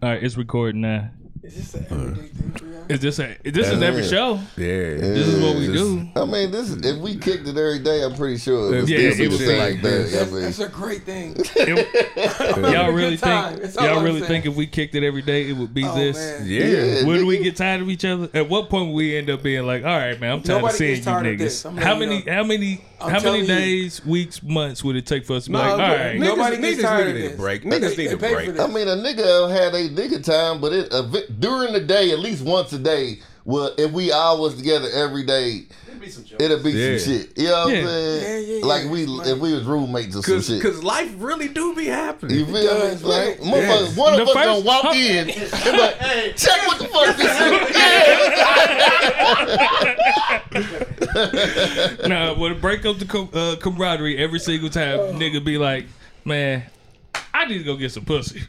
All right, it's recording now. Is this an uh. everyday thing for y'all? Is this a, this is every Yeah. show? Yeah. This is what we do. I mean, this is, if we kicked it every day, I'm pretty sure it would Yeah, still it be would the be same like thing. this. I That's, mean, that's a great thing. Y'all really Good time. think That's all y'all I'm really saying. think if we kicked it every day, it would be Oh, this? man. Yeah. Yeah. When we get tired of each other, at what point will we end up being like, all right, man, I'm tired Nobody of seeing gets you tired of this. niggas. I'm How letting you many, know. how many, I'm how telling many you. days, weeks, months would it take for us to be No, like, all but right, niggas, Nobody niggas gets tired of need a this. break. They- Niggas they need a break. I mean, a nigga had a nigga time, but it a during the day, at least once a day. Well, if we all was together every day, it'll be Yeah. some shit. You know what Yeah. I'm saying? Yeah, yeah, yeah. Like we, Like- if we was roommates or some shit. Cause life really do be happening. You feel me? does, like, right? motherfuckers, Yeah. one The of us first- gonna walk huh? in and be like, check what the fuck this is. nah, when it break up the com- uh, camaraderie every single time, nigga be like, man, I need to go get some pussy.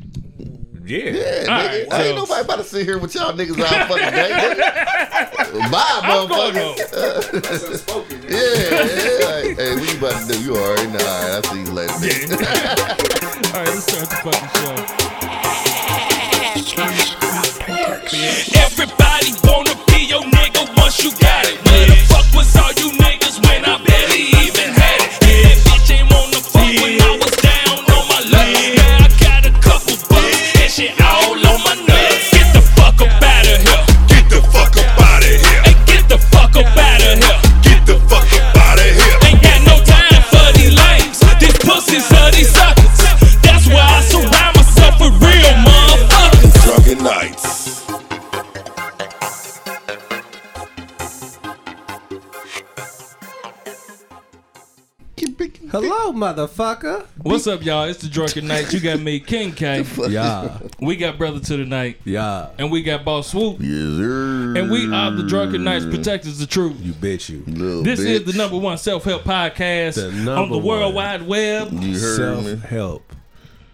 Yeah. Yeah, All nigga. right, ain't so- nobody about to sit here with y'all niggas all fucking day. nigga. Bye, I'm going motherfucker. home. Yeah, yeah. Like, hey, what you about to do? You already know. All right, I'll see you later. Yeah. All right, let's start the fucking show. Everybody wanna be your nigga once you got it. Where the fuck was all you niggas when I barely even had it? Yeah, bitch ain't wanna fuck when I was down on my luck. Now I got a couple bucks and shit all on my nuts. Get the fuck up out of here. Get the fuck up out of here. Hey, get the fuck up out of here. Get the fuck up out of here. Ain't got no time for these lames. These pussies are these Hello, motherfucker. What's up, y'all? It's the Drunken Knight. You got me, King K. Yeah. We got Brother to the Night. Yeah. And we got Boss Swoop. Yes, sir. And we are the Drunken Knights Protectors of Truth. You bitch you. Little This is the number one self help podcast The on the World one. Wide Web. You heard me. Self help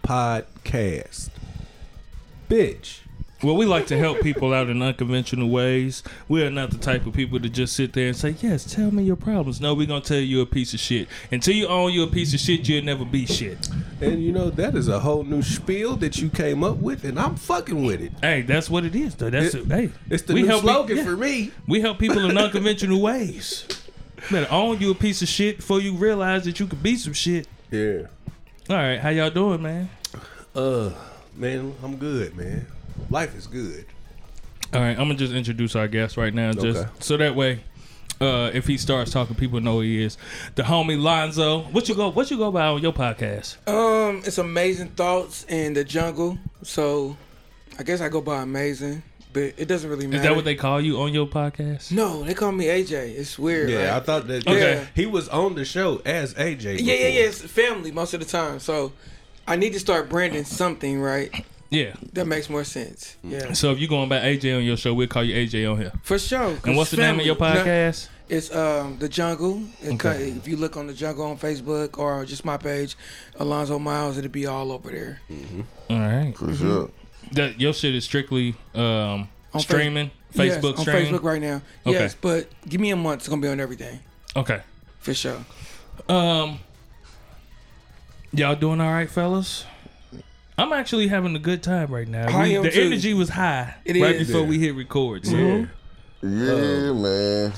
podcast. Bitch. Well, we like to help people out in unconventional ways. We are not the type of people to just sit there and say, Yes, tell me your problems. No, we're going to tell you a piece of shit. Until you own you a piece of shit, you'll never be shit. And you know, that is a whole new spiel that you came up with, and I'm fucking with it. Hey, that's what it is, though. That's It- it. Hey, It's the we new help slogan yeah. for me. We help people in unconventional ways. Better own you a piece of shit before you realize that you could be some shit. Yeah. All right, how y'all doing, man? Uh, man, I'm good, man. Life is good. All right, I'm gonna just introduce our guest right now, just Okay. so that way, uh, if he starts talking, people know who he is. The homie Lonzo. What you go? What you go by on your podcast? Um, it's amazing thoughts in the jungle. So, I guess I go by amazing, but it doesn't really matter. Is that what they call you on your podcast? No, they call me AJ. It's weird. Yeah, I thought that. Okay. Yeah, he was on the show as AJ. yeah, yeah, yeah. It's family most of the time. So, I need to start branding something right Yeah. that makes more sense. Yeah, So if you're going by AJ on your show, we'll call you AJ on here. for sure. And what's the name of your family. No, podcast? It's um the jungle. It Okay. If you look on the jungle on Facebook or just my page, Alonzo Miles, it'll be all over there. Mhm. All right. For sure. That your shit is strictly um, On streaming, Yes, Facebook on streaming. Facebook right now. Okay. Yes, but give me a month. It's gonna be on everything Okay. for sure. Um, y'all doing all right, fellas? I'm actually having a good time right now. I We- am the too. energy was high It right is. before Yeah. we hit record. So. Mm-hmm. Yeah. Yeah, man.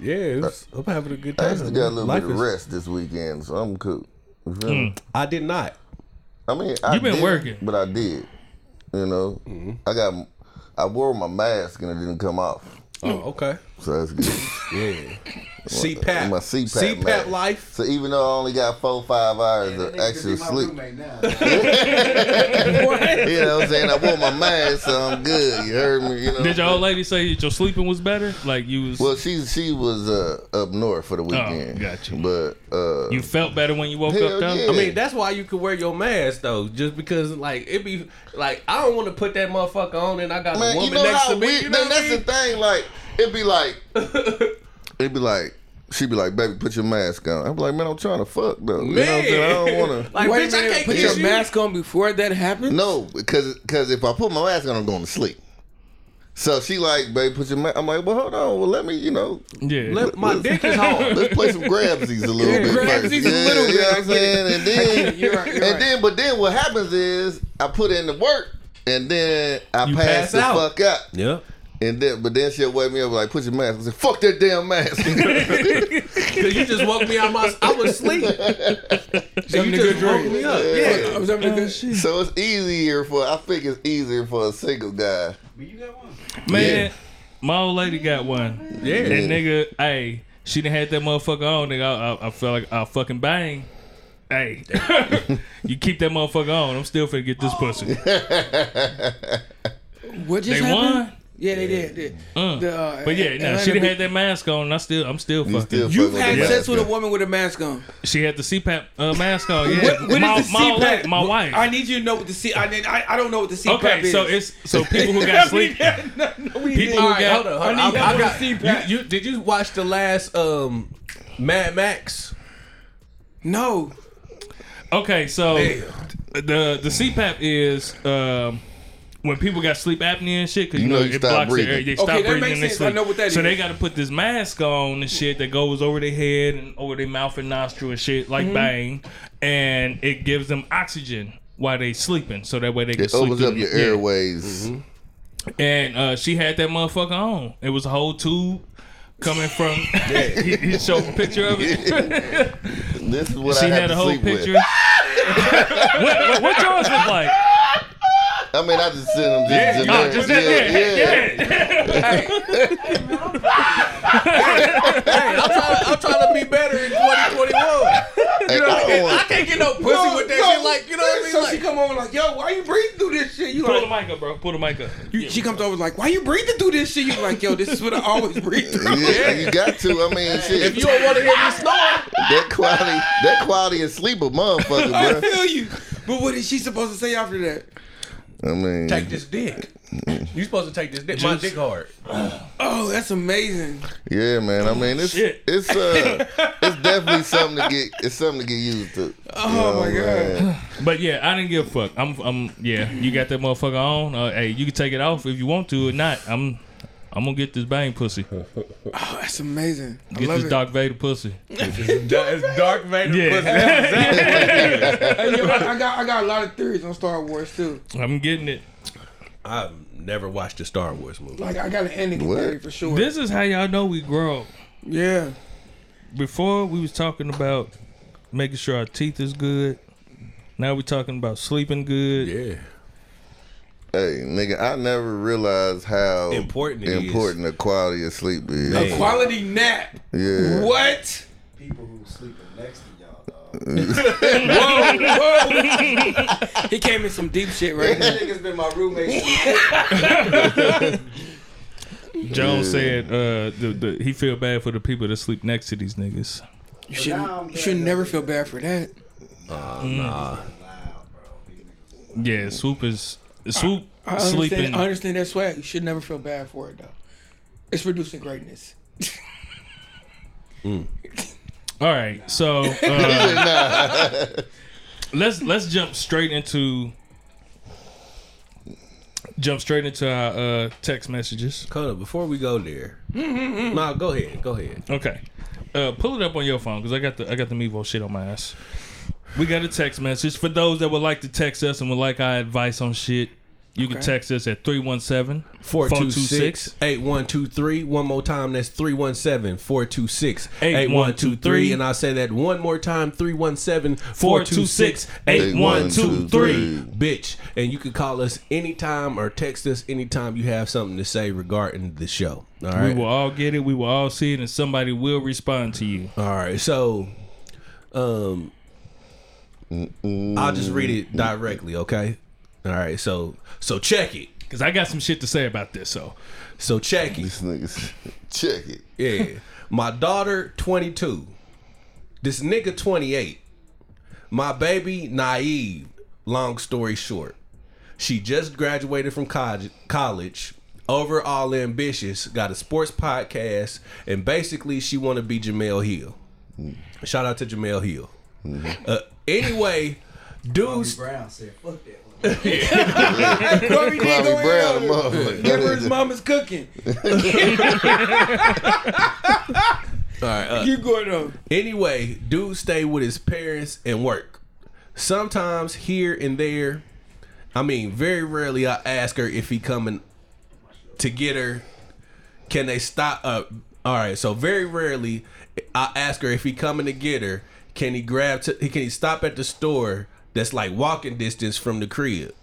Yeah, it I'm having a good I time. actually got a little Life bit of is- rest this weekend, so I'm cool. You feel me? Mm. I did not. I mean, I You been did, working. but I did. You know, mm-hmm. I got, I wore my mask and it didn't come off, Oh, okay. So that's good. Yeah. CPAP. My CPAP, CPAP mask. life. So even though I only got four five hours of actual sleep, you know what I'm saying? I wore my mask, so I'm good. You heard me? You know. Did your old lady say that your sleeping was better? Like you was, Well, she she was uh, up north for the weekend. got you. But uh, you felt better when you woke Hell up though? yeah. I mean, that's why you could wear your mask though, just because like it be like I don't want to put that motherfucker on and I got a woman you know next how to me. you know then what I that's mean? the thing. Like it'd be like it'd be like. She'd be like, "Baby, put your mask on." I'm like, "Man, I'm trying to fuck though." You know what I'm saying? I don't want to. Like, Wait bitch, a I minute, can't put your you. mask on before that happens. No, because because if I put my mask on, I'm going to sleep. So she like, "Baby, put your mask." I'm like, "Well, hold on. Well, let me, you know, yeah. Let- my dick is hard. let's play some grabsies a little Yeah, bit first. grabsies a little you bit, know I what I'm saying? And then, You're right, you're and right. then, but then what happens is I put in the work, and then I pass pass the out. fuck out. Yeah. And then, but then she'll wake me up like, put your mask. I said, fuck that damn mask. Cause you just woke me out my. I was asleep. so you a just good woke dream. me up. Yeah. I was having a good oh, shit. so it's easier for. I think it's easier for a single guy. But you got one, man, my old lady got one. Yeah. that nigga, hey, she didn't have that motherfucker on, nigga. I, I, I felt like I fucking bang. Hey, you keep that motherfucker on. I'm still finna get this pussy. What just They happened? won. Yeah, they did. They- Uh. the, uh, But yeah, no, Atlanta she had that mask on. And I still, I'm still, I'm still You fucking. still You've had sex with a woman with a mask on. She had the CPAP uh, mask on. Yeah, What, what my, is the my, CPAP? old my wife. I need you to know what the C. I, need, I, I don't know what the CPAP is. okay, is. so it's so people who got sleep. no, no, People didn't. who All right, got- hold on. Hold on. I I, need I help got. with You, CPAP. you did you watch the last um Mad Max? No. Okay, so the the CPAP is um, when people got sleep apnea and shit because you, You know, know you it blocks breathing. the air. They Okay, stop that breathing makes and they sense. I sleep. know what that so they got to put this mask on and shit that goes over their head and over their mouth and nostril and shit Mm-hmm. like bang, and it gives them oxygen while they sleeping, so that way they can It sleep. opens up the- your yeah. airways. And uh, she had that motherfucker on. It was a whole tube coming from. he, he showed a picture of it. This is what she I have had to a whole sleep picture. with. what, what, what yours look like? I mean, I just send them just Oh, generic. just yeah, that, yeah. yeah, yeah. Hey, I'm trying. I'm trying to be better in 2021. Hey, I don't I want- can't get no pussy No, with that no. shit. Like you know what I mean? So Like, she come over like, yo, why you breathing through this shit? You Pull the mic up, bro. Pull the mic up. you, she comes over like, why you breathing through this shit? You like, yo, this is what I always breathe through. Yeah, you got to. I mean, shit. if you don't want to hear me snore, that quality, that quality of sleep, a motherfucker, I bro. feel you. But what is she supposed to say after that? I mean, take this dick. You supposed to take this dick. My dick hard. Oh, that's amazing. yeah, man. I mean, it's Shit. it's uh, it's definitely something to get. It's something to get used to. Oh my god. But yeah, I didn't give a fuck. I'm, I'm, yeah. You got that motherfucker on. Uh, hey, you can take it off if you want to or not. I'm, I'm gonna get this bang pussy. Oh, that's amazing. I Get love this it. Dark Vader pussy. It's Dark Vader Yeah. pussy. That's Hey, yo, I I got I got a lot of theories on Star Wars too. I'm getting it. I've never watched a Star Wars movie. Like I got an ending What? theory for sure. This is how y'all know we grow. yeah. Before we was talking about making sure our teeth is good. Now we talking about sleeping good. Yeah. Hey, nigga, I never realized how Important it is. important the quality of sleep is. A quality nap. Yeah. What? People who sleeping next to y'all. Whoa, whoa. he came in some deep shit right That now. nigga's been my roommate. Jones said uh, the, the, he feel bad for the people that sleep next to these niggas. You should you should never feel bad for that. Nah. Yeah, swoop is swoop I understand, sleeping. I understand that swag. You should never feel bad for it though. It's producing greatness. All right, so uh, let's let's jump straight into jump straight into our uh, text messages. Hold up, before we go there. No, go ahead. Go ahead. Okay, uh, pull it up on your phone because I got the I got the Mevo shit on my ass. We got a text message for those that would like to text us and would like our advice on shit. You can Okay. text us at 317 426 8123. One more time, that's 317 426 8123. 8123. And I'll say that one more time 317 426 8123. Bitch. And you can call us anytime or text us anytime you have something to say regarding the show. All We right. will all get it. We will all see it, and somebody will respond to you. All right. So, um, I'll just read it directly, okay? All right. So, so check it. Because I got some shit to say about this. So, So check it. This nigga's check it. Yeah. My daughter, 22. This nigga, 28. My baby, naive. Long story short. She just graduated from college, college overall ambitious, got a sports podcast, and basically she want to be Jemele Hill. Shout out to Jemele Hill. Uh, anyway, dudes, Brown said, fuck that one. Kwame did Kwame go in Brown, on her. motherfucker. Give her his mama's cooking. all right, uh, Keep going on. Anyway, dude stay with his parents and work. Sometimes here and there, I mean, very rarely I ask her if he coming to get her. Can they stop? Uh, all right. So very rarely I ask her if he coming to get her. Can he grab? To, can he stop at the store that's like walking distance from the crib?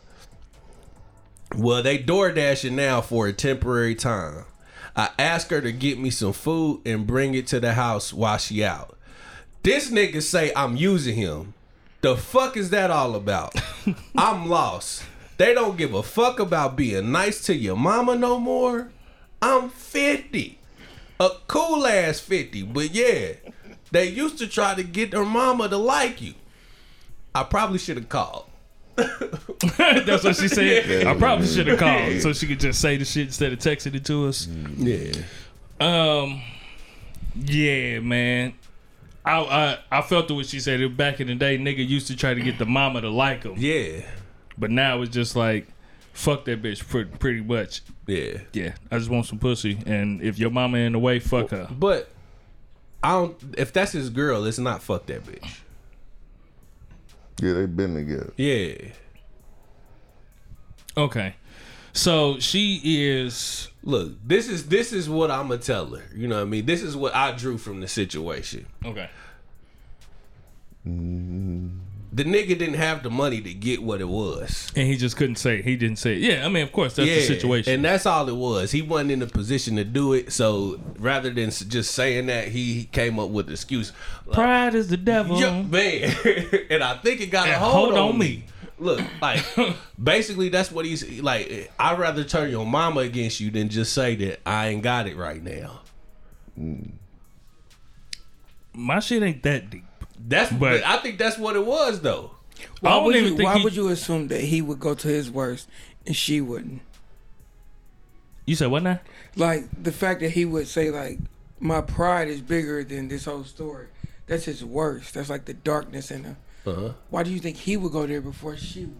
Well, they door dashing now for a temporary time. I ask her to get me some food and bring it to the house while she out. This nigga say I'm using him. The fuck is that all about? I'm lost. They don't give a fuck about being nice to your mama no more. I'm 50. A cool ass 50, but yeah. They used to try to get their mama to like you. I probably should have called. That's what she said. I probably should have called so she could just say the shit instead of texting it to us. Yeah. Um, yeah, man. I, I I felt the what she said. it Back in the day, nigga used to try to get the mama to like him, Yeah. but now it's just like, fuck that bitch, pretty, pretty much. Yeah. Yeah, I just want some pussy, and if your mama in the way, fuck her. But I don't if that's his girl, it's not fuck that bitch. Yeah, they've been together. Yeah. Okay, so she is. Look, this is this is what I'm gonna tell her. You know what I mean? This is what I drew from the situation. Okay. Mm-hmm. The nigga didn't have the money to get what it was. And he just couldn't say. it. He didn't say. It. Yeah, I mean, of course, that's the situation. And that's all it was. He wasn't in a position to do it. So rather than just saying that, he came up with an excuse. Like, Pride is the devil. Yo, man, and I think it got a hold, hold on, on me. me. Look, like basically that's what he's like. I'd rather turn your mama against you than just say that I ain't got it right now. My shit ain't that deep. That's But- but I think that's what it was though. I Why don't would even you? think Why he- would you assume that he would go to his worst and she wouldn't? You said what now? Like the fact that he would say like, "My pride is bigger than this whole story." That's his worst. That's like the darkness in him. Uh-huh. Why do you think he would go there before she would?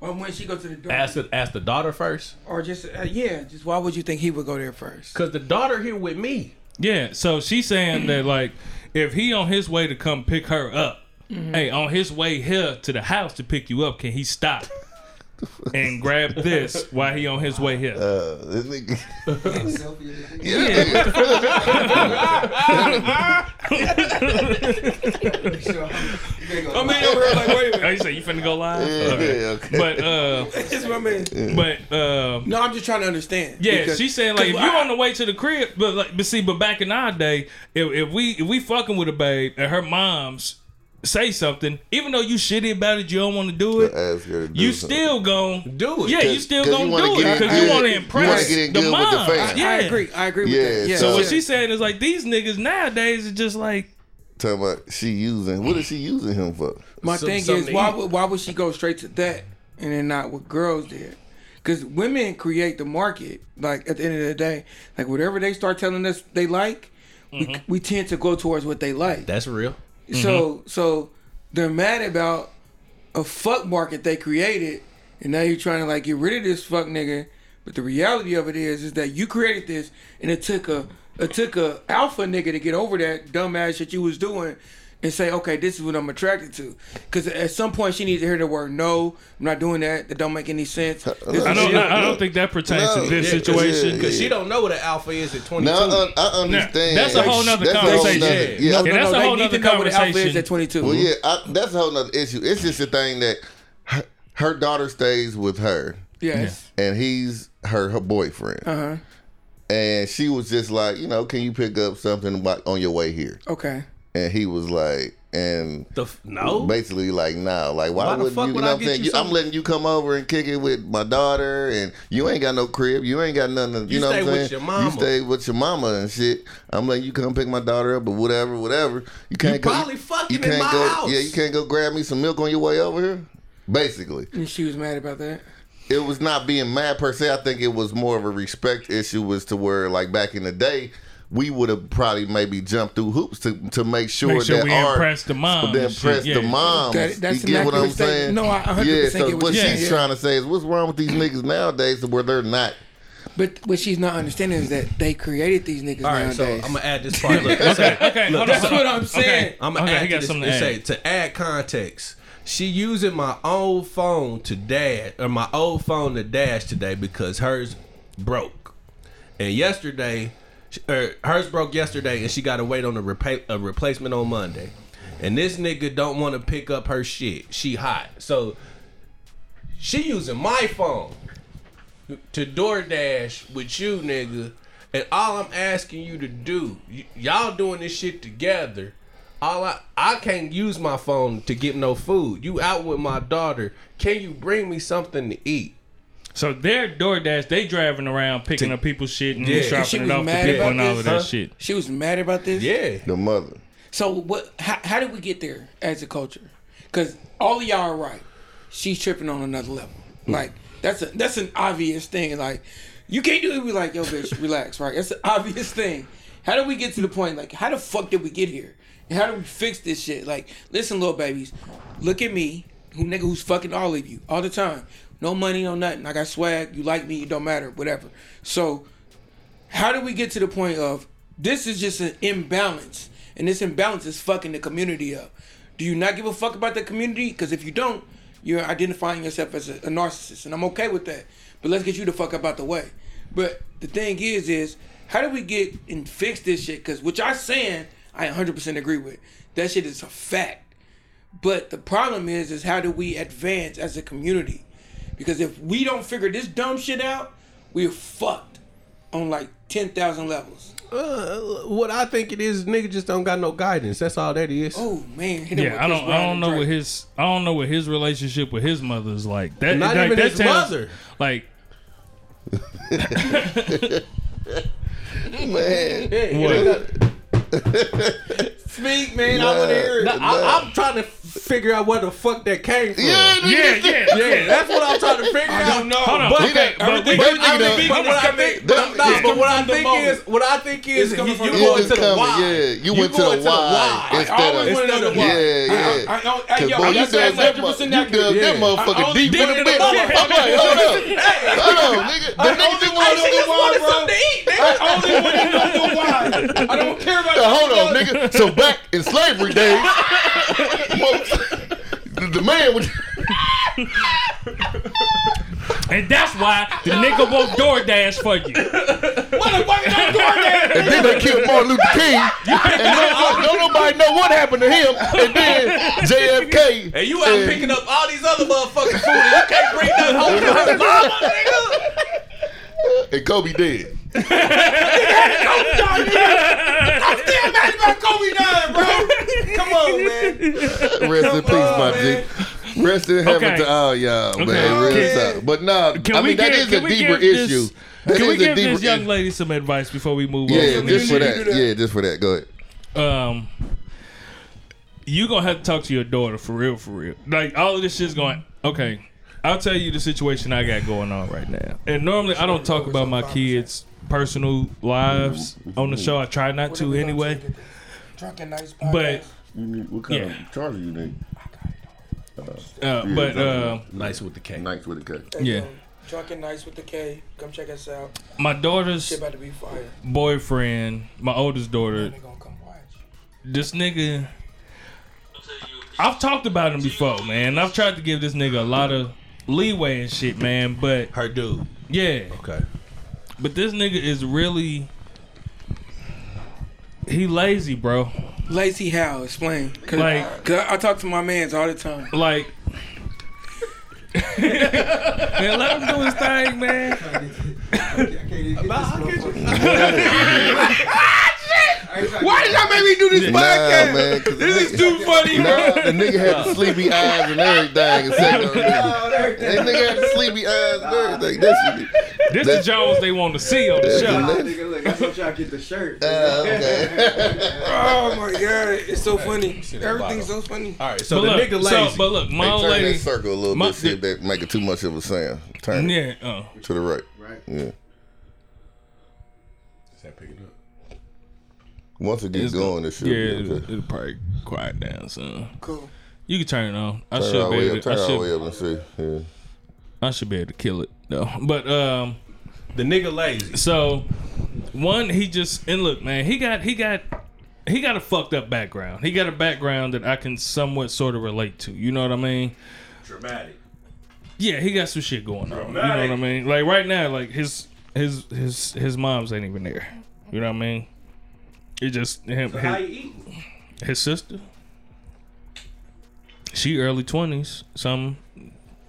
Or when she go to the door, Ask the, ask the daughter first, or just uh, yeah, just why would you think he would go there first? cause the daughter here with me. Yeah, so she's saying that like if he on his way to come pick her up, hey, on his way here to the house to pick you up, can he stop and grab this while he on his way here? Uh, this nigga. I mean, over here like, wait a Oh, you say you finna go live? Yeah, Okay. yeah, okay. But uh, This is what I mean. but uh, No, I'm just trying to understand. yeah, Because- she's saying like if 'cause you I- on the way to the crib, but like but see, but back in our day, if, if we if we fucking with a babe and her mom's say something, even though you shitty about it, you don't want to do it. To do You something. still gon' Do it. Yeah, you 'Cause- still 'cause you gonna wanna do it because you want to impress wanna get in the good with the mom. fans. Yeah, I agree. I agree with Yeah, that. Yeah. so So what yeah. she's saying is like these niggas nowadays is just like Talking about she using. What is she using him for? My Some- thing is, why would why would she go straight to that and then not what girls did? Because women create the market. Like at the end of the day, like whatever they start telling us they like, we, mm-hmm. we tend to go towards what they like. That's real. So mm-hmm. so they're mad about a fuck market they created, and now you're trying to like get rid of this fuck nigga. But the reality of it is, is that you created this, and it took a it took a alpha nigga to get over that dumbass shit you was doing, and say, okay, this is what I'm attracted to. Because at some point she needs to hear the word no. I'm not doing that. That don't make any sense. This I don't shit. I don't think that pertains No, to this yeah, situation. yeah, Because she don't know what an alpha is at 22. Now I, I understand. that's a whole nother That's a whole conversation. nother- Yeah. yeah, No, no, that's no, a they whole need nother to know what the alpha is conversation. at 22. Well, yeah, I, that's a whole nother issue. It's just a thing that her, her daughter stays with her, Yes. and he's her, her boyfriend. Uh huh. And she was just like, you know, can you pick up something on your way here? Okay. And he was like, and The f- no. basically like, nah, like why, Why the would fuck you? You would know I what I'm saying? you You, I'm letting you come over and kick it with my daughter, and you ain't got no crib. You ain't got nothing. To, you, You know stay what I'm with saying? your mama. You stay with your mama and shit. I'm letting you come pick my daughter up, or whatever, whatever. You can't go. probably fucking you in can't my go. house. Yeah, you can't go grab me some milk on your way over here. Basically, And she was mad about that. it was not being mad per se. I think it was more of a respect issue, was to where like back in the day. We would have probably maybe jumped through hoops to, to make sure, Make sure that we our impress the mom. to and impress shit, the yeah. moms. That- that's you get what I'm accurate statement. saying? No, I 100% yeah. get So what what you're she's saying. trying to say is, what's wrong with these niggas nowadays, to where they're not? But what she's not understanding is that they created these niggas All right, nowadays. so I'm gonna add this part. Look, it say- Okay, hold on. That's hold what I'm saying. Okay. I'm gonna Okay, add to this. something It to say to add context. She using my old phone to dash or my old phone to dash today because hers broke. And yesterday, er, hers broke yesterday, and she got to wait on a, repa- a replacement on Monday. And this nigga don't want to pick up her shit. She hot, so she using my phone to DoorDash with you, nigga. And all I'm asking you to do, y- y'all doing this shit together. All I I can't use my phone to get no food. You out with my daughter. Can you bring me something to eat? So their DoorDash, they driving around picking up people's shit and Yeah. dropping She it was off to people and all this, of that huh? shit. She was mad about this. Yeah. The mother. So what? How, how did we get there as a culture? Because all of y'all are right. She's tripping on another level. Hmm. Like that's a that's an obvious thing. Like you can't do it. Be like, yo, bitch, relax. Right? That's an obvious thing. How did we get to the point? Like, how the fuck did we get here? And how do we fix this shit? Like, listen, little babies, look at me, who nigga who's fucking all of you all the time. No money, no nothing. I got swag. You like me? It don't matter. Whatever. So how do we get to the point of this is just an imbalance and this imbalance is fucking the community up do you not give a fuck about the community because if you don't you're identifying yourself as a, a narcissist and i'm okay with that but let's get you the fuck up out the way but the thing is is how do we get and fix this shit because what y'all saying i 100% agree with that shit is a fact but the problem is, is how do we advance as a community? Because if we don't figure this dumb shit out, we're fucked on like ten thousand levels. Uh, what I think it is, nigga just don't got no guidance. That's all that is. Oh man, hit him with Yeah, I don't. I don't and know what his. I don't know what his relationship with his mother is like. That Not like, even that his sounds- mother. Like Man. what? Speak, man. I want to hear it. Nah, I, I'm trying to figure out where the fuck that came from. Yeah, nigga. Yeah, yeah, Yeah, that's what I'm trying to figure out. don't know. Hold on. But- okay, but we, everything- we- everything- nigga- everything But what I think, but, That- nah, it's but what I think is, what I think is, It's coming you, from you going moment. to the coming, why. yeah. You went to the why I instead of want to the why. Yeah, yeah. I, I, I, know- hey, yo, you that's dug that, 100% mo- you accurate. dug that I motherfucker deep in the it bit. I'm like, hold up, hold on, nigga. The nigga just I want know to the why, bro. I only want to know the why. I don't care about Hold on, nigga. So back in slavery days, the, the man would. and that's why the nigga won't DoorDash for you. Motherfucker, don't do that. And then they killed Martin Luther King, and no, no, nobody know what happened to him. And then JFK. And you out picking up all these other motherfucking food, and you can't bring nothing home to her mama, nigga. and Kobe dead. I'm still mad about Kobe dying, bro. Come on, man. Rest in peace, my G. Rest in heaven Okay. to all y'all, man. Real Can- talk. But nah, Can I we mean that give- is can a we deeper give this- issue. That Can we is a give deeper this young issue. lady some advice before we move Yeah, on? from just for that. Yeah, just for that. Go ahead. um you gonna have to talk to your daughter for real for real like all of this shit's going okay i'll tell you the situation i got going on right now and normally i don't talk about my kids personal lives on the show i try not to anyway Drunken Knights but What kind of charger you need? uh, but uh Nice with the cake. Nice with the cut. yeah Drunken Knights with the K. Come check us out. my daughter's Shit about to be fire. boyfriend my oldest daughter They gonna come watch. this nigga I've talked about him before, man. I've tried to give this nigga a lot of leeway and shit, man. But Her dude. yeah, Okay. but this nigga is really he lazy, bro. Lazy how? Explain. Cause, Like- 'cause I, I talk to my mans all the time. Like, man, let him do his thing, man. Why did y'all make me do this Nah, podcast? man. 'cause This is too funny, bro. Nah, the nigga had the sleepy eyes and everything. And said, no, nigga. That nigga had the sleepy eyes and everything. That's This That- is Jones they want to see on the That's show. the- Nigga, look, that's what y'all get the shirt. Uh, okay. Oh my god, it's so funny. Everything's so funny. All right, so But the look, nigga so, but look, my Hey, old turn lady. that circle a little my- bit. See if that make it too much of a sound. Turn it Yeah, uh, to the right. Right. Yeah. Is that picking up? Once it gets going, it should yeah, be it'll, it'll probably quiet down soon. Cool. You can turn it on. I Turn it should be way able up. to, Turn it all way should, up and see. Yeah. I should be able to kill it though. But um, The nigga lazy. so one he just and look, man, he got he got he got a fucked up background. He got a background that I can somewhat sort of relate to. You know what I mean? Dramatic. Yeah, he got some shit going on. You know what I mean? Like right now, like his his his his mom's ain't even there. You know what I mean? It just him, How his, you eating? his sister. She early twenties. Some,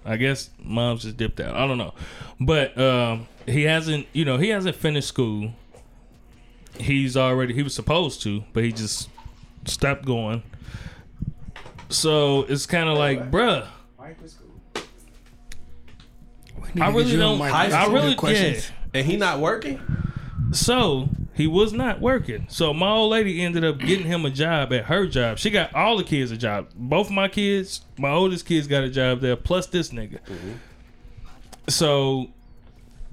I guess, mom's just dipped out. I don't know, but um, he hasn't. You know, he hasn't finished school. He's already. He was supposed to, but he just stopped going. So it's kind of like, bruh. Need I really you don't. on mic. I, Ask I some really good questions. yeah. And he not working? So he was not working. So my old lady ended up getting him a job at her job. She got all the kids a job. Both my kids, my oldest kids got a job there, plus this nigga. Mm-hmm. So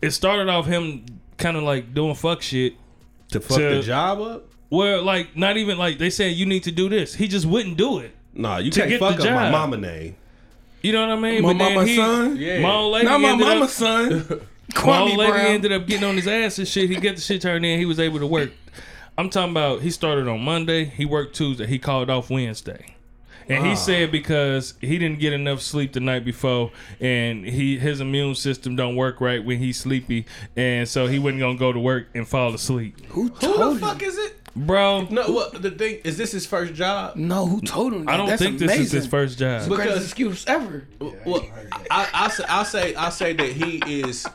it started off him kind of like doing fuck shit. To fuck To- the job up? Where like not even like they said you need to do this. He just wouldn't do it. Nah, you To can't get fuck the up my mama name. You know what I mean? My But then mama's he- son? Yeah. My old lady Not my ended up- mama's son. My Kwame old lady Brown. ended up getting on his ass and shit. He got the shit turned in. He was able to work. I'm talking about he started on Monday. He worked Tuesday. He called off Wednesday. And he ah. said because he didn't get enough sleep the night before, and he his immune system don't work right when he's sleepy, and so he wasn't gonna go to work and fall asleep. Who Who the him? fuck is it? Bro, No, what the thing is this his first job? No, who told him? That? I don't That's think this amazing. is his first job. Greatest Because- excuse ever. Well, I, I, say, I say I say that he is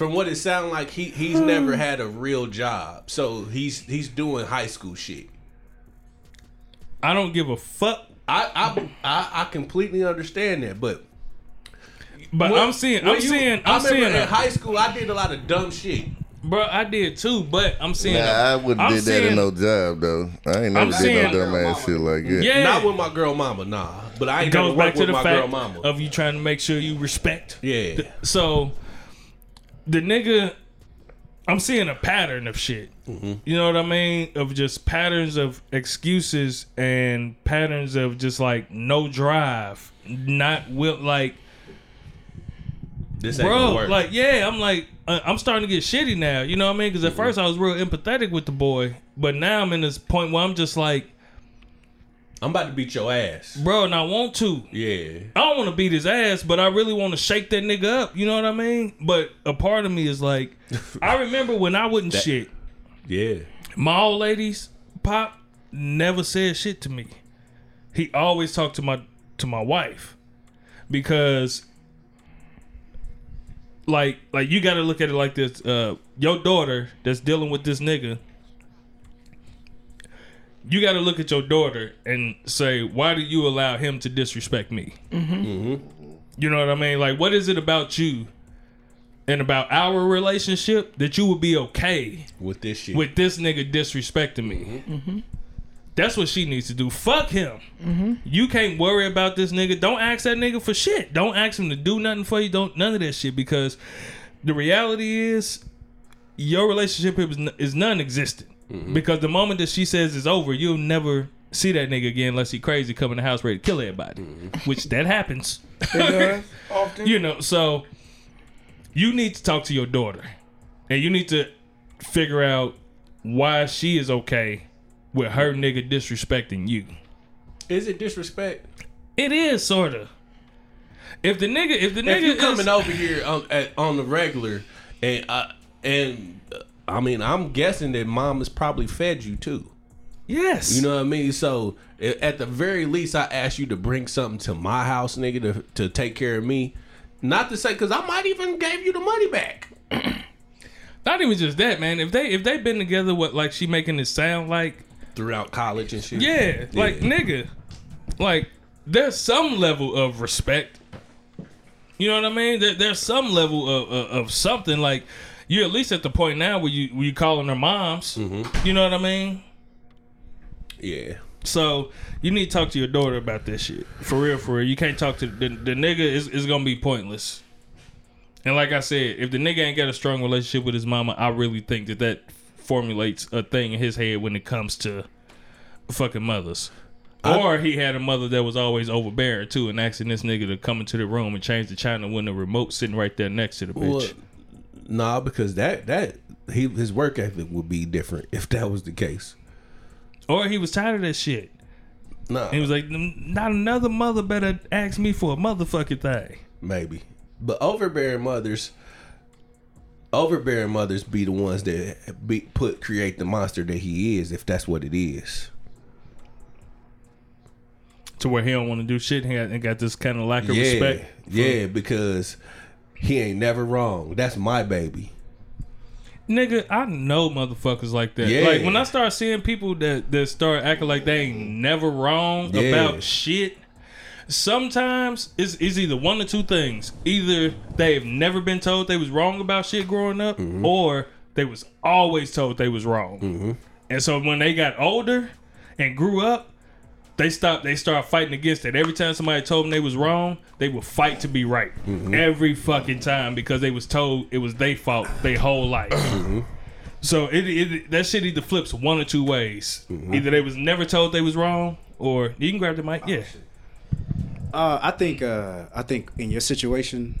from what it sounds like he he's hmm. never had a real job, so he's he's doing high school shit. I don't give a fuck. I I I, I completely understand that, but But when- I'm seeing, I'm you- seeing, I I'm remember seeing, in a, high school I did a lot of dumb shit. bro. I did too, but I'm seeing. Nah, a- I wouldn't I'm did that in no job though. I ain't I'm never did seeing- no dumb ass shit like that. Yeah, Not with my girl mama, nah. But I it ain't never goes back to with the my girl fact mama. of you trying to make sure you respect. yeah, So the nigga, I'm seeing a pattern of shit. Mm-hmm. You know what I mean? Of just patterns of excuses and patterns of just like no drive, not will like this ain't gonna bro. work. Like yeah, I'm like uh, I'm starting to get shitty now. You know what I mean? Because Mm-hmm. at first I was real empathetic with the boy, but now I'm in this point where I'm just like, I'm about to beat your ass. bro, and I want to. Yeah, I don't want to beat his ass, but I really want to shake that nigga up. You know what I mean? But a part of me is like, I remember when I wouldn't shit. yeah. My old ladies, pop never said shit to me. He always talked to my to my wife because, like, like you got to look at it like this. Uh, your daughter that's dealing with this nigga. You got to look at your daughter and say, why do you allow him to disrespect me? Mm-hmm. You know what I mean? Like, what is it about you and about our relationship that you would be okay With this shit. with this nigga disrespecting me? Mm-hmm. Mm-hmm. That's what she needs to do. Fuck him. You can't worry about this nigga. Don't ask that nigga for shit. Don't ask him to do nothing for you. Don't none of that shit because the reality is your relationship is, is non-existent. Mm-hmm. Because the moment that she says it's over, you'll never see that nigga again unless he crazy come in the house ready to kill everybody, mm-hmm. which that happens. Often. you know, so you need to talk to your daughter, and you need to figure out why she is okay with her nigga disrespecting you. is it disrespect? It is sorta. If the nigga, if the if nigga you is- coming over here on at, on the regular, and uh, and I mean, I'm guessing that mom has probably fed you too. yes, You know what I mean? So at the very least, I ask you to bring something to my house, nigga, to to take care of me. Not to say, cause I might even gave you the money back. not even just that, man. If they if they've been together, what like she making it sound like throughout college and shit. Yeah, like nigga, like there's some level of respect. You know what I mean? There, there's some level of, of of something. Like you're at least at the point now where you where you calling their moms. Mm-hmm. You know what I mean? yeah. So you need to talk to your daughter about this shit for real. For real, you can't talk to the, the nigga. Is is gonna be pointless. And like I said, if the nigga ain't got a strong relationship with his mama, I really think that that formulates a thing in his head when it comes to fucking mothers. or he had a mother that was always overbearing too, and asking this nigga to come into the room and change the channel when the remote sitting right there next to the bitch. Well, nah, because that that he his work ethic would be different if that was the case. or he was tired of that shit. No, He was like, not another mother better ask me for a motherfucking thing. maybe. But overbearing mothers, overbearing mothers be the ones that be, put create the monster that he is, if that's what it is. To where he don't want to do shit. He got, he got this kind of lack of yeah, respect. yeah, because he ain't never wrong. That's my baby. Nigga, I know motherfuckers like that. Yeah. Like when I start seeing people that that start acting like they ain't never wrong Yeah. about shit. Sometimes it's, it's either one or two things. Either they've never been told they was wrong about shit growing up, Mm-hmm. or they was always told they was wrong. And so when they got older and grew up, they stopped. They start fighting against it. Every time somebody told them they was wrong, they would fight to be right. Mm-hmm. Every fucking time because they was told it was their fault their whole life. Mm-hmm. So it, it that shit either flips one or two ways. Mm-hmm. Either they was never told they was wrong, or you can grab the mic. Yeah, Uh, I think uh, I think in your situation,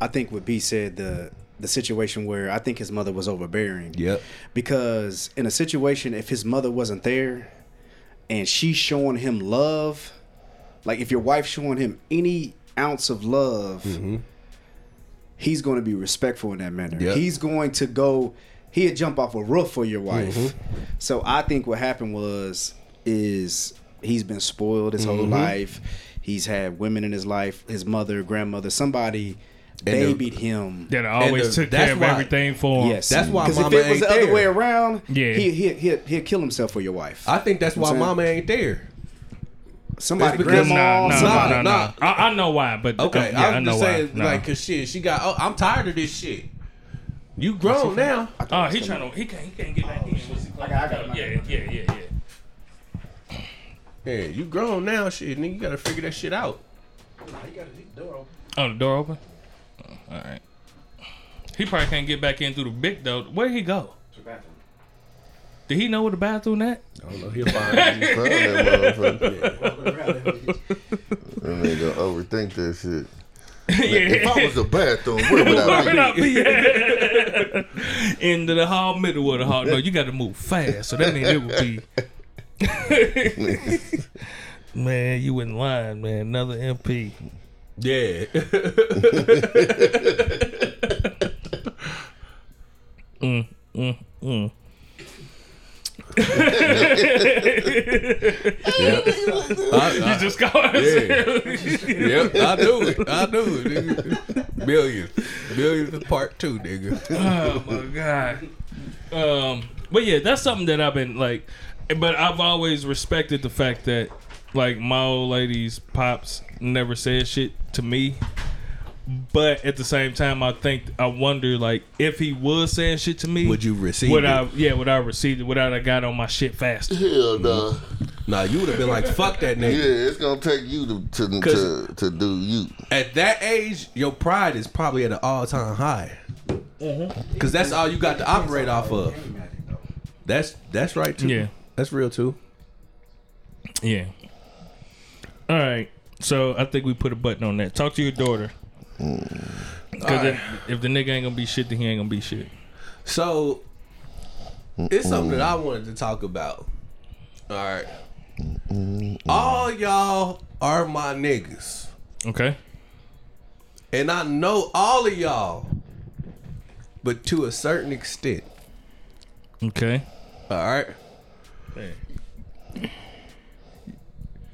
I think what B said the the situation where I think his mother was overbearing. Yep. Because in a situation, if his mother wasn't there, and she's showing him love, like if your wife showing him any ounce of love, mm-hmm. he's going to be respectful in that manner. Yep. He's going to go. He'd jump off a roof for your wife. Mm-hmm. So I think what happened was is he's been spoiled his whole mm-hmm. life. He's had women in his life, his mother, grandmother, somebody And the- babied him. that always the- took care of why- everything for him. Yes, That's why Because if it was ain't the other way around, Yeah. he he he he'll kill himself for your wife. I think that's why I'm mama ain't there. somebody, because- grandma, Nah, nah, somebody. nah, nah, nah. I, I know why, but Okay, uh, yeah, I was know just why. saying, Nah. like, cause shit, she got. Oh, I'm tired of this shit. You grown now. oh, he trying to. He can't. He can't get back in. What's he I got- I got it. Yeah, yeah, yeah, yeah. Yeah, you grown now, shit. Nigga, you gotta figure that shit out. Oh, the door open. All right. He probably can't get back in through the big door. Where'd he go? To the bathroom. Did he know where the bathroom at? I don't know. He'll find you. Found that motherfucker. That nigga overthink that shit. If I was a bathroom, where would I Where be? I be? Into the hall, middle of the hall. No, you got to move fast. So that means it would be. man, you in line, man. Another MP. Yeah. Mm, mm, mm. I, You just go. yep, I knew it. I knew it. Nigga. Millions, millions of part two, nigga. Oh my god. Um, but yeah, that's something that I've been like, but I've always respected the fact that like my old lady's pops never said shit to me. But at the same time, I think I wonder like if he was saying shit to me, Would you receive Would it? I? Yeah, would I receive it? Would I have got on my shit faster? Hell no. Nah, you would have been like, "Fuck that nigga." Yeah, it's gonna take you to to, 'Cause- to, to do you. At that age, your pride is probably at an all-time high. Mm-hmm. Cause that's all you got to operate off of. That's that's right too. Yeah. that's real too. Yeah. All right. So I think we put a button on that. Talk to your daughter. Mm. Because if, if the nigga ain't gonna be shit, then he ain't gonna be shit. So it's something that I mm. wanted to talk about. All right. All y'all are my niggas. Okay. And I know all of y'all, but to a certain extent. Okay. All right.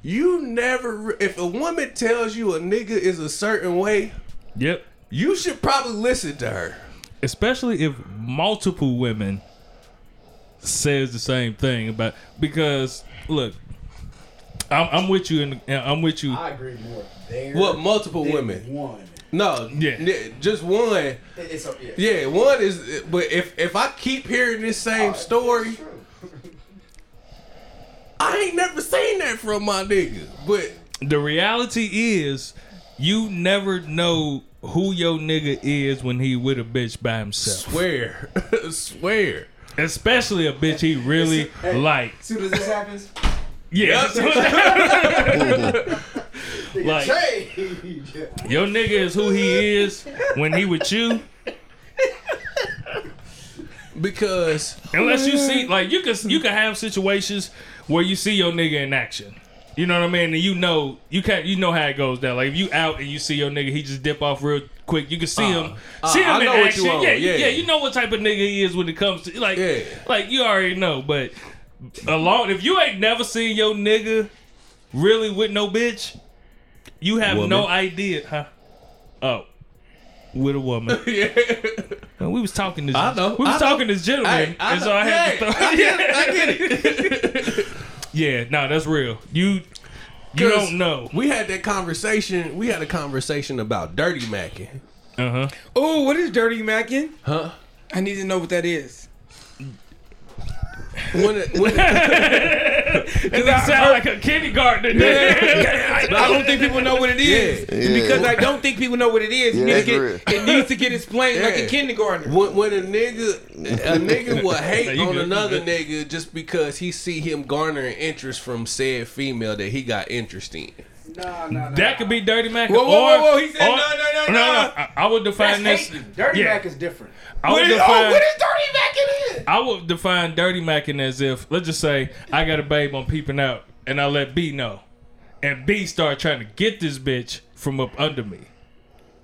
You never, if a woman tells you a nigga is a certain way, Yep. you should probably listen to her. Especially if multiple women says the same thing about because look, I'm, I'm with you and I'm with you. I agree more there. What multiple women? One. No, Yeah. n- just one. It's a, yeah. Yeah, one is. But if if I keep hearing this same story, I ain't never seen that from my nigga. But The reality is, you never know who your nigga is when he with a bitch by himself. swear, swear. Especially a bitch he really like. As soon as this happens, Yeah. like change. your nigga is who he is when he with you. because Unless you see, like, you can you can have situations where you see your nigga in action. You know what I mean? And you know you can't you know how it goes down. Like if you out and you see your nigga, he just dip off real quick. You can see him, uh, see him I in know what action. yeah, yeah. yeah, You know what type of nigga he is when it comes to like, Yeah. like you already know. But along, if you ain't never seen your nigga really with no bitch, you have Woman. no idea, huh? Oh. With a woman. yeah, And we was talking this. I know, We was I know. talking this gentleman, Hey, I and so know. I had Hey, to. Throw, I get it, I get it. yeah, no, that's real. You, you 'Cause don't know. We had that conversation. We had a conversation about dirty macking, Uh huh. Oh, what is dirty macking? huh? I need to know what that is. When it, when it, Does it sound like a kindergartner? I, I don't think people know what it is. Yeah. And because I don't think people know what it is, Yeah, need to get, it needs to get explained like a kindergartner. when, when a nigga a nigga will hate you on good, another nigga just because he see him garnering interest from said female that he got interest in. Nah, nah, nah. that could be dirty mac. Whoa, whoa, whoa, or- whoa, he said or- no, no, no, no. I, I would define That's this. hating. Dirty yeah, Mac is different. I What would is, define. oh, what is dirty macking is? I would define dirty macking as if, let's just say, I got a babe on peeping out, and I let B know, and B start trying to get this bitch from up under me.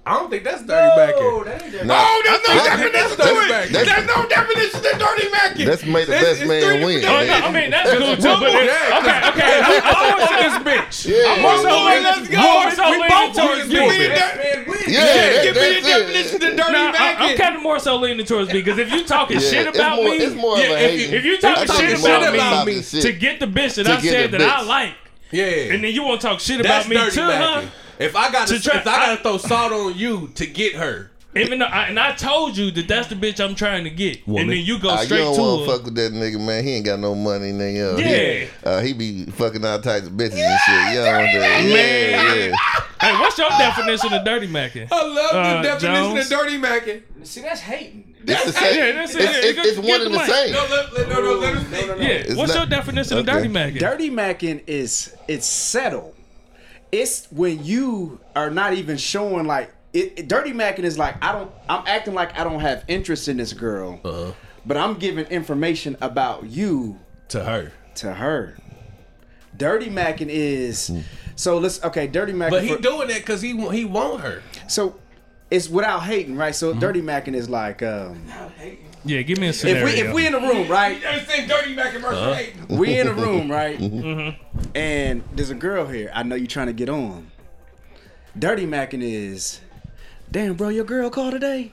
I don't think that's dirty macking. Oh, that ain't Nah, Oh, there's no That's- definition to that's- it. that's- There's no definition to dirty macking. That's made the It's- best man three win. different- Oh, no, I mean that's cool too. But Yeah, okay, okay, I want this bitch. Yeah, More so Come on, leaning- let's go. more so We leaning both towards give B. me yeah, Yeah, give me the definition to dirty Nah, I, I'm macking. kind of more so leaning towards B because if you talking Yeah, shit about more- me, it's more of a if, you, if you talking talking shit about about me to get the bitch that I said that I like, Yeah, and then you want to talk shit that's about me dirty to her, macking. If I got to, To try- if I got to throw salt on you to get her, even though I, and I told you that that's the bitch I'm trying to get, Woman. and then you go Ah, you don't to want her. to fuck with that nigga, man. He ain't got no money, nigga. Uh, Yeah. He, uh, he be fucking all types of bitches and shit. You don't want that. Yeah, yeah. Hey, what's your definition of dirty macking? I love Uh, the definition Jones? of dirty macking. See, that's hating. It's the same. Yeah, that's it. It's, Yeah, it's, you one and the the same. No, let, let, no, no, let us No, no, no. Yeah, It's what's not- your definition of dirty macking? Dirty macking is it's settled. It's when you are not even showing like it, it- dirty macking is like I don't I'm acting like I don't have interest in this girl, Uh-huh. but I'm giving information about you to her. to her. Dirty macking is so let's okay. Dirty macking, But he for- doing that because he wa- he want her. so it's without hating, right? So Mm-hmm. dirty macking is like um, Yeah, give me a scenario. if we if we in a room, right? You understand dirty macking versus hating. we in a room, right? Mm-hmm. And there's a girl here. I know you're trying to get on. Dirty macking is, damn, bro, your girl called today.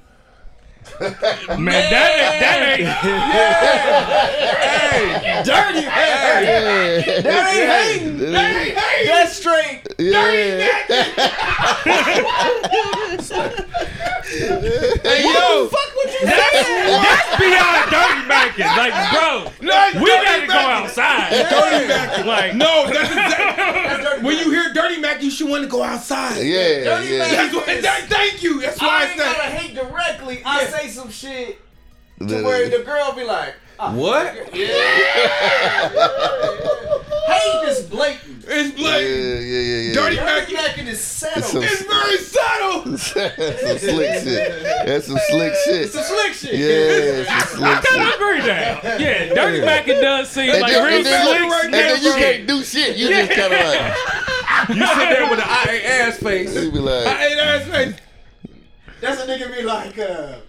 Man, that ain't, that ain't. Hey, dirty, Yeah. that ain't hating. Yeah. That's straight. Hey, yo. That's beyond dirty macking. Like, bro, we gotta go macking. outside. Dirty macking. Like, No, that's exactly. when you hear dirty mac, you should want to go outside. Yeah, yeah. That's what, that, thank you. That's why I, said. hate directly. I say some shit to where the girl be like, What? Hate is blatant. It's blatant. Yeah, like yeah, yeah, yeah. dirty mac. macking is It's settled. some, It's very subtle. that's some slick shit. That's some slick shit. It's a slick shit. Yeah, it's some I slick kind of shit. agree now. Yeah, dirty macking does seem And like then, real and then, slick. and then you can't do shit. You just kind of like, You sit there with an I ain't ass face. you be I like, ain't ass face. That's a nigga be like, uh,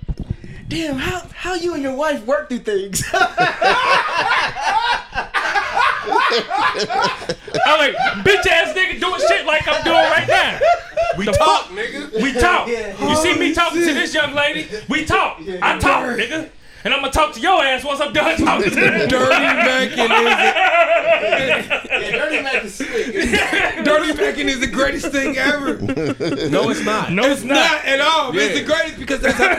damn, how how you and your wife work through things? I'm like, bitch ass nigga doing shit like I'm doing right now. We The talk, fuck? nigga. We talk. Yeah. You see me talking to this young lady? We talk. I talk, nigga. And I'm gonna talk to your ass once I'm done talking to her. Dirty macking is yeah, dirty mac is slick. dirty macking is the greatest thing ever. No, it's not. No, it's Not not. at all. but It's the greatest because that's how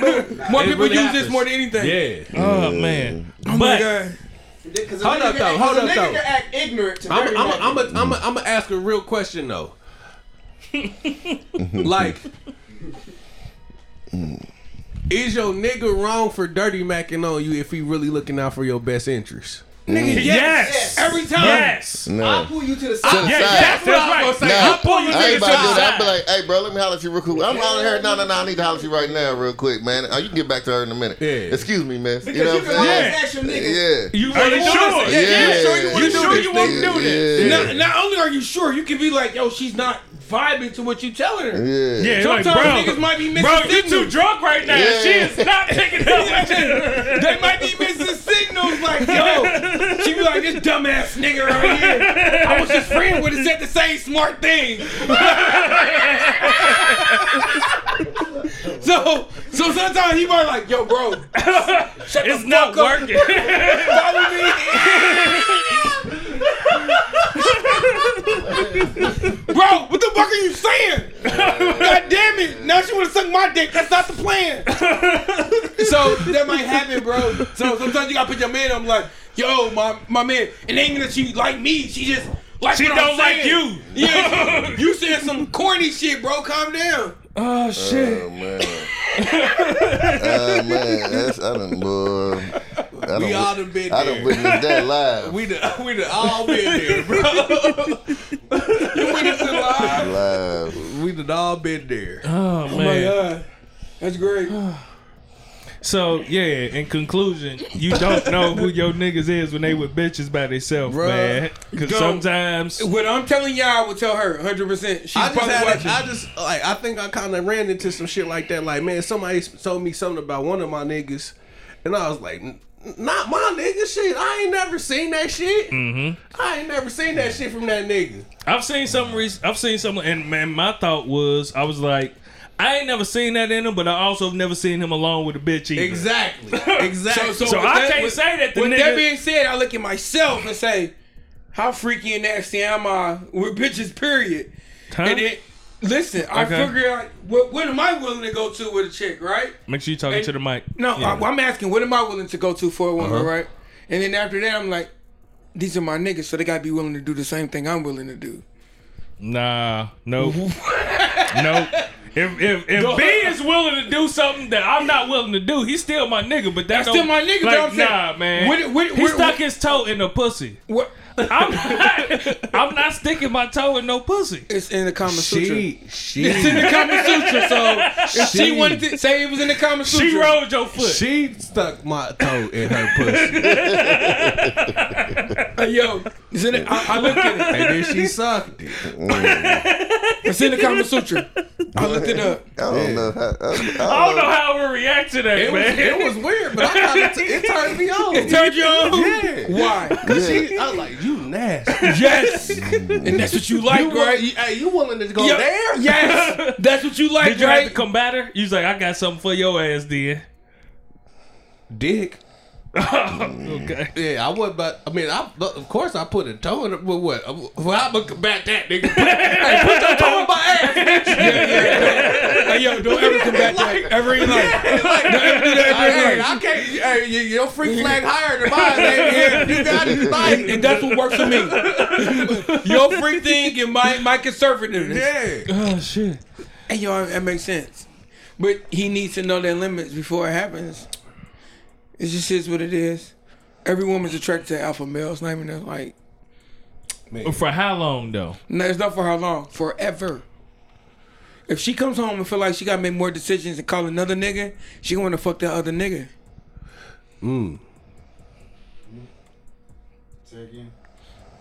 more It people really use happens. this more than anything. Yeah. Oh man. Oh my god. Hold up, though. Hold up, though. act ignorant to I'm I'm. I'm I'm I'm I'm gonna ask a real question though. like, is your nigga wrong for dirty macking on you if he really looking out for your best interest? Nigga, mm. yes. Yes. Every time. Yes. No. I'll pull you to the To side. the Yeah, side. that's what I was gonna say. Nah, I'll pull you I ain't niggas to to the that. I'll be like, hey, bro, let me holler at you real quick. I'm hollering at her. No, no, no. I need to holler at you right now, real quick, man. Oh, you can get back to her in a minute. Yeah. Excuse me, miss. Because you know what I'm saying? ask. Yeah. You wanna do sure? this? Yeah, Yeah. you sure you want You to do this? you want to do this? Not, not only are you sure, you can be like, yo, she's not vibing to what you telling her. Yeah. Yeah, like, Sometimes bro, niggas might be missing bro, you signals. too drunk right now. Yeah. She is not picking up with. They might be missing signals like, yo, she be like, this dumbass nigga right here. I was just friend with it said the same smart thing. so, so sometimes he might like, yo, bro, shut It's the not fuck up. working. Follow me. Bro, what the fuck are you saying? God damn it. Now she wanna suck my dick. That's not the plan. so that might happen, bro. So sometimes you gotta put your man on like, yo, my my man. It ain't even that she like me. She just like She what don't I'm like you. Yeah. you saying some corny shit, bro. Calm down. Oh shit. Oh man. uh, man, that's I done boy. I done, We all done been there. I done there. witnessed that live. We done, we done all been there, bro. You witness it live. live. we done all been there. Oh Oh my man. god. That's great. So yeah, in conclusion, you don't know who your niggas is when they with bitches by themselves, man. Because sometimes What I'm telling y'all, I would tell her 100%. She's I just probably had, watching. a, I just like, I think I kind of ran into some shit like that. Like, man, somebody told me something about one of my niggas, and I was like, "N- not my nigga shit. I ain't never seen that shit. Mm-hmm. I ain't never seen that shit from that nigga. I've seen some. Rec- I've seen some, and man, my thought was, I was like, I ain't never seen that in him, but I also have never seen him alone with a bitch either. Exactly. Exactly. So with I can't say that the With nigga- that being said, I look at myself and say, how freaky and nasty am I with bitches, period. Huh? And then, listen, I Okay. figure out, what, what am I willing to go to with a chick, right? Make sure you talking And- to the mic. No, Yeah. I, I'm asking, what am I willing to go to for a woman, Uh-huh. right? And then after that, I'm like, these are my niggas, so they gotta be willing to do the same thing I'm willing to do. Nah, nope, nope. If if if B is willing to do something that I'm not willing to do, he's still my nigga. But that That's still my nigga, Like, though, I'm saying. nah, man. What- what- he stuck what- his toe in the pussy. What? I'm not. I'm not sticking my toe in no pussy. It's in the Kama Sutra. she, she, It's in the Kama Sutra, so if she, She- wanted to say it was in the Kama Sutra, She rolled your foot. she stuck my toe in her pussy, Hey, yo, it's in the, I, I looked at it. and then she sucked it. It's in the Kama Sutra. I looked it up. I don't know how. I, I don't I don't know how I would react to that, It was, man. it was weird, but I kind of it turned me on. It turned you on? Yeah. Why? Cause she, I was like, you nasty. Yes. and that's what you like, You, right? you, hey, you willing to go Yeah, there? Yes. That's what you like, Did you have right? to combat her? You was like, I got something for your ass, then. Dick. Okay. Yeah, I would, but I mean, I, of course, I put a toe in it. But what? Well, I'm gonna combat that, nigga. hey, put your toe in my ass, bitch. Hey, yo, don't ever come back that ever in your life. Like, Don't ever do that ever in hey, your I can't. Hey, you- your freak flag higher than mine, baby. You got it, And, like, and that's what works for me. Your free thing and my my conservativeness. yeah. Oh shit. Hey, yo, that makes sense. But he needs to know their limits before it happens. It just is what it is. Every woman's attracted to alpha males. Not even that, like, For how long though? no, it's not for how long. Forever. If she comes home and feel like she gotta make more decisions and call another nigga, she gonna fuck that other nigga. Hmm. Say again.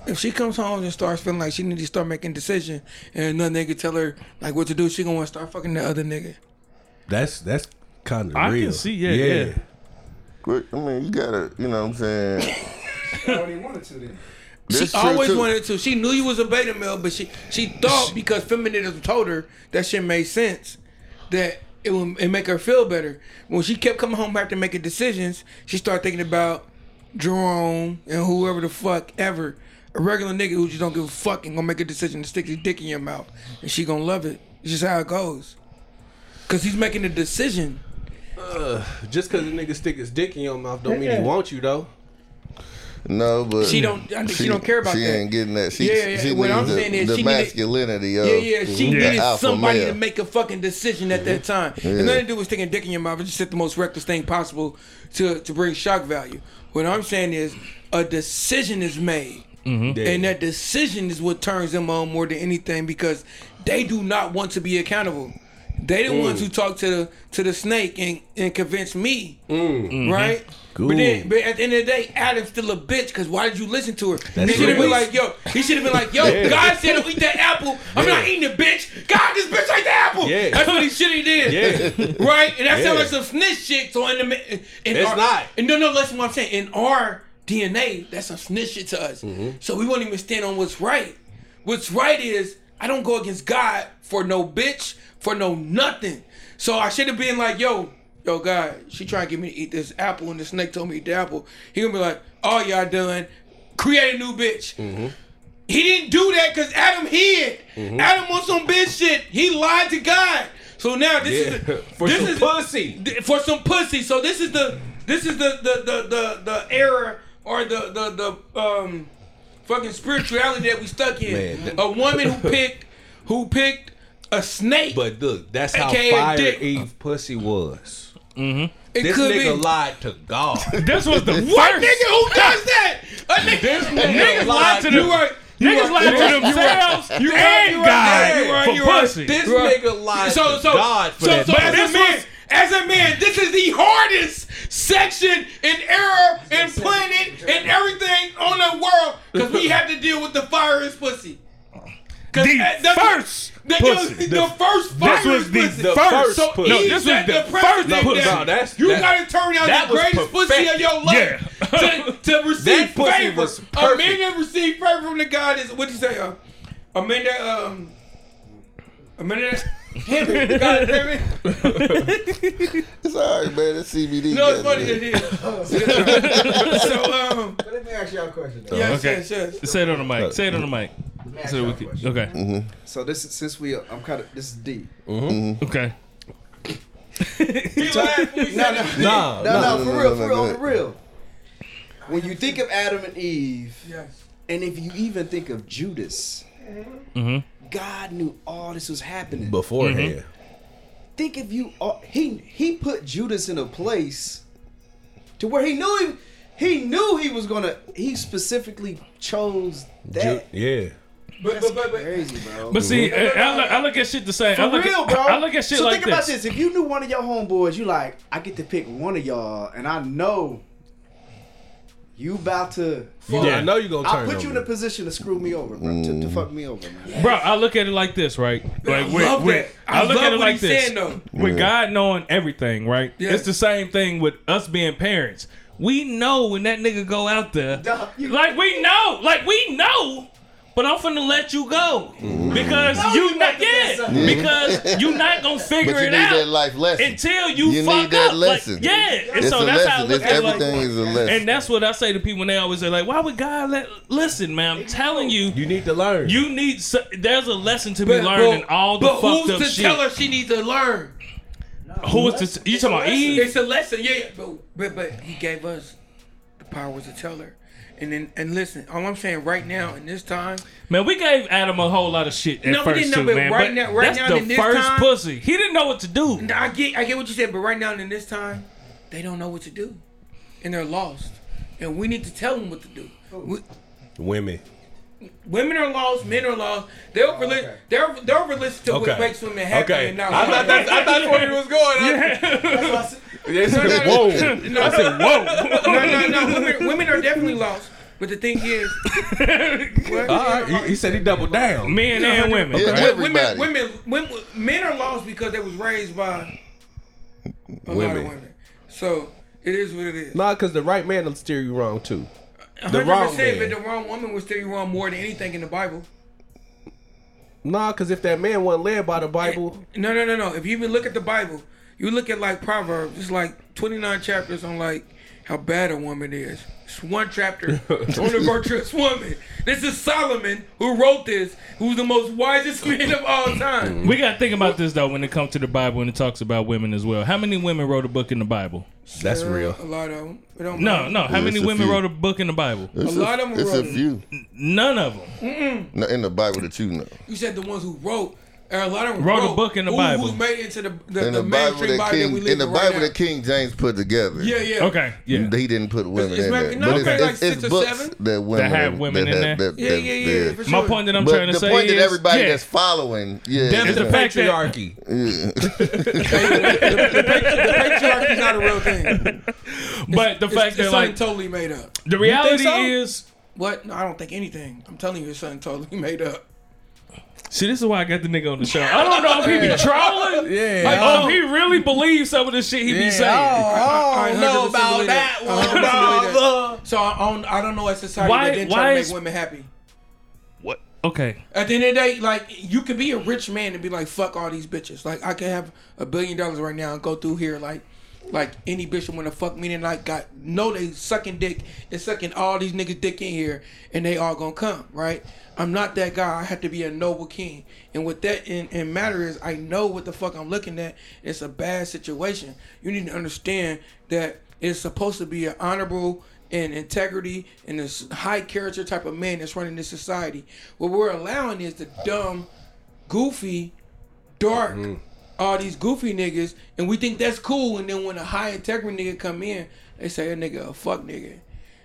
If she comes home and starts feeling like she need to start making decisions and another nigga tell her like what to do, she gonna wanna start fucking the other nigga. That's that's kind of I real. can see, yeah, yeah. Quick, I mean, you gotta, you know what I'm saying? I already wanted to then. She That's true, always too. wanted to. She knew you was a beta male, but she she thought because feminism told her that shit made sense, that it would it make her feel better. When she kept coming home after making decisions, she started thinking about Jerome and whoever the fuck ever. A regular nigga who just don't give a fuck and gonna make a decision to stick his dick in your mouth, and she gonna love it. It's just how it goes. Cause he's making a decision. Just because a nigga stick his dick in your mouth don't mean he want you though. No, but She don't- I think she don't care about she that. She ain't getting that. She, Yeah, yeah, she what needs I'm the, saying is the she needed- masculinity of Yeah, yeah. She the needed somebody male. to make a fucking decision at that time. And nothing to do with sticking dick in your mouth. It just said the most reckless thing possible to to bring shock value. What I'm saying is a decision is made. Mm-hmm. And that decision is what turns them on more than anything because they do not want to be accountable. They the ones mm. who talk to the to the snake and, and convince me, mm. mm-hmm. right? But then, but at the end of the day, Adam's still a bitch because why did you listen to her? he should have been like, yo, he should have been like, yo, God said don't eat that apple. I'm not eating it, bitch. God, this bitch ate the apple. Yeah. That's what he should have did. Yeah. Right? And that Yeah. sounds like some snitch shit. So in the in It's our, not. And no, no, listen what I'm saying. In our DNA, that's some snitch shit to us. Mm-hmm. So we won't even stand on what's right. What's right is I don't go against God for no bitch, for no nothing. So I should have been like, yo, yo, God, she trying to get me to eat this apple, and the snake told me to eat the apple. He gonna be like, all y'all done, create a new bitch. He didn't do that because Adam hid. Adam on some bitch shit. He lied to God. So now this Yeah. is the, For this some is pussy. th- for some pussy. So this is the this is the the the the, the error or the the the um fucking spirituality that we stuck in. Man, that- a woman who picked who picked a snake. But look, that's how fire dick. Eve pussy was. Mm-hmm. it This could nigga be. lied to God. This was the What nigga who does that? A nigga, Niggas lied to You them. right. Niggas lied to themselves You right, and you God you right, for you right. pussy. This nigga lied so, to so, God for so, that. so But as a this man, was- as a man, this is the hardest section in error and planet and everything on the world because we have to deal with the fire is pussy. 'Cause, The that's- first the, pussy. The, the first This was the pussy. first So pussy. No, Eve this was the the first precedent pussy. No, that's- you that- gotta turn out that the was greatest pussy of your life Yeah. to, to receive That pussy favor. was a man perfect. that receive favor from the God is what you say? Uh, a man that um, a man that Henry, God damn it. It's all right, man. That's CBD. No, it's funny it. that is. so um, But let me ask y'all a question. Though. yes, Okay. yes, yes. Say it on the mic. Say it on the mic. Let So we a can, question. okay. So this is since we I'm kind of this is deep. Okay. He laughed when we No, said no, it. Nah, no, no, no, for real, for real, for real. When you think of Adam and Eve, Yes. and if you even think of Judas, Mm-hmm. God knew all this was happening. beforehand. think if you uh, he he put Judas in a place to where he knew he he knew he was gonna he specifically chose Ju- that. yeah. But, but, but, but, Crazy, bro. But see, I, I, look, I look at shit the same. For I look real, at, bro. I look at shit so like think this. about this. If you knew one of your homeboys, you like, I get to pick one of y'all, and I know you about to. You- Yeah. I know you gonna I'll put on you in a position to screw me over, bro. To, to fuck me over, man. Mm. Bro, I look at it like this, right? Like I with, love with, that. I I look love at it like he's this. saying, though. With God knowing everything, right? Yeah. It's the same thing with us being parents. We know when that nigga go out there. Dog, you- Like we know, like we know. But I'm finna let you go mm-hmm. because No, you you not about yeah because you not gonna But figure you it need out that life lesson. until you, You fuck need that up. lesson. Like, yeah, and It's so a that's how I look It's, at it. Like, everything is a lesson. and that's what I say to people when they always say like, "Why would God let?" Listen, man, I'm telling you, You need to learn. you need. So, there's a lesson to be but, learned in all the but fucked who's to tell her she needs to learn? Who is to? You talking about Eve? It's a lesson, yeah. yeah. But, but but he gave us the power to tell her. And then and listen, all I'm saying right now in this time, Man, we gave Adam a whole lot of shit at No, we didn't know, too, but man. right but now- right that's now the in this first time- pussy. He didn't know what to do. I get I get what you said, but right now in this time, they don't know what to do, and they're lost, and we need to tell them what to do. We, Women. women are lost, men are lost. They're over okay. they're they're over listen to Okay. what makes women happy. Okay. And not I thought that's I thought that's where he was going. Yes, Whoa. No, I said, whoa. no, no, no. Women, women are definitely lost. But the thing is, what? All right. He, he said he doubled down. Men and women. Yeah, Women, everybody. women, women, men are lost because they was raised by a lot Women. of women. So it is what it is. Nah, because the right man will steer you wrong too. The 100%, wrong but the wrong woman will steer you wrong more than anything in the Bible. Nah, because if that man wasn't led by the Bible, No, no, no, no. If you even look at the Bible, you look at like Proverbs. It's like 29 chapters on like how bad a woman is. It's one chapter on the virtuous woman. This is Solomon who wrote this, who's the most wisest man of all time. We gotta think about this though when it comes to the Bible and it talks about women as well. How many women wrote a book in the Bible? That's Sarah, real. A lot of them. Don't No, matter. no. How Yeah, many women few. wrote a book in the Bible? It's A lot of 'em It's wrote a it. few None of them. Not in the Bible that you know. You said the ones who wrote. And A lot of Wrote a book in the who, Bible. Who's made it into the the, In the, the Bible mainstream that Bible that we King, live in the right Bible now. that King James put together. Yeah, yeah. Okay. Yeah. He didn't put women It's in maybe- there, no, but maybe it's, like it's, six it's or books seven. that women have women that in have- there? that- Yeah, that- yeah, yeah. that- For My point that I'm But trying to the say point is that everybody yeah. that's following, yeah, Damn It's the the fact that- patriarchy. the, patriarchy is not a real thing. But the fact it's that something like totally made up. the reality is, What? No, I don't think anything. I'm telling you, it's something totally made up. See, this is why I got the nigga on the show. I don't know if he be trolling. Yeah, Like, I oh, he really believes some of the shit he be saying. Oh, I oh, don't know about believe that one, 100% believe that. brother. So I don't, I don't know a society Why- that didn't why try to is- make women happy. What? Okay. At the end of the day, like you could be a rich man and be like, "Fuck all these bitches." Like I can have a billion dollars right now and go through here like, like any bitch wanna fuck me like got know they sucking dick and sucking all these niggas dick in here and they all gonna come right. I'm not that guy. I have to be a noble king. And what that in, in matter is, I know what the fuck I'm looking at. It's a bad situation. You need to understand that it's supposed to be an honorable and integrity and this high character type of man that's running this society. What we're allowing is the dumb, goofy, dark, mm-hmm. All these goofy niggas, and we think that's cool. And then when a high integrity nigga come in, they say a nigga a fuck nigga.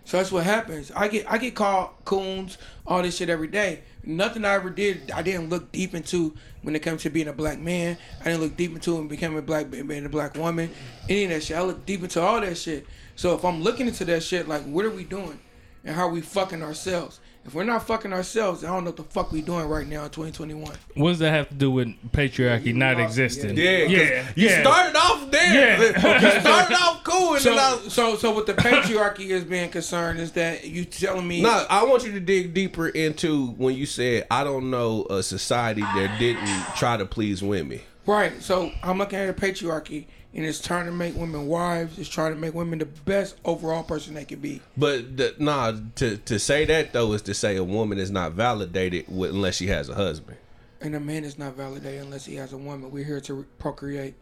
So that's what happens. I get I get called coons, all this shit every day. Nothing I ever did, I didn't look deep into when it comes to being a black man. I didn't look deep into and becoming a black being a black woman. Any of that shit. I look deep into all that shit. So if I'm looking into that shit, like what are we doing? And how are we fucking ourselves? If we're not fucking ourselves, I don't know what the fuck we doing right now in 2021. What does that have to do with patriarchy not existing? Yeah, yeah, yeah. You yeah. started off there. Yeah. You started off cool, and So, then I, so, so what the patriarchy is being concerned is that you telling me No, I want you to dig deeper into when you said I don't know a society that didn't try to please women. Right. So I'm looking at a patriarchy, and it's trying to make women wives. It's trying to make women the best overall person they can be. But the, nah, to to say that though is to say a woman is not validated with, unless she has a husband. And a man is not validated unless he has a woman. We're here to re- procreate.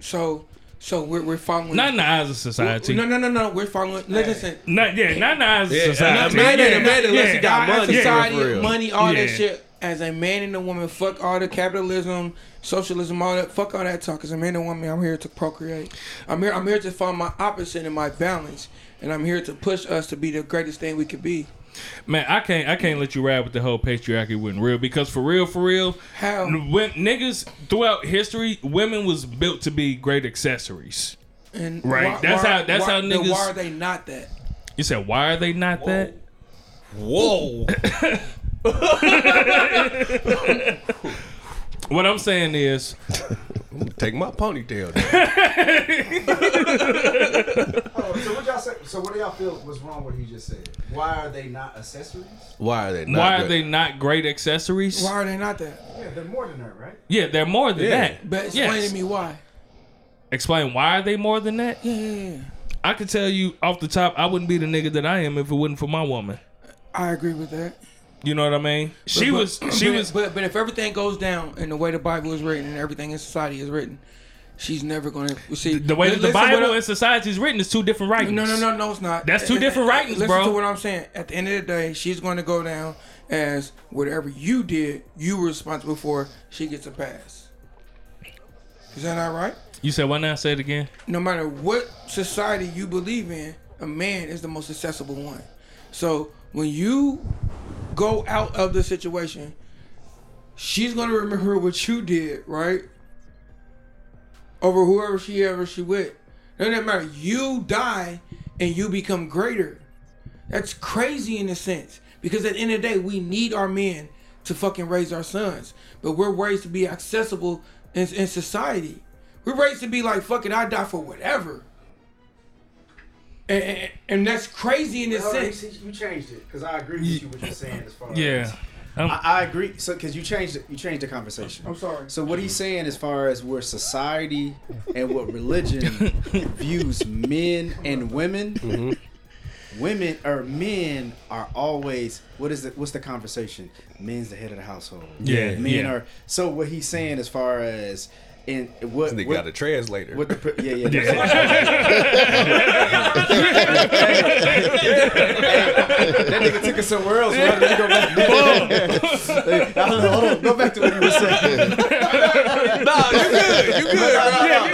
So, so we're we're following. Not in the eyes of society. No, no, no, no. We're following. Listen. Not yeah, not in the eyes of Yeah, society. a I mean, man ain't a yeah, man unless yeah, he got money. society, for money, all that shit. As a man and a woman, fuck all the capitalism, socialism, all that. Fuck all that talk. As a man and a woman, I'm here to procreate. I'm here. I'm here to find my opposite and my balance, and I'm here to push us to be the greatest thing we could be. Man, I can't I can't let you ride with the whole patriarchy wasn't real because for real, for real, How? when niggas throughout history, women was built to be great accessories. And Right. That's how- that's why, how then niggas- Why are they not that? You said why are they not that? Whoa! What I'm saying is, Take my ponytail. down. So what y'all say? So what do y'all feel was wrong? What he just said? Why are they not accessories? Why are they? Not why are good? they not great accessories? Why are they not that? Yeah, they're more than that, right? Yeah, they're more than Yeah. that. But explain Yes. to me why. Explain why are they more than that? Yeah, yeah, yeah. I could tell you off the top, I wouldn't be the nigga that I am if it wasn't for my woman. I agree with that. You know what I mean? She But- was she but- was But but if everything goes down in the way the Bible is written and everything in society is written, she's never going to see the way that the Bible and society is written is two different writings. No, no, no, no, it's not. That's two eh, different eh, eh, writings, Listen bro. to what I'm saying. At the end of the day, she's going to go down as whatever you did, you were responsible for. She gets a pass. Is that not right? You said why not say it again? no matter what society you believe in, a man is the most accessible one. So when you go out of the situation, she's gonna remember what you did, right? Over whoever she ever she with. It doesn't matter. You die and you become greater. That's crazy in a sense. Because at the end of the day, we need our men to fucking raise our sons. But we're raised to be accessible in, in society. We're raised to be like, fucking, I die for whatever. And, and, and that's crazy in a Hold on, you, sense. see, you changed it because I agree with you what you're saying as far Yeah. as Um, I, I agree. So because you changed you changed the conversation. I'm sorry. So what he's saying as far as where society and what religion views men and women, women or men are always what is it? What's the conversation? Men's the head of the household. Yeah, men yeah. are. So what he's saying as far as and what, They what got a translator. what the pr- yeah yeah. that nigga took us somewhere else. Right? Let go back. Hey, I don't know, hold on. Go back to what you were saying. nah, you good. You good,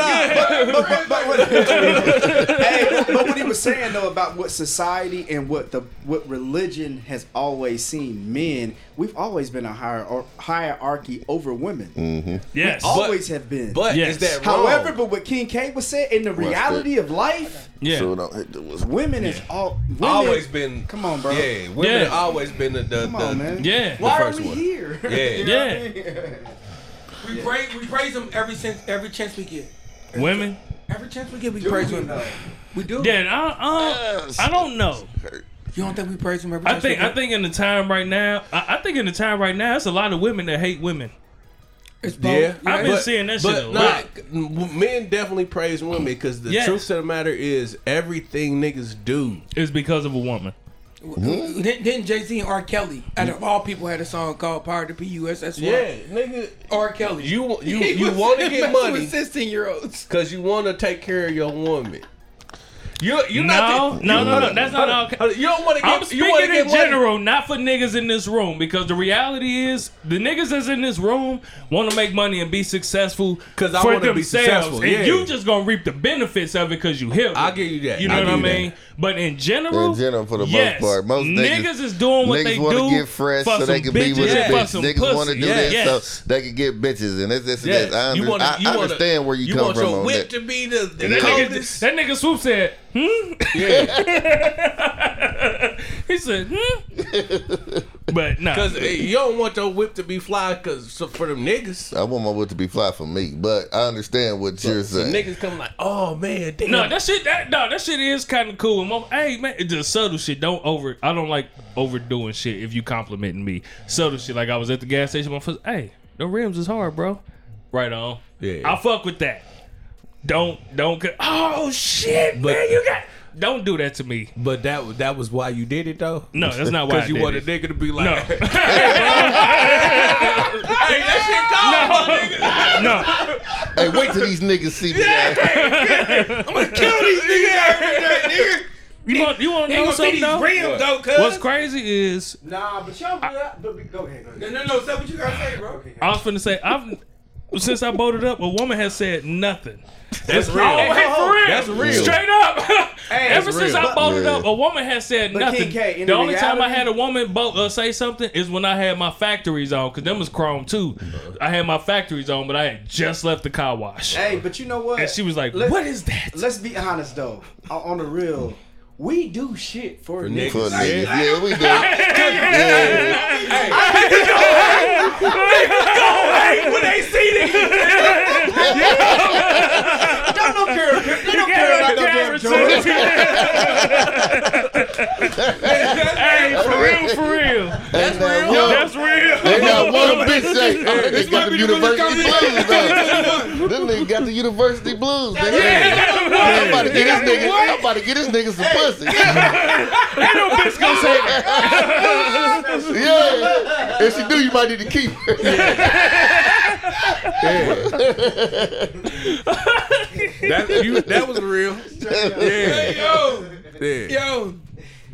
bro. but, but, what, hey, but what he was saying though about what society and what the what religion has always seen men, we've always been a higher hierarchy over women. Mm-hmm. Yes. Always have been. But Yes. is that wrong? However, but what King K was saying in the reality of life, yeah. So don't hit the whistle. women is all women, always been. Come on, bro. Yeah, women Yeah. always been the. the Come on, the- man. yeah. Why are we one. here? Yeah. Yeah. We praise, we praise them every chance, every chance we get. Women. Every chance we get, we praise them. We do. Yeah. I, uh, I don't know. You don't think we praise them every I chance think we I think in the time right now, I, I think in the time right now, it's a lot of women that hate women. It's both. Yeah, I've been but- seeing that but shit a nah, lot. m- Men definitely praise women because the Yes. truth of the matter is everything niggas do. is because of a woman. Didn't, didn't Jay Z and R. Kelly, out of all people, had a song called "Power to P U S S Y"? Yeah, nigga. R. Kelly. You you you want to get money with sixteen year olds. because you want to take care of your woman. You you No, not the- no, you no, no, that's not all- You don't want to I'm get. You want to speaking get in money. general, not for niggas in this room, because the reality is the niggas that's in this room want to make money and be successful because I wanna be themselves, successful, and yeah. you just gonna reap the benefits of it because you hip. I'll give you that. You know I'll what I mean? But in general, In general, for the most part, most niggas- niggas, is doing what they Niggas want do to get fresh so they can be with bitches the and bitch. Niggas want to do Yes. that so they can get bitches, and this, this, and Yes. this. I, under, you wanna, I, you I wanna, understand where you, you come want from your whip that. to be the, the that nigga, coldest. that nigga swoop said, hmm? Yeah. he said, hmm? but no. Because you don't want your whip to be fly because for them niggas. I want my whip to be fly for me, but I understand what you're saying. niggas come like, oh man, damn. No, that shit. That no, that shit is kind of cool. Mom, hey man, it's just subtle shit. Don't over. I don't like overdoing shit. If you complimenting me, subtle shit. Like I was at the gas station. My first, hey, the rims is hard, bro. Right on. Yeah. I fuck with that. Don't don't. co- Oh shit, But- man, you got. Don't do that to me. But that was that was why you did it though. No, that's not why. Because you did want a nigga to be like, No, hey, that shit cold, my nigga. no. Hey, wait till these niggas see me. You want you want to know something though? rims though, cuz. What's crazy is Nah, but y'all do that. But we- go ahead. Go ahead. No, no, no. Say what you gotta say, bro. I was finna say I've since I bolted up, a woman has said nothing. That's real. Oh, hey, for real. That's real. Straight up. Ever since real. I bolted Yeah. up, a woman has said But nothing. King K, the the only time I had a woman bo- uh, say something is when I had my factories on, because them was chrome too. I had my factories on, but I had just left the car wash. Hey, but you know what? And she was like, Let's- "What is that?" Let's be honest though. On on the real, we do shit for, niggas. For niggas. niggas. Yeah, we do. Yeah. When they see it, Don't care. They don't care about no damn Jordan. hey, for real, for real. That's real. That's real. They got one bitch say, oh, they got the university blues, though. Them niggas got the university blues, nigga. I'm about to get this nigga, I'm about to get this nigga some pussy. Ain't no bitch gonna say that. Yeah. If she do, you might need to keep her. That, you, that was real. Yeah. Yo, yeah. yo.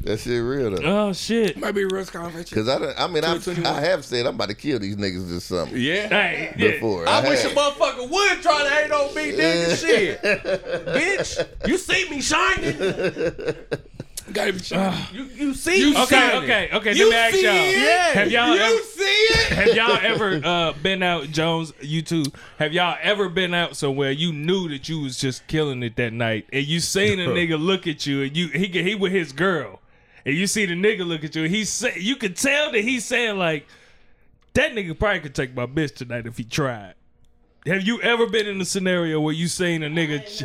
That shit real, though. Oh shit. Might be a real conversation. Cause I, done, I mean, I, I have said I'm about to kill these niggas or something Yeah. Hey, yeah. before. I wish a have. motherfucker would try to hate on me, nigga. Shit. Bitch, you see me shining. Gotta be sure. You, you see me Okay, shining. okay, okay. You let me ask y'all. it? Have y'all you ever, see it? have y'all ever uh, been out, Jones? You too. Have y'all ever been out somewhere you knew that you was just killing it that night, and you seen a nigga look at you, and you he he with his girl, and you see the nigga look at you, and he say you could tell that he's saying like, that nigga probably could take my bitch tonight if he tried. Have you ever been in a scenario where you seen a nigga? ch-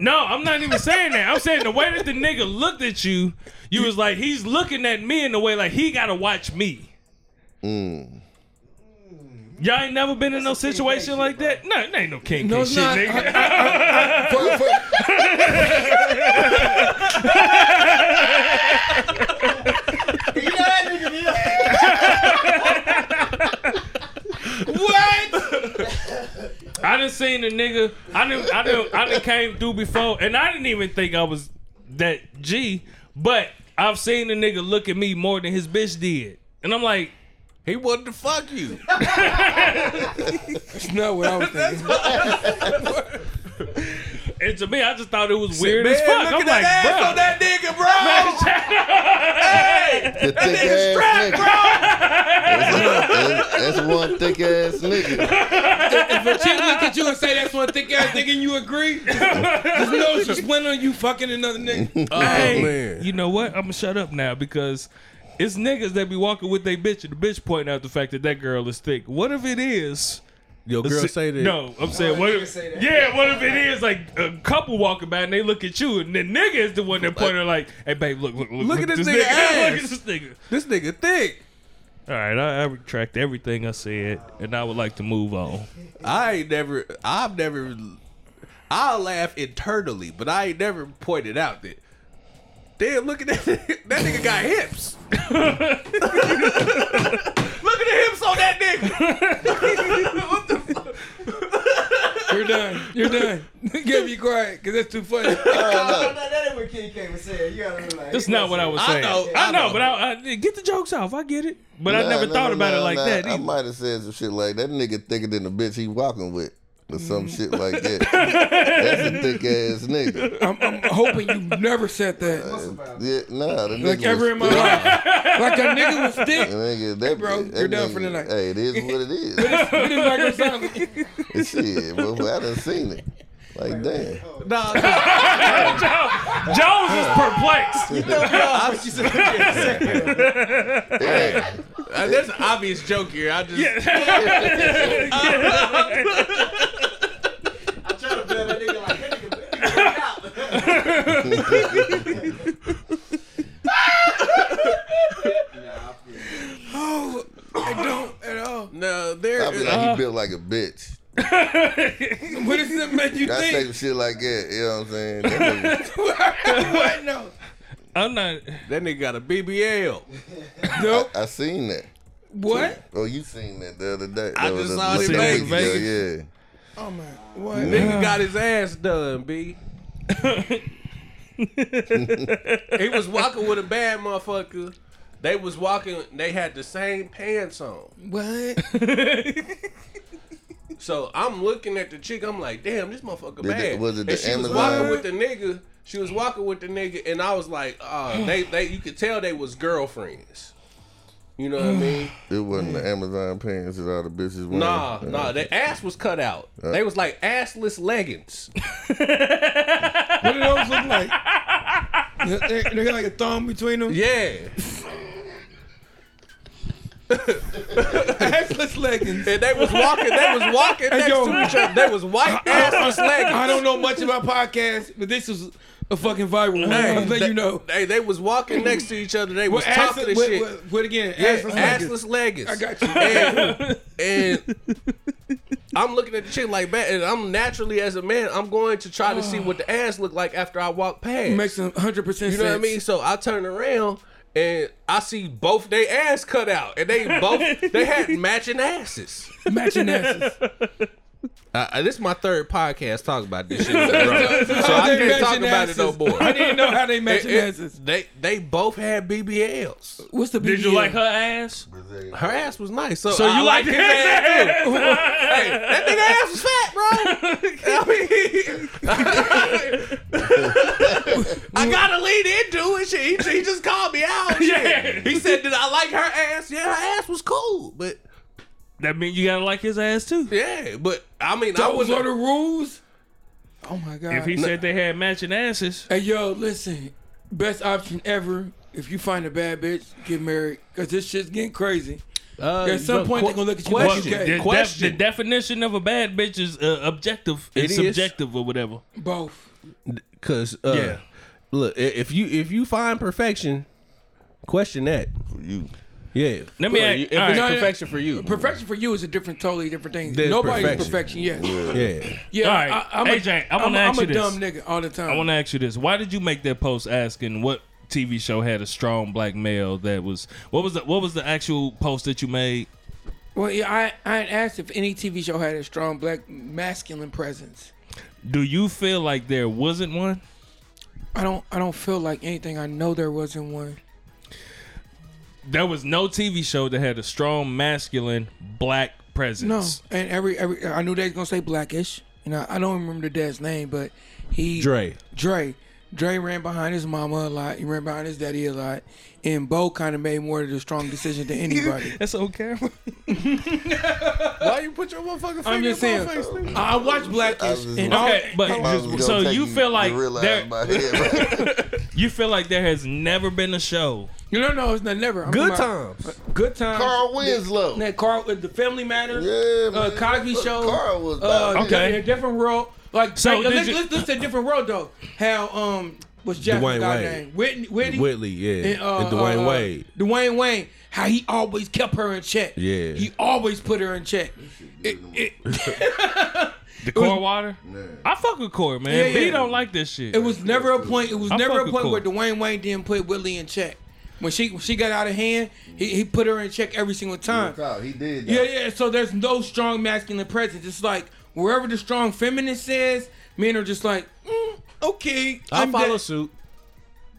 no, I'm not even saying that. I'm saying the way that the nigga looked at you, you was like, he's looking at me in the way like he gotta watch me. Mm. Y'all ain't never been in no situation like that? No, it ain't no king No, shit, not. nigga. For- for- I done seen a nigga. I didn't. I didn't. I didn't came through before, and I didn't even think I was that G. But I've seen a nigga look at me more than his bitch did, and I'm like, He wanted to fuck you. That's not what I was thinking. And to me, I just thought it was weird Man, as fuck. look I'm at that ass like, on that nigga, bro. hey, The thick ass nigga. That's, that's one thick ass nigga. if a chick look at you and say that's one thick ass nigga and you agree, just, just know she's planning on you fucking another nigga. oh hey, man. you know what? I'm gonna shut up now because it's niggas that be walking with their bitch and the bitch pointing out the fact that that girl is thick. What if it is? Your girl say that. No, I'm saying what if? say that. Yeah, what if it is like a couple walking by and they look at you and the nigga is the one that pointing like, "Hey, babe, look, look, look, Look at this nigga look ass." at this nigga." This nigga thick. All right, I, I retract everything I said, and I would like to move on. I ain't never. I've never. I'll laugh internally, but I ain't never pointed out that. Damn, look at that. That nigga got hips. look at the hips on that nigga. What the fuck? You're done. You're done. Get me quiet, cause that's too funny. Oh, no, no, that ain't what King K was saying. You gotta relax. That's not what I was saying. I know, I I know, know. but I, I get the jokes off. I get it, but I never nah, thought nah, about it like nah. that. I might have said some shit like that. Nigga thicker than the bitch he walking with. Or some shit like that. That's a thick ass nigga. I'm, I'm hoping you never said that. Uh, yeah, nah, the nigga Like ever in my thick. life. Like a nigga was The thick. nigga, that, bro, that you're done nigga- for the night. Hey, it is what it is. It is not gonna like shit, but I done seen it. Like, damn. Nah, Jones is perplexed. Hey, uh, there's an obvious joke here. I just. I'm trying to build that nigga like that nigga better out. Oh, I don't at all. No, there. I be like, he built like a bitch. What does that make you I say think? some shit like that, you know what I'm saying? That nigga- what? No. I'm not. that nigga got a BBL. Nope. I seen that. What? Oh, you seen that the other day. I That was just a- saw it in like Vegas. Yeah. Oh man. What? Nigga got his ass done, B. he was walking with a bad motherfucker. They was walking. They had the same pants on. What? So I'm looking at the chick. I'm like, damn, this motherfucker Did bad. it- was it and the she was walking with the nigga. She was walking with the nigga, and I was like, uh, they, they, you could tell they was girlfriends. You know what I mean? It wasn't the Amazon pants that all the bitches wearing. Nah, Uh, nah. Their ass was cut out. They was like assless leggings. What do those look like? They, they got like a thumb between them. Yeah. Assless leggings. And they was walking. They was walking Hey, next yo. to each other. They was white assless leggings. I don't know much about podcasts, but this is a fucking viral one. Hey, they, you know. They, they was walking next to each other. They was What, talking and what, shit. what, what again? Yeah, Assless assless, leggings. I got you. And, and I'm looking at the chick like that, and I'm naturally as a man, I'm going to try to see what the ass look like after I walk past. Makes a hundred percent you sense. know what I mean? So I turn around and I see both their ass cut out, and they both they had matching asses. Matching asses. Uh, this is my third podcast talking about this shit, in a row. so I they can't talk matching about it no asses? more. I didn't know how they matching It- it- asses. They they both had BBLs. What's the Did you like her ass? Her ass was nice. So, So I you like like his his ass too. hey, that nigga ass was fat, bro. I mean, I gotta lead into it. Shit, He, he just called me out. Shit. Yeah. He said, "Did I like her ass? Yeah, her ass was cool, but That mean you gotta like his ass too. yeah, but I mean, I was are the rules. Oh my god. If he said they had matching asses, Hey yo, listen. Best option ever. If you find a bad bitch, get married. Cause this shit's getting crazy. uh, At some but point, qu- they're gonna look at you question, like the, you def- Question. the definition of a bad bitch is uh, objective. It It's is. subjective or whatever. Both. Cause uh, Yeah. look, if you if you find perfection, question that. For You. Yeah, Let me ask. if it's right. perfection for you, Perfection for you is a different, totally different thing. There's Nobody's perfection. perfection. Yes. yeah. Yeah. All right. I, I'm AJ, I I'm, wanna I'm ask a this. dumb nigga all the time. I want to ask you this: Why did you make that post asking what TV show had a strong black male that was? What was the What was the actual post that you made? Well, yeah, I I asked if any TV show had a strong black masculine presence. Do you feel like there wasn't one? I don't I don't feel like anything. I know there wasn't one. There was no TV show that had a strong masculine black presence. No, and every every I knew they was gonna say blackish. You know, I don't remember the dad's name, but he Dre. Dre. Dre ran behind his mama a lot. He ran behind his daddy a lot. And Bow kind of made more of the strong decision than anybody. That's okay. Why you put your motherfucking finger I'm just in my saying. face, nigga? I watch Blackish. was- and Okay, but I so you feel like there, head, you feel like there has never been a show. You don't know it's not never. I'm Good talking about- times. Good times. Carl Winslow. That Carl, uh, the Family Matters. Yeah, uh, man. Cosby Show. Carl was uh, Okay. A different world. Like So so, did let's, you- let's, let's say different world though. How um what's Jeff Dwayne guy Wade. name? Whitney, Whitney, Whitley, yeah. and, uh, and Dwayne uh, Wade. Dwayne Wayne. How he always kept her in check. Yeah. He always put her in check. It, it, The core water. I fuck with core, man. Yeah, B yeah. don't like this shit. it was never a point. It was I never a point where Dwayne Wayne didn't put Whitley in check. When she when she got out of hand, he, he put her in check every single time. Carl, he did. Yeah, that. yeah. yeah. So there's no strong masculine presence. It's like wherever the strong feminist says, men are just like, mm, okay. I I'm follow that- suit.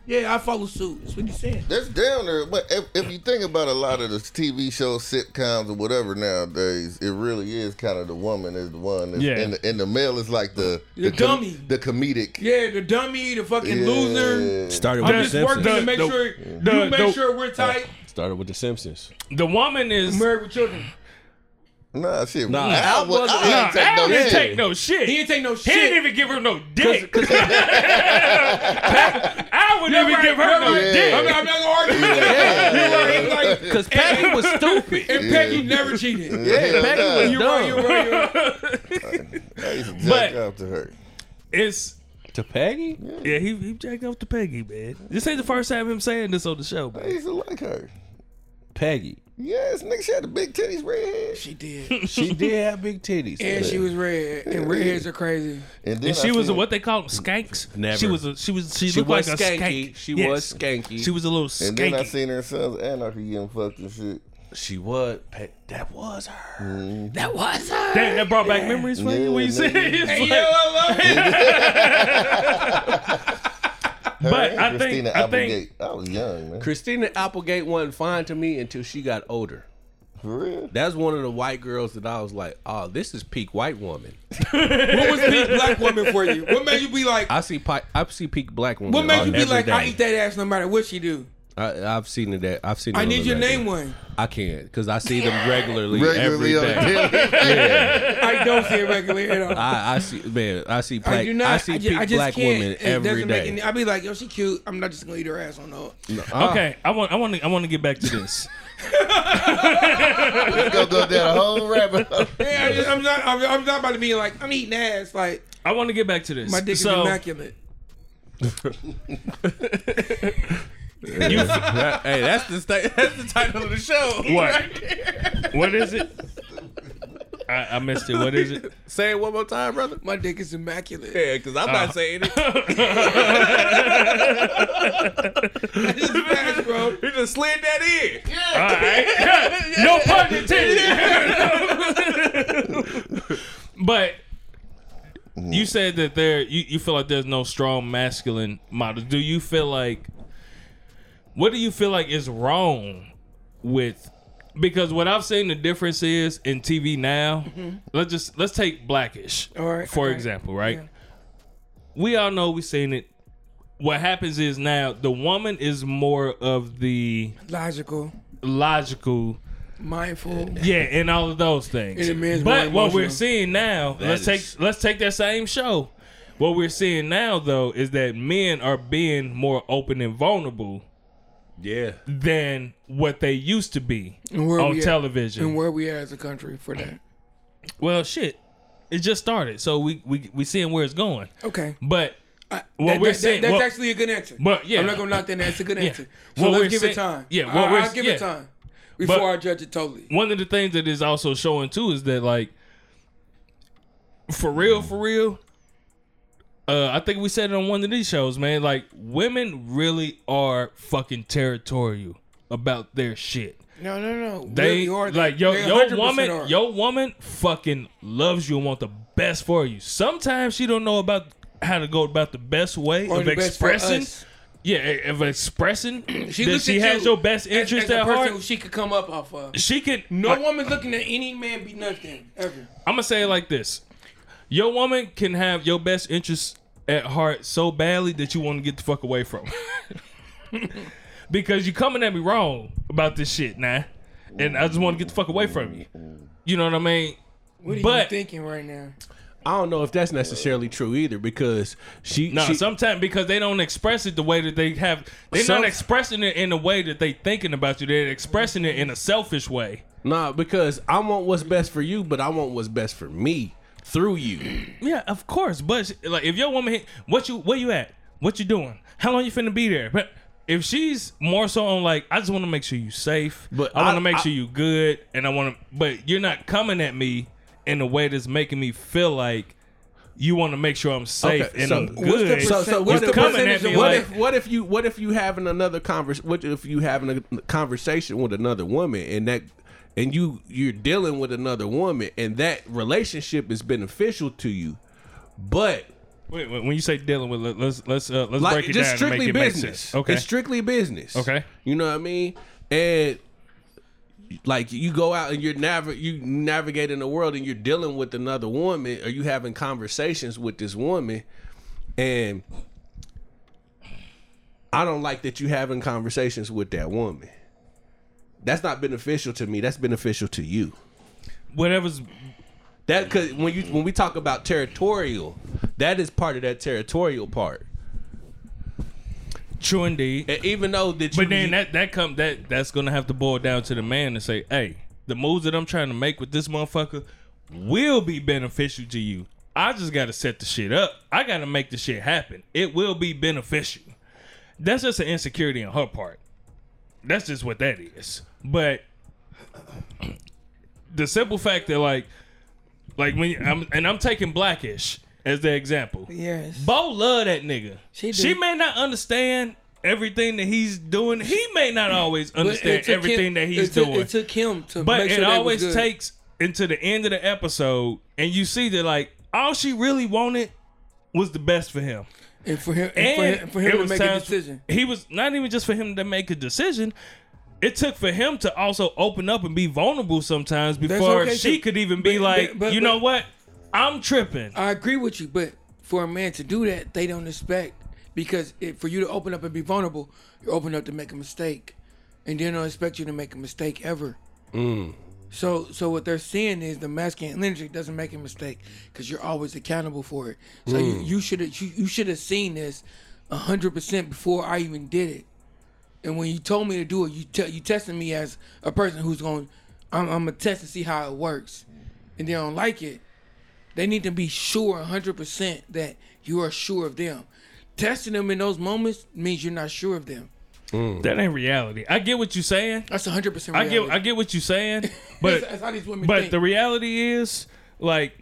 Yeah, I follow suit. That's what he's saying. That's down there. But if, if you think about a lot of the TV shows, sitcoms, or whatever nowadays, it really is kind of the woman is the one. That's, Yeah. And the, and the male is like the The com- dummy. the comedic. Yeah, the dummy, the fucking Yeah. loser. Started with I'm with the just working Simpsons. to make The- sure the- you make the- sure we're tight. Started with the Simpsons. the woman is. Married with children. Nah, shit. Nah, Al, Al was, wasn't- Al Nah, ain't take Al no didn't take no shit. He didn't take no He didn't even give her no dick. Al would never Right, give her right, no right. dick. I mean, I'm not gonna argue with that. You're right. Like, Because Peggy was stupid. and Peggy never cheated. Yeah, Peggy nah. was You're right. You're right. You're right. I used to But- off to her. It's To Peggy? yeah. He he jacked off to Peggy, man. This ain't the first time him saying this on the show, I man. used to like her. Peggy. Yes, nigga, she had the big titties, red hair. She did. She did have big titties. And she was red. And redheads are crazy. And then And she I was a, seen- what they call them skanks. Never. She was a she was she, She looked was like a skanky. skank. She Yes. was skanky. She was a little And then I seen her sons anarchy getting fucked and shit. She was. Pe- that was her. Mm-hmm. That was her. That, that brought back memories for you when you Yeah, said nigga. it. Hey, It's yo, like- I love it. Her But I think- Christina I think- Applegate. I was young, man. Christina Applegate wasn't fine to me until she got older. For real. That's one of the white girls that I was like, oh, this is peak white woman. What was peak black woman for you? What made you be like? I see pi- I see peak black woman. What made you be like? I eat that ass no matter what she do. I, I've seen it. That I've seen. It I need the you to name one. I can't because I see them regularly, Regularly on every the day. telly. I don't see it regularly at all. I, I see man. I see black. I I, do not. see I ju- peak I just black can't. women It every doesn't make day. any- I be like, yo, she cute. I'm not just gonna eat her ass on no. Uh-uh. Okay, I want I want to I want to get back to this. Let's go go down a whole rabbit hole. Yeah, I just, I'm not. I'm, I'm not about to be like, I'm eating ass. Like I want to get back to this. my dick is immaculate. You, hey, that's the sta- that's the title of the show. what? What is it? I, I missed it. What is it? Say it one more time, brother. My dick is immaculate. Yeah, because I'm not ah. saying it. It's fast, bro. He just slid that in. All right. no pun intended. but you said that there you, you feel like there's no strong masculine models. Do you feel like what do you feel like is wrong with because what I've seen the difference is in TV now. Mm-hmm. Let's just let's take Blackish All right, for okay. example, right? Yeah. We all know we've seen it. What happens is now the woman is more of the Logical, logical mindful. yeah, and all of those things. And the man's but what we're seeing now, let's is- take let's take that same show. What we're seeing now though is that men are being more open and vulnerable Yeah. than what they used to be And where on we at- television. And where we at as a country for that? well, shit, it just started, so we we we seeing where it's going. Okay. But I, Well, that- we're that- saying- that's well- actually a good answer. but, yeah. I'm not gonna knock that. That's a good Yeah. answer. So What we're let's give saying- it time. yeah, what I, we're- I'll give yeah. it time before But- I judge it totally. one of the things that is also showing too is that like for real for real uh i think we said it on one of these shows man like women really are fucking territorial about their shit No, no, no. They Really are. like They your woman, are. your woman fucking loves you and want the best for you. Sometimes she don't know about how to go about the best way Or of the best for expressing. Yeah, of expressing She that she has you your best interest as a at heart. She could come up off of. She could. No like, woman looking at any man be nothing ever. I'm gonna say it like this: Your woman can have your best interest at heart so badly that you want to get the fuck away from. because you're coming at me wrong about this shit, nah. And I just want to get the fuck away from you. You know what I mean? What are you thinking right now? I don't know if that's necessarily true either because she. No, she sometimes because they don't express it the way that they have. They're Some- not expressing it in the way that they thinking about you. They're expressing it in a selfish way. nah, because I want what's best for you, but I want what's best for me through you. Yeah, of course. But like, if your woman, hit, what you, where you at? What you doing? How long you finna be there? But if she's more so on like, I just want to make sure you safe. But I want to make I- sure you good, and I want to. But you're not coming at me in a way that's making me feel like you want to make sure I'm safe Okay, and so I'm what's the good. percent- So, so what's what the if, coming percentage at me what like, if what if you what if you having another convers what if you having a conversation with another woman and that and you you're dealing with another woman and that relationship is beneficial to you, but Wait, wait, when you say dealing with, let- let's let's uh, let's like break it just down and strictly make it make business. sense. Okay. it's strictly business. Okay. you know what I mean, and like you go out and you're nav- you navigating the world and you're dealing with another woman or you having conversations with this woman and I don't like that you having conversations with that woman. That's not beneficial to me. That's beneficial to you. Whatever's That cause when you when we talk about territorial, that is part of that territorial part. true indeed. And even though that you But then that that come that that's gonna have to boil down to the man and say, hey, the moves that I'm trying to make with this motherfucker will be beneficial to you. I just gotta set the shit up. I gotta make the shit happen. It will be beneficial. That's just an insecurity on her part. That's just what that is. But the simple fact that like like when I'm and I'm taking blackish as the example. Yes. Bow love that nigga. She She, may not understand everything that he's doing. He may not always understand everything him- that he's it took, doing. It took him to but make it always takes into the end of the episode, and you see that like all she really wanted was the best for him. And for him and, And for him, for him to was make a decision. He was not even just for him to make a decision. It took for him to also open up and be vulnerable sometimes before okay, she too. could even be But- like, but- but- you know what, I'm tripping. I agree with you, but for a man to do that, they don't expect because it, for you to open up and be vulnerable, you're open up to make a mistake, and they don't expect you to make a mistake ever. Mm. So, so what they're seeing is the masculine energy doesn't make a mistake because you're always accountable for it. So you mm. you should have you, you should have seen this hundred percent before I even did it. And when you told me to do it, you te- you tested me as a person who's going. I'm, I'm gonna test to see how it works, and they don't like it. They need to be sure 100% that you are sure of them. Testing them in those moments means you're not sure of them. That ain't reality. I get what you're saying. That's 100% I get I get what you're saying, but that's, that's how these women but think. the reality is like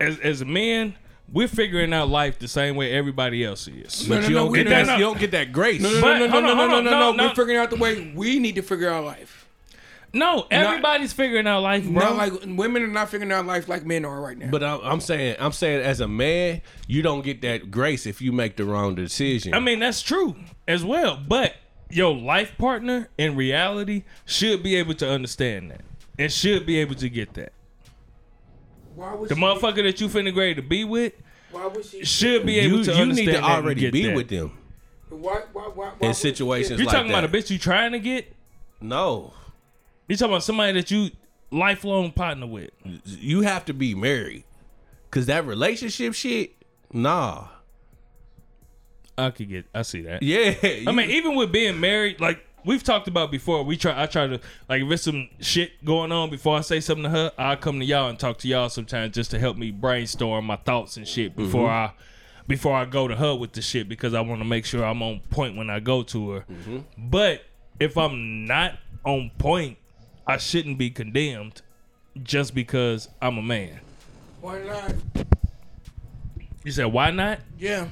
as as men, we're figuring out life the same way everybody else is. No, But no, you no, don't we- get no, that. no. You don't get that grace. no, no, But- no, no, hold no, on, no, no, no, no, no, no. We're figuring out the way we need to figure out life. No, everybody's figuring out life, bro. Not like women are not figuring out life like men are right now. But I'm, I'm saying, I'm saying, as a man, you don't get that grace if you make the wrong decision. I mean, that's true as well. But your life partner in reality should be able to understand that and should be able to get that. why would The she, motherfucker that you finna grade to be with Why would she? should be you, able to you understand need to that already be that. with them Why, why, why, why in situations You like talking that. about a bitch you trying to get? No, You talking about somebody that you lifelong partner with? you have to be married, cause that relationship shit. Nah, I could get. I see that. yeah. I mean, even with being married, like we've talked about before, we try. I try to like if it's some shit going on before I say something to her, I'll come to y'all and talk to y'all sometimes just to help me brainstorm my thoughts and shit before mm-hmm. I before I go to her with the shit because I want to make sure I'm on point when I go to her. Mm-hmm. But if I'm not on point, I shouldn't be condemned just because I'm a man. Why not? You said why not? Yeah.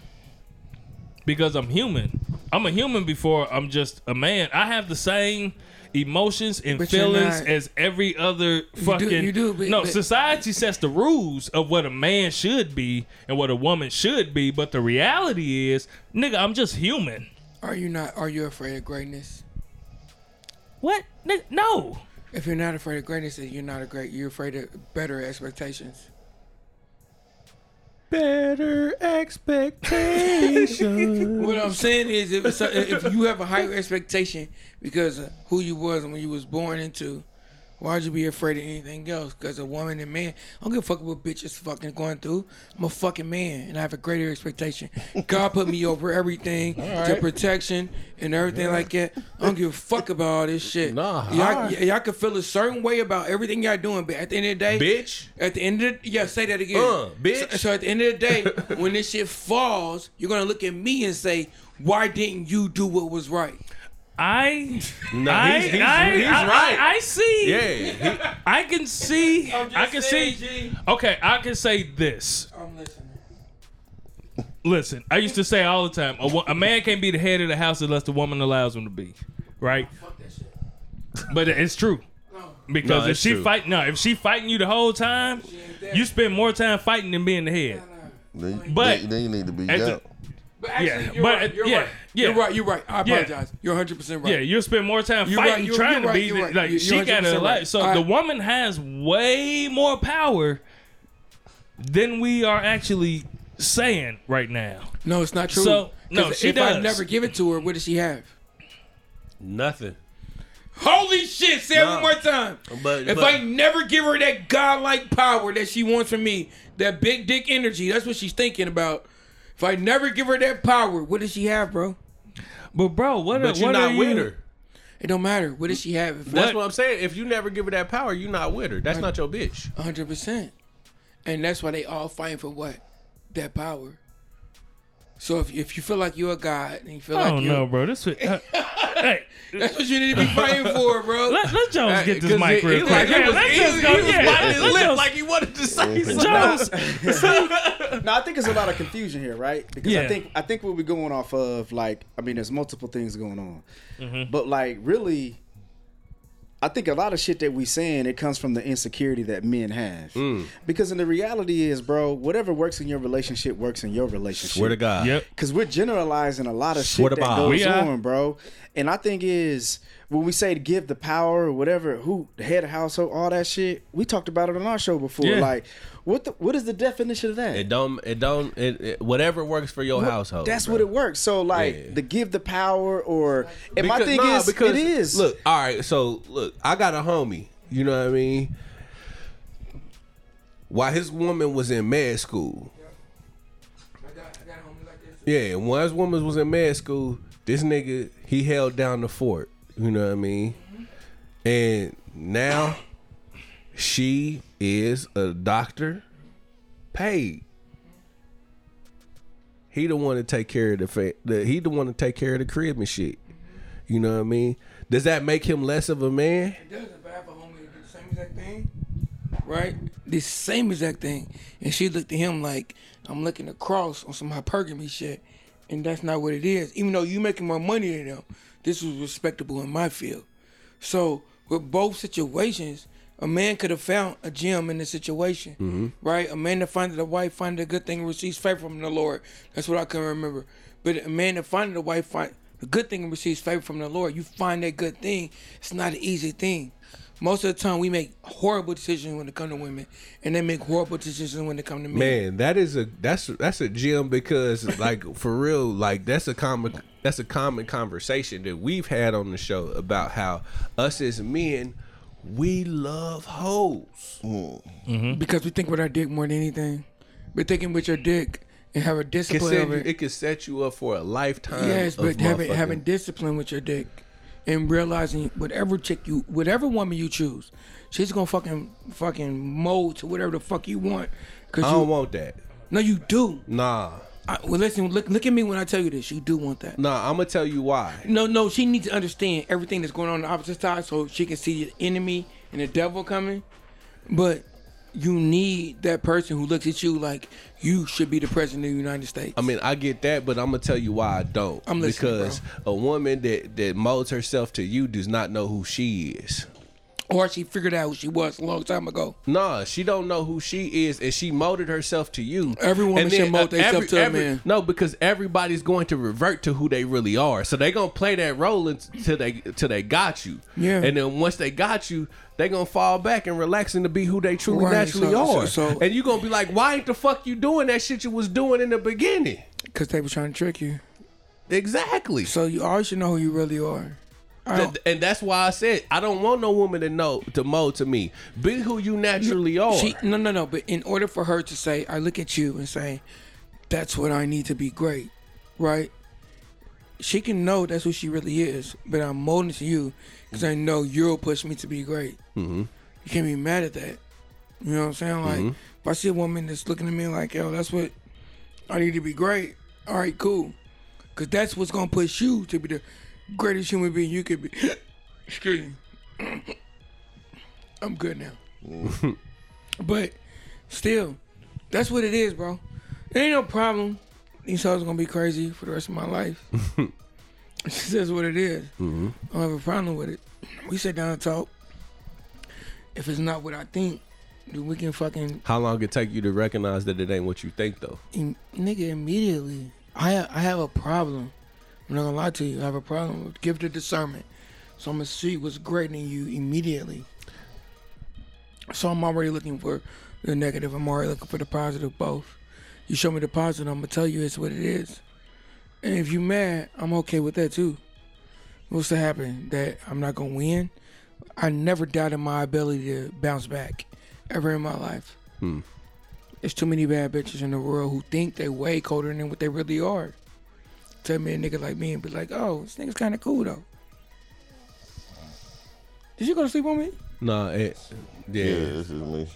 Because I'm human. I'm a human before I'm just a man. I have the same emotions and But feelings as every other fucking. you do, but- no, but- society sets the rules of what a man should be and what a woman should be, but the reality is, nigga, I'm just human. Are you not? Are you afraid of greatness? What? No. If you're not afraid of greatness, then you're not a great. You're afraid of better expectations. Better expectations. What I'm saying is, if if you have a higher expectation because of who you was when you was born into, why'd you be afraid of anything else? Because a woman and man, I don't give a fuck what bitches fucking going through. I'm a fucking man, and I have a greater expectation. God put me over everything to protection and everything like that. I don't give a fuck about all this shit. Nah, y'all, alright. y- y'all can feel a certain way about everything y'all doing, but at the end of the day, Bitch. at the end of the, yeah, say that again. Uh, bitch. So, so at the end of the day, when this shit falls, you're gonna look at me and say, "Why didn't you do what was right?" I, No, I, he's- he's- I, he's I- right. I, I see. Yeah. he- I can see. I can saying, see. G. Okay, I can say this. I'm listening. Listen, I used to say all the time, a, a man can't be the head of the house unless the woman allows him to be, right? Fuck that shit. But it's true No. because No, if she true. fight, no, if she fighting you the whole time, you spend more time fighting than being the head. Then, But- then, then you need to be At the- out. But actually, Yeah, you're but, right. You're yeah, right. yeah. You're right. You're right. I Yeah. apologize. You're 100 percent right. Yeah, you'll spend more time You're right, fighting, you're- trying you're to right, be you're right. like You're she got 100% right. life. So All the woman has way more power than we are actually saying right now. No, it's not true. So, no, 'Cause she if I never give it to her, what does she have? Nothing. Holy shit! Say it one more time. But- if but- I never give her that godlike power that she wants from me, that big dick energy, that's what she's thinking about. If I never give her that power, what does she have, bro? But bro, what? But are, you're what not are with you? her. It don't matter. What does she have? That's what I'm saying. If you never give her that power, you're not with her. That's not your bitch. hundred percent. And that's why they all fighting for what? That power. So if, if you feel like you're a god and you feel like I like don't you know, bro. This. Uh, hey, that's what you need to be fighting for, bro. let, let Jones get this mic he- real he quick. like- Yeah, was- let's he just go. he was Yeah, biting his lip just- like he wanted to say something. Jones. No, I think it's a lot of confusion here, right? Because Yeah. I think I think what we're going off of, like, I mean, there's multiple things going on, Mm-hmm. but like, really, I think a lot of shit that we saying it comes from the insecurity that men have. Mm. Because in the reality is, bro, whatever works in your relationship works in your relationship. Swear to God. Yep. Because we're generalizing a lot of Swear shit to that God. goes We are. on, bro. And I think is when we say to give the power or whatever, who the head of household, all that shit. We talked about it on our show before. Yeah. Like, what the what is the definition of that? It don't. It don't. It, it whatever works for your household. That's bro. what it works. So like Yeah. the give the power or and my thing nah, is because it is Look, all right. So look, I got a homie. You know what I mean? While his woman was in med school, I got, I got a homie like this. yeah, and while his woman was in med school, this nigga he held down the fort. You know what I mean? And now she is a doctor, paid. He the one to take care of the, the he the one to take care of the crib and shit. You know what I mean? Does that make him less of a man? It does. If I have a homie did the same exact thing, right? The same exact thing, and she looked at him like I'm looking across on some hypergamy shit, and that's not what it is. Even though you making more money than them, this was respectable in my field. So with both situations, a man could have found a gem in the situation, mm-hmm. right? A man that findeth a wife findeth a good thing and receives favor from the Lord. That's what I can remember. But a man that findeth a wife find a good thing and receives favor from the Lord. You find that good thing. It's not an easy thing. Most of the time, we make horrible decisions when it comes to women, and they make horrible decisions when it comes to men. Man, that is a that's that's a gem because like for real, like that's a common that's a common conversation that we've had on the show about how us as men we love hoes. Mm-hmm. because we think with our dick more than anything. We're thinking with your dick and have a It, discipline set of you, it. it can set you up for a lifetime. Yes, of but having having discipline with your dick and realizing whatever chick you, whatever woman you choose, she's gonna fucking fucking mold to whatever the fuck you want. Cause I you, don't want that. no, you do. Nah, I, well, listen, look, look at me when I tell you this. You do want that. nah. I'm gonna tell you why. No, no, she needs to understand everything that's going on on the opposite side so she can see the enemy and the devil coming. But you need that person who looks at you like you should be the president of the United States. I mean, I get that, but I'm gonna tell you why I don't. I'm listening, because a woman that that molds herself to you does not know who she is. Or she figured out who she was a long time ago. Nah, she don't know who she is, and she molded herself to you. Every woman And should mold uh, themselves every- to a man. No, because everybody's going to revert to who they really are. So they gonna play that role until they till they got you. Yeah. And then once they got you, they gonna fall back and relax to be who they truly Right, naturally so- so- are. so- and you gonna be like, why ain't the fuck you doing that shit you was doing in the beginning? Because they were trying to trick you. Exactly. So you always should know who you really are. And that's why I said I don't want no woman to know to mold to me. Be who you naturally are. She no no no. But in order for her to say, I look at you and say, that's what I need to be great, right? She can know that's who she really is, but I'm molding to you because I know you'll push me to be great. Mm-hmm. You can't be mad at that. You know what I'm saying? Like if I see a woman that's looking at me like, yo, that's what I need to be great. All right, cool, because that's what's gonna push you to be the greatest human being you could be. Excuse me. I'm good now. Mm. But still, that's what it is, bro. It ain't no problem. These hoes gonna be crazy for the rest of my life. It's just what it is. Mm-hmm. I don't have a problem with it. We sit down and talk. If it's not what I think, then we can fucking How long it take you to recognize that it ain't what you think though? im- nigga immediately. I I have a problem. I'm not gonna lie to you. I have a problem with gift of discernment. So I'm gonna see what's great in you immediately. So I'm already looking for the negative. I'm already looking for the positive. Both. You show me the positive, I'm gonna tell you it's what it is. And if you mad, I'm okay with that too. What's to happen? That I'm not gonna win. I never doubted my ability to bounce back ever in my life. Hmm. There's too many bad bitches in the world who think they way colder than what they really are. Tell me a nigga like me and be like, oh, this nigga's kind of cool though. Did you go to sleep on me? Nah, it, yeah. Yeah, this is me.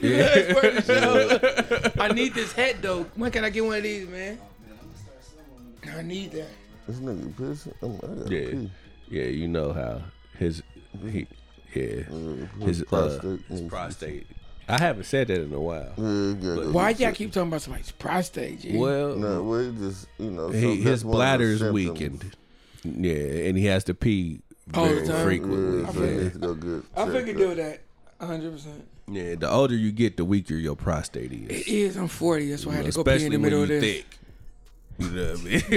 Yeah. I need this head though. When can I get one of these, man? I need that. This nigga pissing. I'm, I gotta Yeah, pee. yeah, you know how his he yeah his His prostate. prostate. Uh, his prostate. I haven't said that in a while. Yeah, you Why y'all keep talking about somebody's prostate? G? Well, No, well, just you know. so he, his one bladder is weakened. Yeah, and he has to pee All the very time? frequently. Yeah, so he needs to. I checked figured out. deal with that. 100. percent Yeah, the older you get, the weaker your prostate is. It is. I'm 40. That's why I had to go pee in the when middle you of this. thick. You know what I mean?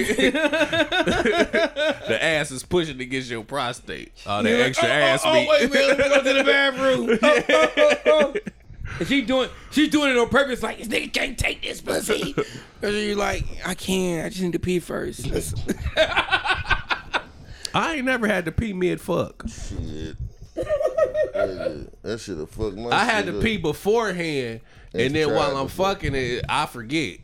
the ass is pushing against your prostate. All that You're like, extra oh, oh, ass oh, meat. Oh, wait a minute, let me go to the bathroom. Oh, oh, oh, oh. And she doing, she's doing it on purpose. Like this nigga can't take this pussy. And you like, I can't. I just need to pee first. I ain't never had to pee mid fuck. Shit. That should have fucked my. I had to up. pee beforehand, and And then while I'm before. fucking it, I forget.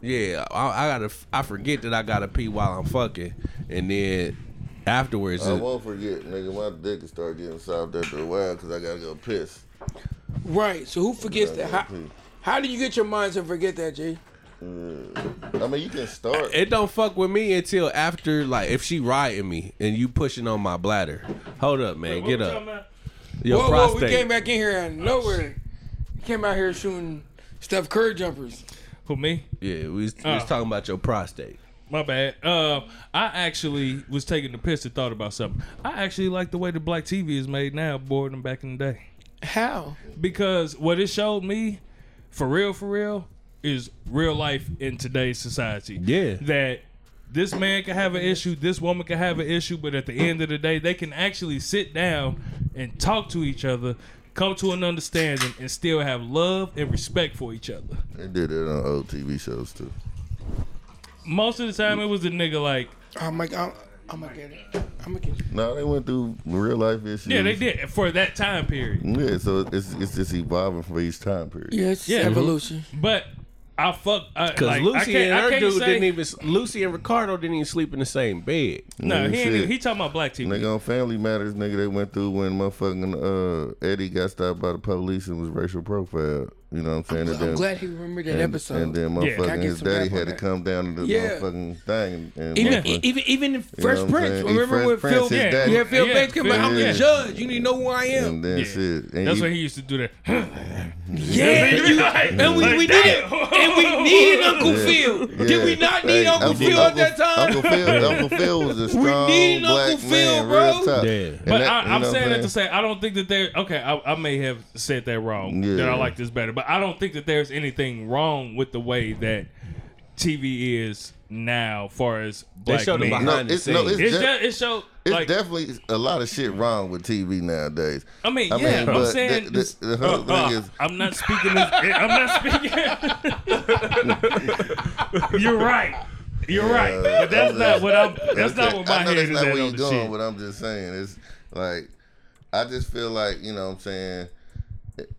Yeah, I, I gotta. I forget that I gotta pee while I'm fucking, and then afterwards, I it- won't forget, nigga. My dick will start getting soft after a while because I gotta go piss. Right. So who forgets that? How, pee. how do you get your mind to forget that, Jay? I mean, you can start. it don't fuck with me until after, like, if she riding me and you pushing on my bladder. Hold up, man, get up. Your whoa, prostate. whoa, we came back in here out of nowhere. We came out here shooting Steph Curry jumpers. For me, Yeah, we was, we Uh. was talking about your prostate. my bad. Uh, I actually was taking the piss and thought about something. I actually like the way the black TV is made now, more than back in the day. How? because what it showed me, for real, for real, is real life in today's society. Yeah. that this man can have an issue, this woman can have an issue, but at the end of the day, they can actually sit down and talk to each other, come to an understanding, and still have love and respect for each other. They did it on old TV shows too. Most of the time, it was a nigga like, I'm like, I'm, I'm gonna get it. I'm gonna get it. No, they went through real life issues. yeah, they did for that time period. Yeah, so it's it's just evolving for each time period. Yeah, Yeah. evolution. But I fuck Because because Lucy I and can't, her dude say, didn't even. Lucy and Ricardo didn't even sleep in the same bed. No, Nigga, he ain't. he talking about black TV. Nigga on Family Matters, nigga, they went through when motherfucking uh, Eddie got stopped by the police and was racial profile. You know what I'm saying? I'm then- glad he remembered that and, episode. And then Yeah. motherfucking Can I get his daddy rap on had to come down to the Yeah. motherfucking thing. And, and even, motherfucking- even even in You know Prince, saying? remember Fresh when Prince, Phil, yeah, daddy- yeah, Phil Yeah, Banks came out, I'm yeah. the judge. You need to know who I am. and then Yeah. shit. And That's you- when he used to do that. Yeah, you, and we, we did it, and we needed Uncle Yeah. Phil. Did we not need Hey, Uncle, Phil at that time? Uncle Phil, Uncle Phil was a strong needed black Uncle Phil, man, bro. real tough. Yeah. But I, you I'm saying that to say I don't think that there. Okay, I, I may have said that wrong. Yeah. That I like this better, but I don't think that there's anything wrong with the way that TV is now, far as black showed them men. No, behind the it's, no, scenes. it's, It's de- just, it showed it's like definitely a lot of shit wrong with TV nowadays. I mean, I yeah, mean, but I'm saying the- this- the- the whole uh, thing uh, is- I'm not speaking. As, I'm not speaking. You're right. You're right, but that's not what I'm. That's not what my I know head that's is not at where on you're the going, shit. but I'm just saying it's like I just feel like you know what I'm saying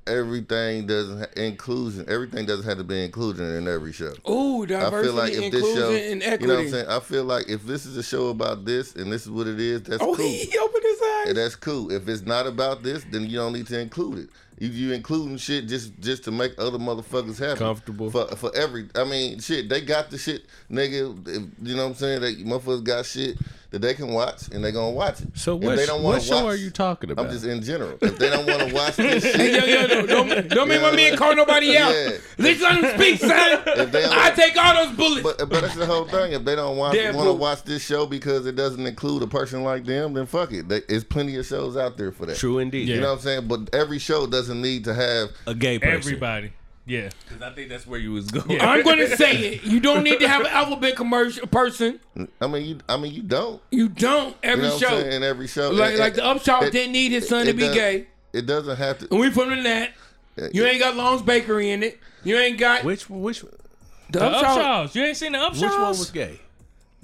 everything doesn't ha- inclusion everything doesn't have to be included in every show. Ooh, I diversity, feel like if this inclusion, show, and equity. you know what I'm saying, I feel like if this is a show about this and this is what it is, that's Oh, cool. he opened his eyes. And that's cool. If it's not about this, then you don't need to include it. You, you including shit just just to make other motherfuckers happy, Comfortable. for for every. I mean, shit, they got the shit, nigga. If, you know what I'm saying? They motherfuckers got shit that they can watch, and they gonna watch it. So what, they don't wanna what show watch- are you talking about? I'm just in general. If they don't want to watch this shit, Hey, yo, yo, no, don't, don't make my man call nobody out. Yeah. Let's let him speak, son. If they I take all those bullets. But but that's the whole thing. If they don't watch, Deadpool. want to watch this show because it doesn't include a person like them, then fuck it. There's plenty of shows out there for that. True indeed. You know what I'm saying? But every show doesn't need to have. A gay person. Everybody, yeah. Because I think that's where you was going. I'm going to say it. You don't need to have an alphabet commercial person. I mean, you. I mean, you don't. You don't. You Every know what I'm show. saying? In every show, Like, It- like the Upshaw it- didn't need his son to it be does- gay. It doesn't have to. And we put him in that. You ain't got Long's Bakery in it. You ain't got Which which the, The Upshaw. Upshaws. You ain't seen the Upshaws? which one was gay?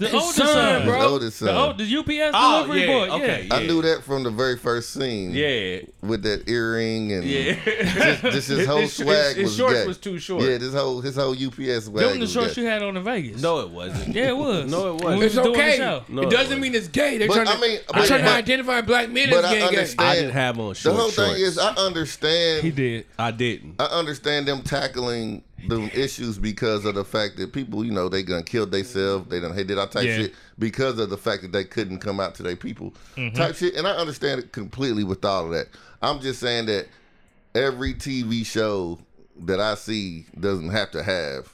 The His oldest son, son, bro. His oldest The old, the UPS Oh, delivery yeah, boy. okay. Yeah. I knew that from the very first scene. Yeah. With that earring and Yeah. just, just his whole His- his- swag his was shorts gay. was too short. Yeah, this whole his whole UPS swag. Them the shorts gay. you had on in Vegas. No, it wasn't. Yeah, it was. No, it wasn't. It's was okay. No, it it doesn't wasn't. mean it's gay. They're But, trying to, I mean, they're but- trying to but- identify black men But as I gay. gay. understand. I didn't have on The whole shorts. thing is, I understand. He did. I didn't. I understand them tackling the issues because of the fact that people, you know, they gonna kill themselves, they done hey did I type Yeah. shit because of the fact that they couldn't come out to their people Mm-hmm. type shit, and I understand it completely with all of that. I'm just saying that every TV show that I see doesn't have to have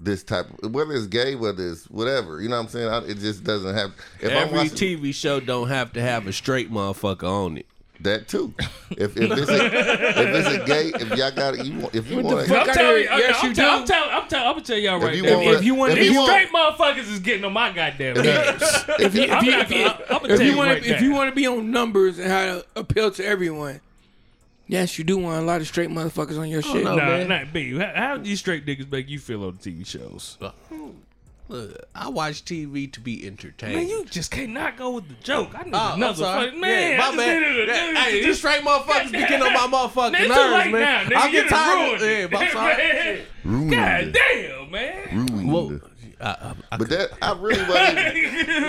this type of whether it's gay, whether it's whatever. You know what I'm saying? I, it just doesn't have. If I'm Every watching, TV show don't have to have a straight motherfucker on it. That too. If if it's a, if it's a gay, if y'all got it, you want if you want fuck I'm telling you, Yes, I'm, you tell- do. I'm telling, I'm telling, I'm gonna tell y'all right you now. want- if you want, if if you you want- Straight motherfuckers is getting on my goddamn nerves. if you if you not if you, gonna- I'm gonna if you you want right if you want to be on numbers and how to appeal to everyone, yes, you do want a lot of straight motherfuckers on your oh, shit. no. Nah, man. not B. How, how do these straight niggas make you feel on the TV shows? Look, I watch TV to be entertained. Man, you just cannot go with the joke. I need Oh, another fucking man. Yeah, my just bad. needed a- Yeah, needed Hey, these straight motherfuckers be getting on my motherfucking nerves, too late man. now. I You get tired. ruined Yeah, it. but I'm sorry. Ruined God it. damn, man. ruined Well. I, I, I, But that I really wasn't.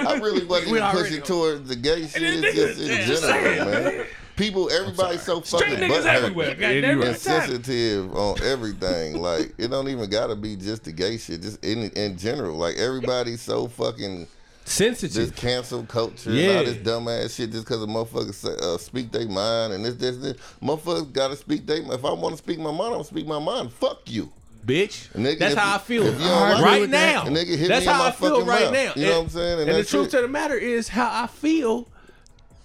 I really wasn't We even already pushing towards the gay shit. It's just in general, man. People, everybody's so fucking Straight niggas everywhere. butthurt God damn and it. sensitive on everything. Like it don't even gotta be just the gay shit. Just in in general, like everybody's so fucking this sensitive. cancel culture Yeah. all this dumbass shit just because a motherfucker say, uh, speak their mind and this this this. Motherfuckers gotta speak their. If I want to speak my mind, I'm gonna speak my mind. Fuck you. Bitch, Nigga, that's if how I feel if you don't like right now. a nigga that's how I feel right mouth. now. You know what I'm saying? And And, the truth it. to the matter is, how I feel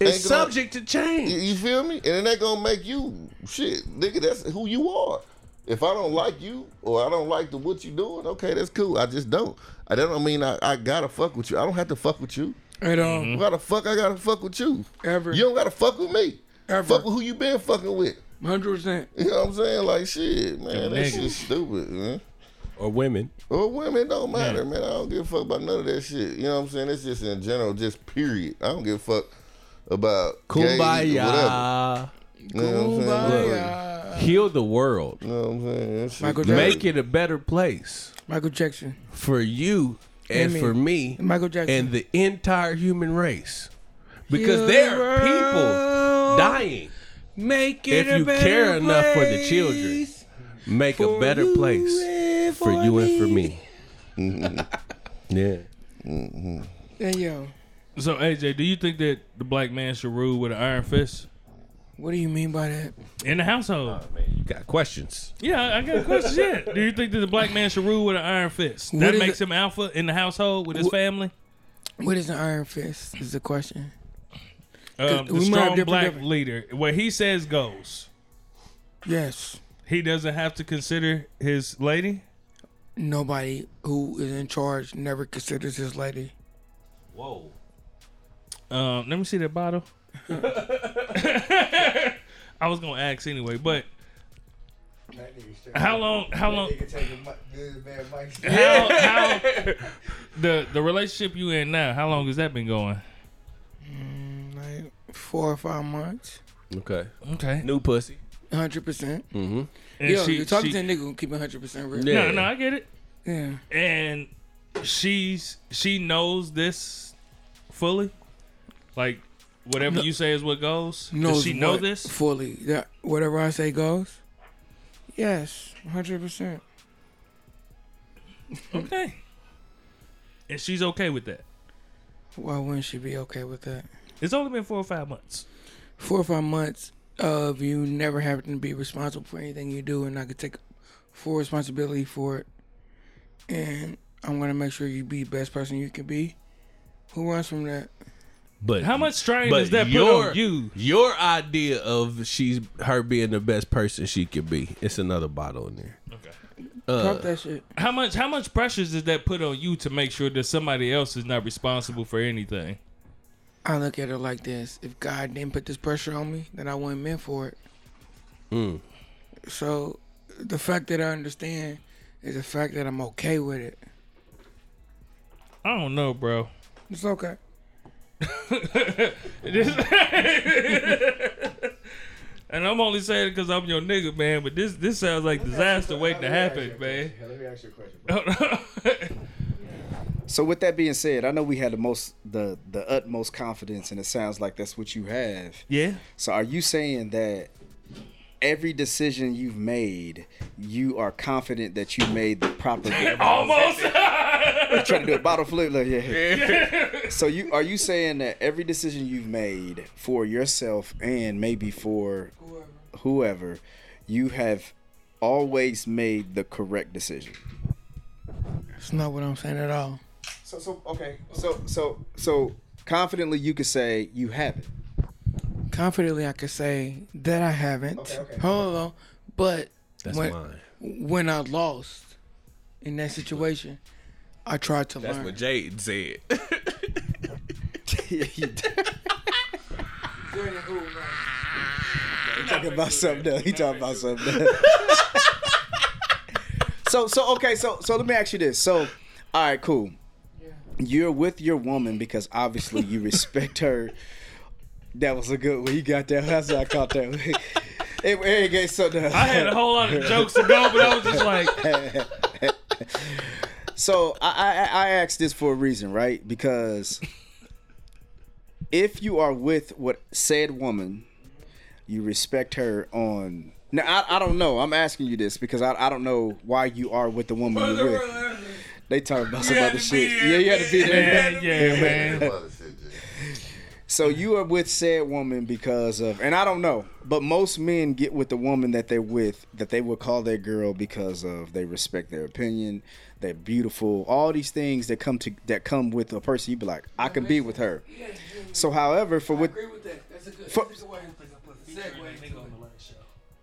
is Ain't gonna- subject to change. You, you feel me? And it ain't gonna make you shit, nigga. That's who you are. If I don't like you or I don't like the what you doing, okay, that's cool. I just don't. I that don't mean I, I gotta fuck with you. I don't have to fuck with you. At all. Why the fuck I gotta fuck with you? Ever. You don't gotta fuck with me. Ever. Fuck with who you been fucking with. Hundred percent. You know what I'm saying? Like shit, man. That niggas. shit's stupid, man. Or women. Or women don't matter, man. I don't give a fuck about none of that shit. You know what I'm saying? It's just in general, just period. I don't give a fuck about gays or whatever. Kumbaya. You know what I'm? Kumbaya. Heal the world. You know what I'm saying? That shit Michael crazy. Make it a better place Michael Jackson. for you and me. for me Michael Jackson. and the entire human race. Because Heal there the are people dying. Make it If a you better care enough for the children. make a better place for for you and for me. me. Mm-hmm. yeah. Hey yo, So AJ, do you think that the black man should rule with an iron fist what do you mean by that? in the household? You got questions. Yeah, I got a question. Yeah, do you think that the black man should rule with an iron fist? What That is makes it- him alpha in the household with his What- family. What is an iron fist? Is the question. Um, the we strong different black different- leader. What he says goes. Yes. He doesn't have to consider his lady. Nobody who is in charge never considers his lady. Whoa. Um, let me see that bottle. I was gonna ask anyway, but how long? How long? How, how the the relationship you in now? How long has that been going? Like four or five months. Okay. Okay, New pussy. Hundred percent. Mm-hmm. and Yo, she- you're talking she- to a nigga who keep hundred percent real. Yeah. No, no, I get it. Yeah. And she's she knows this fully. Like whatever No- you say is what goes. Knows Does she know this? fully? That whatever I say goes. Yes, hundred percent. Okay. And she's okay with that. Why wouldn't she be okay with that? It's only been four or five months. Four or five months of you never having to be responsible for anything you do, and I could take full responsibility for it. And I'm gonna make sure you be the best person you can be. Who runs from that? But How much strain but does that put your, on you? Your idea of she's her being the best person she could be. It's another bottle in there. Uh, that shit. How much how much pressure does that put on you to make sure that somebody else is not responsible for anything? I look at it like this: If God didn't put this pressure on me, then I wasn't meant for it. Mm. So, the fact that I understand is the fact that I'm okay with it. I don't know, bro. It's okay. and I'm only saying it because I'm your nigga, man. But this this sounds like disaster waiting to happen, man. Let me ask you a question. So with that being said, I know we had the most the the utmost confidence, and it sounds like that's what you have. yeah. So are you saying that every decision you've made, you are confident that you made the proper? Almost. trying to do a bottle flip, like, yeah. so you are you saying that every decision you've made for yourself and maybe for whoever, you have always made the correct decision? That's not what I'm saying at all. So so okay. So so so confidently you could say you haven't. Confidently, I could say that I haven't. Okay, okay. Hold on, but That's when mine. when I lost in that situation, I tried to That's learn. what Jaden said. He talking about something else. He talking about something else. so so okay, so so let me ask you this. So all right, cool. You're with your woman because obviously you respect her. That was a good one. You got that. That's what I caught that. one. It, it gave something. I had a whole lot of jokes to go, but I was just like, So I, I I asked this for a reason, right? Because if you are with what said woman, you respect her on. Now I, I don't know. I'm asking you this because I, I don't know why you are with the woman you're with. They talking about some other shit. Yeah, you had to be there. man, yeah, man. So you are with said woman because of, and I don't know, but most men get with the woman that they're with that they would call their girl because of they respect their opinion, they're beautiful, all these things that come to that come with a person. You be like, I can be with her. So, however, for with For-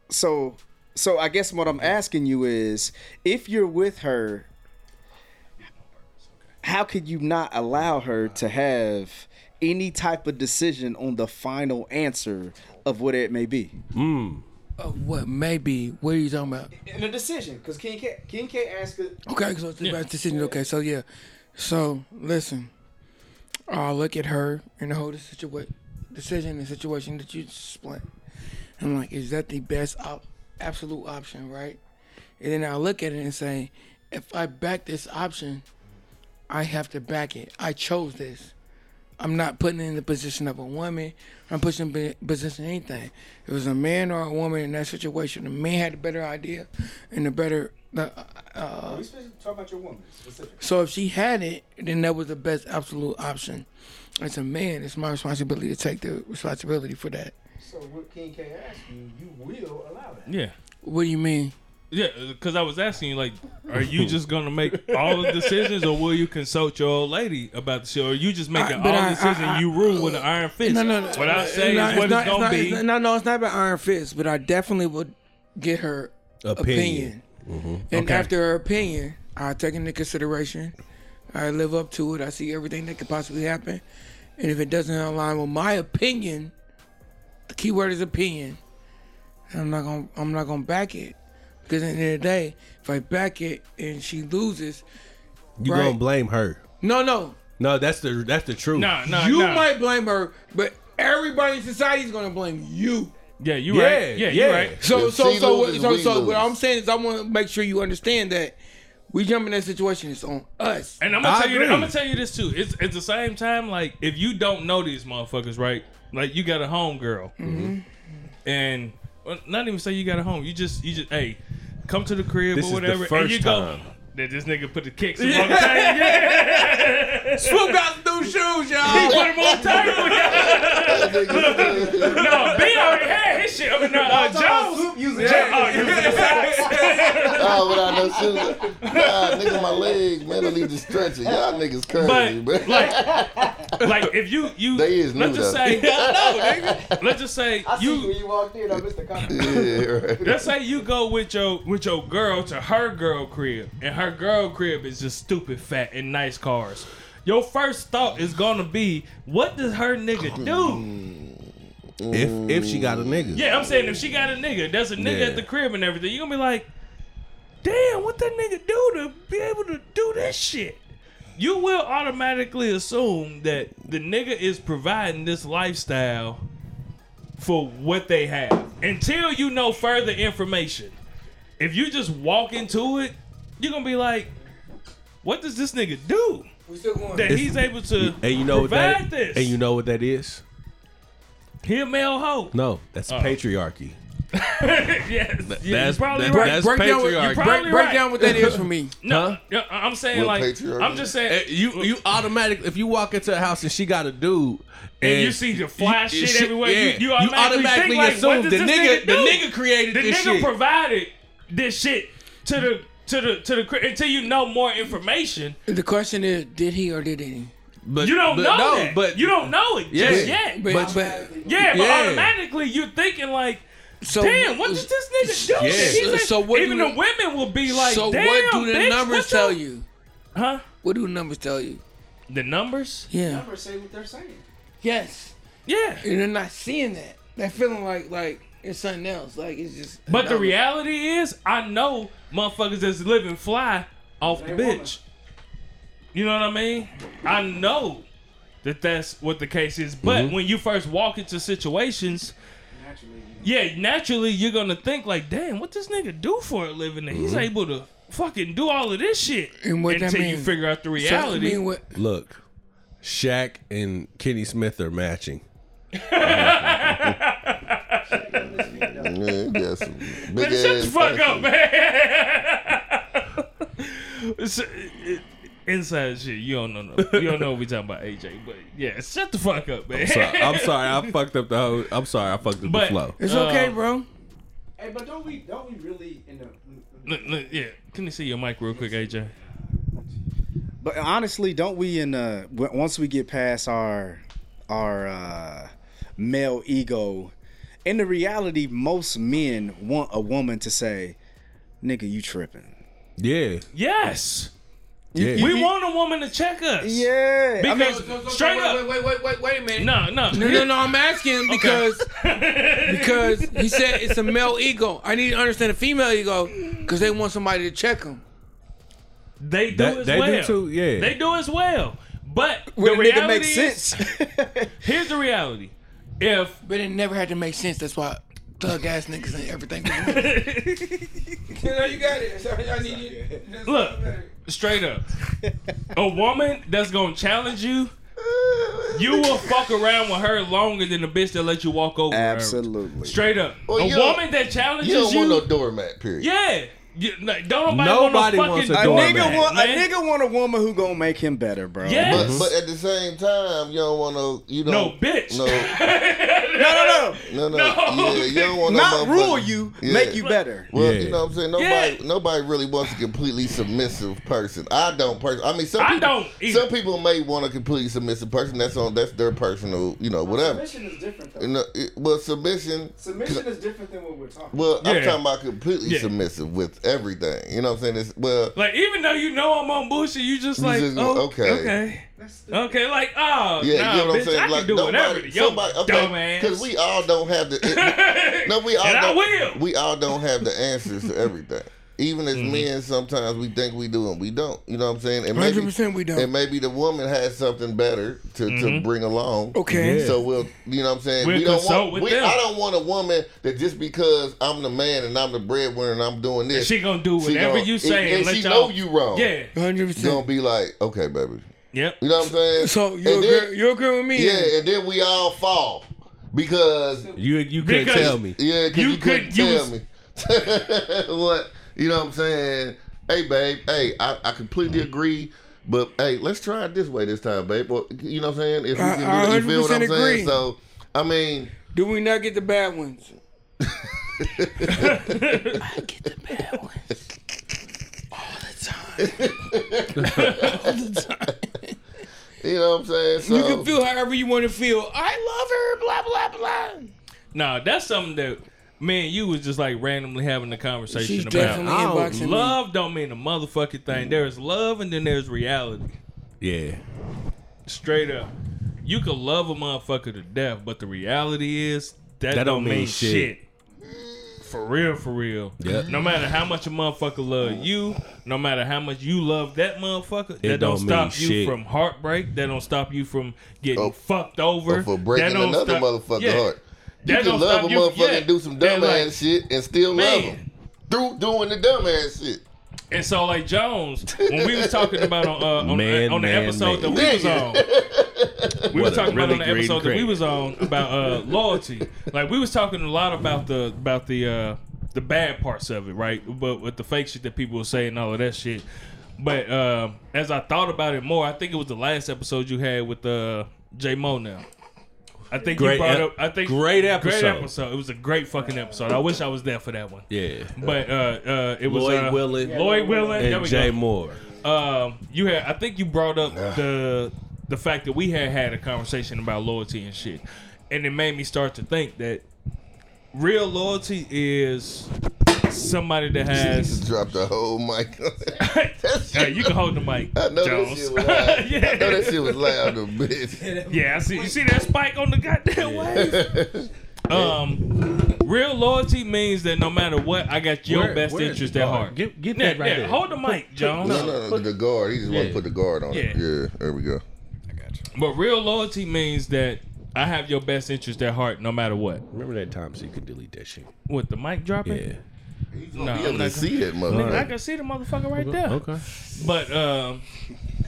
so, so I guess what I'm asking you is, if you're with her, how could you not allow her to have any type of decision on the final answer of what it may be? Uh, what maybe? What are you talking about? In a decision, because King K, King K asked. it- Okay, so it's about decision. Okay, so yeah, so listen, I'll look at her and the whole situa- decision and situation that you split. I'm like, is that the best op- absolute option, right? And then I look at it and say, if I back this option, I have to back it. I chose this. I'm not putting in the position of a woman. I'm pushing in the position of anything. If it was a man or a woman in that situation, the man had a better idea and a better. Uh, uh, Talk about your woman specifically. so if she had it, then that was the best absolute option. As a man, it's my responsibility to take the responsibility for that. So what King K asked you, you will allow that. Yeah. What do you mean? Yeah, because I was asking you, like, are you just gonna make all the decisions, or will you consult your old lady about the show? Or are you just making I- but all I- the decisions I- I- you rule with an iron fist? No, no, no. What I say no, is what it's, not- gonna not- be. not- no, no, it's not about iron fist, but I definitely would get her opinion. Opinion. Mm-hmm. And Okay. after her opinion, I take into consideration. I live up to it. I see everything that could possibly happen, and if it doesn't align with my opinion, the key word is opinion. I'm not gonna. I'm not gonna back it because at the end of the day, if I back it and she loses, You Right. gonna blame her? no, no, No, that's the that's the truth. Nah, nah, you nah. might blame her, but everybody in society is gonna blame you. Yeah, you Yeah, right. Yeah, yeah. you right. So If so she so loses, so we so what. I'm saying is I want to make sure you understand that we jump in that situation. It's on us. And I'm gonna I tell you, agree. I'm gonna tell you this too. It's at the same time, like if you don't know these motherfuckers, right? Like you got a home girl, mm-hmm. and well, not even say you got a home. You just, you just, hey, come to the crib This or is the whatever, and you go. time. That this nigga put the kicks on the table. Yeah, Swoop got some new shoes, y'all. He put him on the table. no, B already had his shit. I mean, no, uh, Jones. using Jo- oh, you was in the facts. Oh, without no shoes. Nah, nigga, my leg, man, I need to stretch it. Y'all niggas crazy, But man. like, like if you you They is let's new, just though. say, let's just say I see you when you walked in, I missed the comment. yeah, right. Let's say you go with your with your girl to her girl crib, and her girl crib is just stupid fat and nice cars. Your first thought is gonna be, what does her nigga mm. do? If if she got a nigga, Yeah, I'm saying if she got a nigga, there's a nigga Yeah. at the crib and everything, you're gonna be like, damn, what that nigga do to be able to do this shit? You will automatically assume that the nigga is providing this lifestyle for what they have until you know further information. If you just walk into it, you're gonna be like, what does this nigga do We still going. that he's able to and you know what provide that this? and you know what that is? he a male hoe. No, that's patriarchy. yes, yeah, that's- you're probably that- right. that's break down, what, patriarchy. break, Probably break right. down what that is for me. No, Huh? yeah, I'm saying What like patriarchy? I'm just saying Eh, You you automatically if you walk into a house and she got a dude and you see the flash you- shit everywhere. yeah, you, you automatically, think, like, assume what the this nigga, the nigga created the this nigga shit. provided this shit to the to the to the cri- until you know more information. The question is, did he or didn't he? but You don't but know no, that. but you don't know it Yeah. just yet. But, But- but, yeah, but Yeah. automatically you're thinking like. so Damn, what does this nigga do? Yeah. He's So- like- so what even do the women will be like, so Damn, what do the bitch, numbers tell the-" you? Huh? What do the numbers tell you? The numbers? Yeah. Numbers say what they're saying. Yes. Yeah. And they're not seeing that. They're feeling like like it's something else. Like it's just. But the no. reality is, I know motherfuckers that's living fly off the They woman. bitch. You know what I mean? I know that that's what the case is. But Mm-hmm. when you first walk into situations, Naturally, yeah, naturally you're gonna think like, damn, what this nigga do for a living? That Mm-hmm. he's able to fucking do all of this shit And what that until you figure out the So, reality. mean, what, look, Shaq and Kenny Smith are matching. Yeah, he got some big Man, shut the fuck face. up, man. It's, uh, it- inside shit, you don't know. No, you don't know what we talking about, AJ. But yeah, shut the fuck up, man. So, I'm sorry, I fucked up the whole. I'm sorry, I fucked up But- the flow. it's okay, bro. Hey, but don't we don't we really in the Look, look, yeah, can you see your mic real quick, AJ? But honestly, don't we in uh once we get past our our uh male ego, in the reality, most men want a woman to say, "Nigga, you tripping." Yeah, Yes, yeah. we want a woman to check us. Yeah, I mean, because straight wait, up, Wait, wait, wait, wait, wait a minute. no, no, No, no, no. I'm asking because because he said it's a male ego. I need to understand a female ego because they want somebody to check them. They do That- as they do well. too, yeah. they do as well. But the when a nigga reality makes is, sense. here's the reality: if But it never had to make sense. That's why thug ass niggas and everything. you know, you got it. Sorry, I need you. Look, straight up, a woman that's gonna challenge you you will fuck around with her longer than the bitch that let you walk over. her. Absolutely. Straight up. Well, a woman that challenges You you. don't want no doormat, period. yeah. You, like, don't nobody, Nobody want no wants fucking a A doormat. nigga want a nigga want a woman who gonna make him better, bro. Yeah. But, but at the same time, you don't want no, you know, No, bitch. no, No, no, no, no, No. yeah, you don't want no. no Not rule you, Yeah. make you better. Well, Yeah. you know what I'm saying. Nobody, Yeah. nobody really wants a completely submissive person. I don't. Person. I mean, some I people, don't either. Some people may want a completely submissive person. That's on. That's their personal. You know, whatever. Well, Submission is different You know, it, well, submission. Submission is different than what we're talking. Well, I'm Yeah. talking about completely Yeah. submissive with everything. You know what I'm saying? It's, well, Like even though you know I'm on bullshit, you just like just oh, okay. okay, okay, like oh yeah, nah, you know what bitch, I'm saying? I can like do whatever to nobody, your somebody, okay, dumbass. because we all don't have the. it- no, we all And don't. will. We all don't have the answers to everything. Even as Mm-hmm. men, sometimes we think we do and we don't. You know what I'm saying? And maybe, 100% we don't. And maybe the woman has something better to, to bring along. Okay. Yeah. So we'll, you know what I'm saying? We'll we don't consult want. with We, them. I don't want a woman that just because I'm the man and I'm the breadwinner and I'm doing this, she gonna do whatever gonna- you say and, and, and let she y'all. know you wrong. Yeah, Hundred She's gonna be like, okay, baby. yep. You know what I'm saying? So you agree? then- you agree with me? yeah, and then we all fall because You you couldn't Because- tell me. yeah, You you, couldn't could- you tell was- me what you know. what I'm saying, hey, babe, hey, I, I completely agree. But hey, let's try it this way this time, babe. Well, you know what I'm saying? If we I- can I do it, you feel what I'm 100% saying? agree. So, I mean, Do we not get the bad ones? I get the bad ones all the time. all the time. You know what I'm saying? So, you can feel however you want to feel. I love her. Blah blah blah. Nah, that's something that me and you was just like randomly having a conversation She's about. definitely I don't inboxing me. Love don't mean a motherfucking thing. There is love and then there's reality. Yeah. Straight up. You can love a motherfucker to death, but the reality is that, That don't, don't mean, mean shit. shit. For real, for real. Yeah. No matter how much a motherfucker love you, no matter how much you love that motherfucker, It that don't, don't stop you shit. from heartbreak. That don't stop you from getting Oh, fucked over. or for That breaking don't another stop- motherfucker yeah. heart. You That can love a you- motherfucker yeah. and do some They're dumbass like, shit and still love him through doing the dumbass shit. And so, like Jones, when we was talking about on uh, on, Man, on the man, episode man. that we was on, we was What a talking about on the episode that we was on about uh, loyalty. Like we was talking a lot about the about the uh, the bad parts of it, right? But with the fake shit that people were saying, and all of that shit. But uh, as I thought about it more, I think it was the last episode you had with uh, J Mo now. I think Great you brought ep- up. I think great Great episode. episode. It was a great fucking episode. I wish I was there for that one. Yeah. But uh, uh, it was Lloyd uh, Willing Lloyd Willing, there and we Jay go. Moore. Um, you had. I think you brought up the the fact that we had had a conversation about loyalty and shit, and it made me start to think that real loyalty is somebody that Just has. dropped the whole mic. Hey, you can hold the mic, I know that Jones. shit was loud. I know yeah, that shit was loud, a bitch. yeah. I see. You see that spike on the goddamn wave. Um, real loyalty means that no matter what, I got your Where- best where's interest at heart. Get- get yeah, that right yeah, there. Hold the mic, Jones. No, no, no, the guard. He just want Yeah. to put the guard on it. Yeah. Yeah, there we go. I got you. But real loyalty means that I have your best interest at heart, no matter what. Remember that time so you could delete that shit. With the mic dropping, Yeah. No, Be I'm able to see that motherfucker. Nigga, I can see the motherfucker right there. Okay. But um,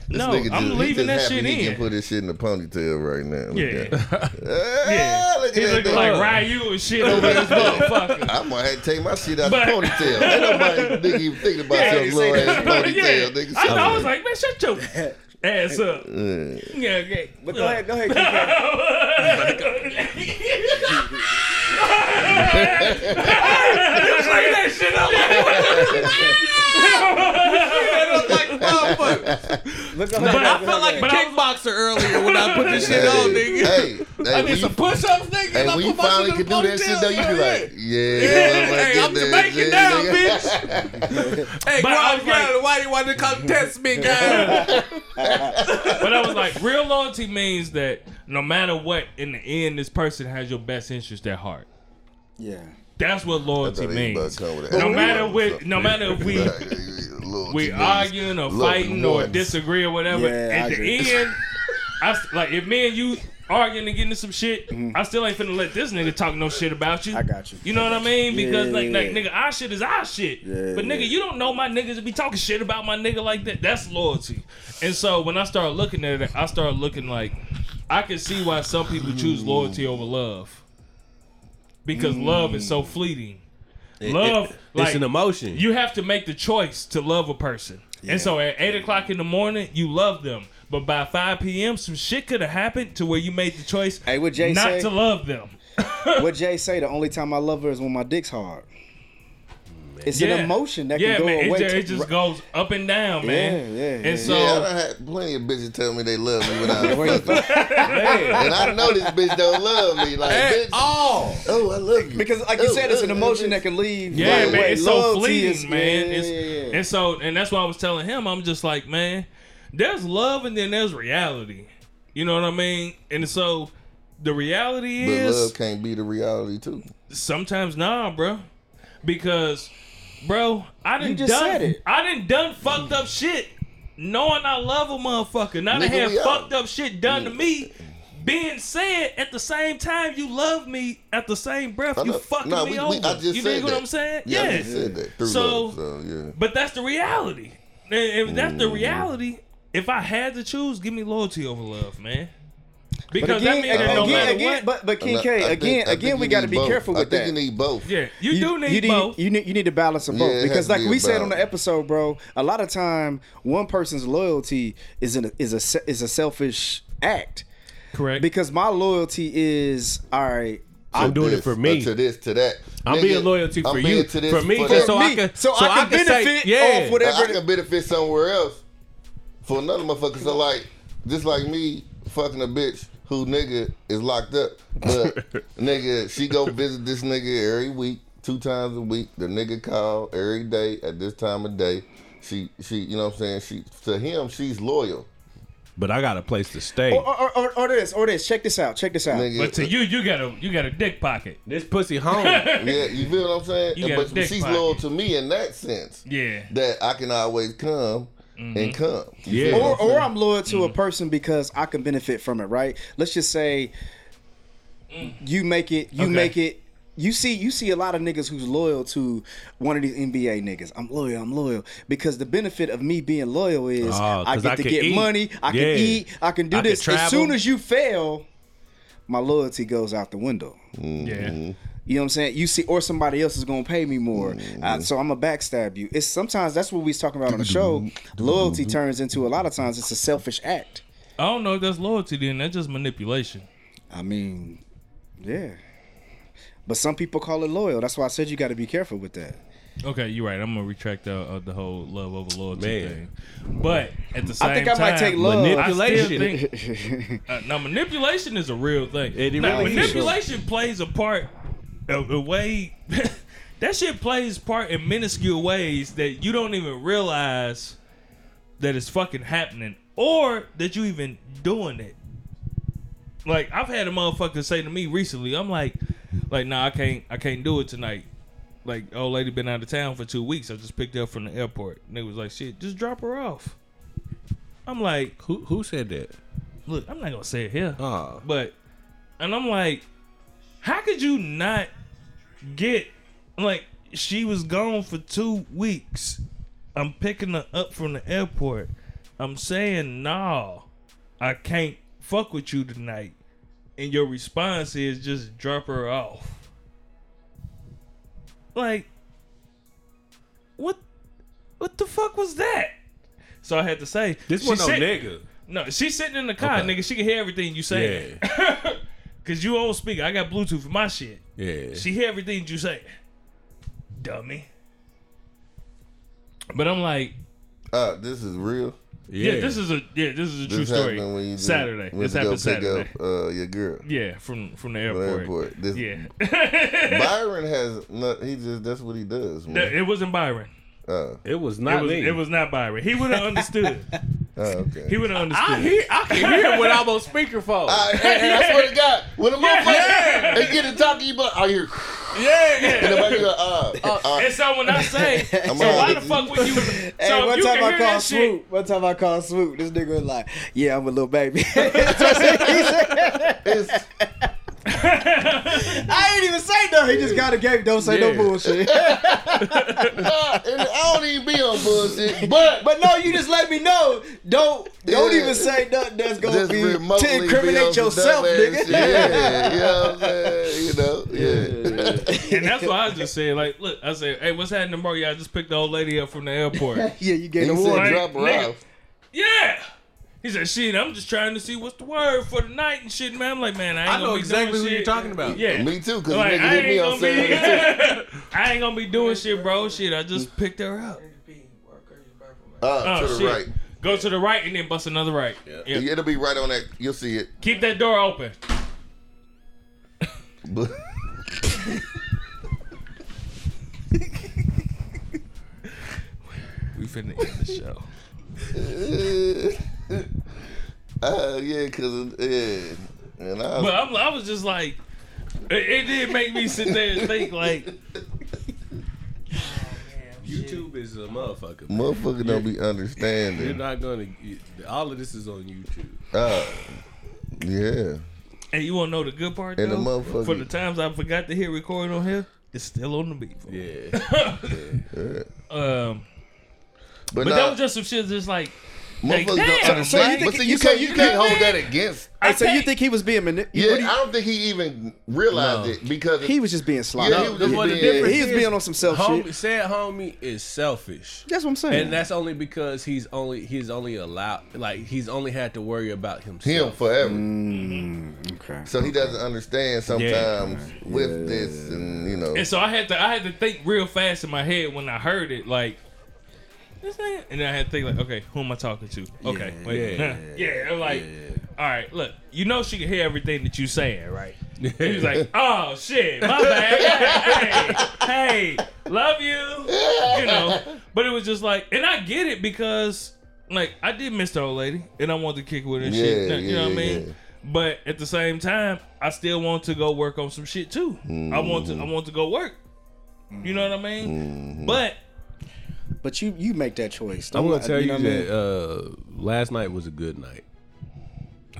This no, nigga I'm just- he leaving that just happy shit he in. can put his shit in the ponytail right now. Look Yeah. at yeah, Ah, look at he's that looking like Ryu and shit over this motherfucker. I might have to take my shit out But- the ponytail. Ain't nobody nigga even thinking about Yeah, your you little ass ponytail, yeah. nigga. I, Shut I was like, man, shut your ass up. Yeah, okay. But go ahead, go ahead, keep going. Bring that shit. Look, go But ahead, I felt like- a Kickboxer earlier when I put this shit hey, on, nigga. Hey, hey, I when did you, some push-ups, nigga. hey, and I when you put my finally shit can do a that shit, though, you be ponytail, like, yeah, Hey, I'm get that Jamaican shit, now, bitch. Hey, But I was Guam, like- why you want to come test me, guy? But I was like, real loyalty means that no matter what, in the end, this person has your best interest at heart. Yeah. That's what loyalty thought he was means. about to come with a No matter or what, no matter if we Little we arguing or fighting or ones. disagree or whatever. Yeah, I at the agree. end, I s- like if me and you arguing and getting into some shit, Mm-hmm. I still ain't finna let this nigga talk no shit about you. I got you. You know what I mean? Because Yeah, like, yeah, like nigga, our shit is our shit. Yeah, but nigga, yeah. you don't know my niggas to be talking shit about my nigga like that. That's loyalty. And so when I start looking at it, I start looking like I can see why some people choose loyalty over love. Because love is so mm. fleeting. Love, It- like, it's an emotion. You have to make the choice to love a person. And so at 8 o'clock in the morning, you love them. But by 5 p.m., some shit could have happened to where you made the choice Hey, what Jay not say? to love them. what Jay say? The only time I love her is when my dick's hard. It's Yeah. an emotion that yeah, can go man, away. It, just, it just goes up and down, man. Yeah, yeah, And yeah. so, yeah, I done had plenty of bitches tell me they love me when I Where was fucking. And I know this bitch don't love me. Like, bitch, oh, oh, I love you. Because, like you Oh, said, it's an oh, emotion that can leave. Yeah, right man, away. it's so fleeting, is- man. yeah, It's, yeah, yeah. And so, and that's why I was telling him, I'm just like, man, there's love and then there's reality. You know what I mean? And so, the reality But is love can't be the reality too. sometimes nah, bro, because, bro, I didn't just done, said it. I didn't done fucked up shit, knowing I love a motherfucker. Not they Nigga, had we out. fucked up shit done to me. Being said at the same time, you love me. At the same breath, I you know- fucking me we- over. we- I just you said dig what that. I'm saying? Yeah, I just said that through So- love. So yeah. But that's the reality. And if that's Mm. the reality, if I had to choose, give me loyalty over love, man. Because But that again, means that again, no matter again, what, but but King I- K, I again, think- again, we got to be both. careful I with think that. you need both. yeah, you, do need you need, both. You need you need to balance them both Yeah, it because, like be we said on the episode, bro, a lot of time one person's loyalty is an, is a is a selfish act Correct. because my loyalty is all right. I'm To doing it for uh, me. To this, to that. I'm Nigga, being loyalty for I'm you. being to this, For me, for just that. so I Me, can, so I can say, benefit yeah. off whatever- I can benefit somewhere else for another motherfucker. So like, just like me fucking a bitch who nigga is locked up, but nigga she go visit this nigga every week, two times a week. The nigga call every day at this time of day. She she you know what I'm saying. She to him she's loyal. But I got a place to stay. Or, or, or, or this, or this. Check this out. Check this out. Nigga, but to you, you got a you got a dick pocket. This pussy home. yeah, you feel what I'm saying? You got but a dick she's pocket. loyal to me in that sense. Yeah. That I can always come Mm-hmm. and come. You Yeah. or, I'm or I'm loyal to a mm-hmm. person because I can benefit from it, right? Let's just say mm. you make it, you Okay. make it. You see, you see a lot of niggas who's loyal to one of these NBA niggas. I'm loyal, I'm loyal because the benefit of me being loyal is Oh, I 'cause get I to get eat. money, I can eat, I can do I can this. as soon as you fail, my loyalty goes out the window. Mm-hmm. Yeah. You know what I'm saying? You see, or somebody else is gonna pay me more, uh, so I'm gonna backstab you. It's sometimes that's what we was talking about on the show. Loyalty turns into a lot of times it's a selfish act. I don't know if that's loyalty. Then that's just manipulation. I mean, yeah. But some people call it loyal. That's why I said you got to be careful with that. Okay, you're right. I'm gonna retract the, uh, the whole love over loyalty Man. thing. But at the same time, I think I time, might take love. Manipulation. Think, uh, now manipulation is a real thing. It now, really is. manipulation plays a part, a, a way. that shit plays part in minuscule ways that you don't even realize that it's fucking happening, or that you even doing it. Like I've had a motherfucker say to me recently, I'm like, like, nah, I can't, I can't do it tonight. Like, old lady been out of town for two weeks. I just picked her up from the airport. And they was like, shit, just drop her off. I'm like, who who said that? look, I'm not gonna say it here, Ah. but, and I'm like, how could you not get like she was gone for two weeks? I'm picking her up from the airport. I'm saying, nah, I can't fuck with you tonight. And your response is just drop her off. Like, what? What the fuck was that? So I had to say, This one no nigga. no, she's sitting in the car, Okay. nigga. She can hear everything you say. Cause you old speaker. I got Bluetooth for my shit. Yeah. She hear everything you say. Dummy. But I'm like, Uh, this is real. yeah, this is a yeah, this is a true story. happened when you Saturday. went This to go happened pick Saturday. Up, uh, your girl. Yeah, from from the from the airport. airport. This, Yeah. Byron has not. He just that's what he does. Man. it wasn't Byron. Uh, It was It not was me. it was not Byron. He would have understood. oh, okay. He would have understood. I hear I can hear it when I'm on speakerphone. I, and, and I swear to God, when a motherfucker they get to talking, you, but I hear. yeah. And nobody go, uh, uh, And so when I say, so I'm why on. the fuck would you? So Hey, one you time I called that shit, Swoop. One time I called Swoop. This nigga was like, "Yeah, I'm a little baby." I ain't even say no, he just got a game. Don't say Yeah. no bullshit. Nah, and I don't even be on bullshit, but but no, you just let me know. Don't don't Yeah. even say nothing that's gonna just be to incriminate on some yourself, nigga. shit. Yeah, you know what I'm? You know, yeah. And that's why I just said, like, look, I said, hey, what's happening, bro? Yeah, I just picked the old lady up from the airport. yeah, you gave He the said drop her nigga. off. yeah. He said, shit, I'm just trying to see what's the word for the night and shit, man. I'm like, man, I ain't I gonna be doing shit. I know exactly doing who shit. you're talking about. Yeah. Me too, because Like, nigga I hit me on gonna Saturday be, I ain't gonna be doing shit, bro. Shit, I just picked her up. Uh, Oh, to the shit. right. Go to the right and then bust another right. Yeah. It'll be right on that. You'll see it. Keep that door open. We finna end the show. uh, yeah, cause yeah, and I. But I'm, I was just like, it, it did make me sit there and think like, YouTube is a motherfucker. man. Motherfucker don't be understanding. You're not gonna. you- All of this is on YouTube. Uh, yeah. And you wanna know the good part And the though? motherfucker- For the times I forgot to hit record on here, it's still on the beat. Yeah. Um, But, but nah, that was just some shit. Just like, like motherfuckers don't damn, understand. right? but see, you you- so can't, you you can't can't- hold that against. Hey, so you think he was being manipulated? Yeah, I don't think he even realized No. it because he was just being sloppy. Yeah, he was just Well, the being- difference he was is being on some self homie, shit. Said homie is selfish. That's what I'm saying. And that's only because he's only he's only allowed like he's only had to worry about himself. him himself. forever. Mm-hmm. okay. So he doesn't understand sometimes with this, and you know. And so I had to I had to think real fast in my head when I heard it, like this nigga. And then I had to think like, okay, who am I talking to? Okay, wait, yeah, yeah. I'm like, all right, look, you know she can hear everything that you saying, right? He was like, oh shit, my bad. hey, hey, love you, you know. But it was just like, and I get it because like I did miss the old lady, and I wanted to kick with her, and shit. Yeah, You know what I mean? yeah. But at the same time, I still want to go work on some shit too. I want to I mm. want to go work. You know what I mean? Mm-hmm. But But you you make that choice. I'm gonna tell you, know what I mean? that uh, last night was a good night.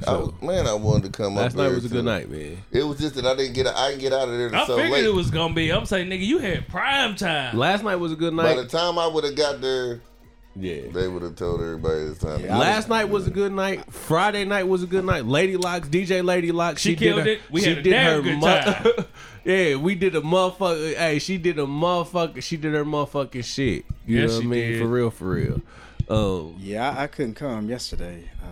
I man, I wanted to come Last up night there was a too. good night, man. It was just that I didn't get I didn't get out of there I so figured late. it was gonna be. I'm saying, nigga, you had prime time. Last night was a good night. By the time I would have got there, yeah. they would have told everybody it's time. to Last night was a good night. Friday night was a good night. Lady Locks, DJ Lady Locks, She did killed her- it. We she had a did damn her good mu- time. yeah, we did a motherfucker. Hey, she did a motherfucker. She did her motherfucking shit. You Yes, know what she I mean? did. For real, for real. Um, yeah, I, I couldn't come yesterday. Uh,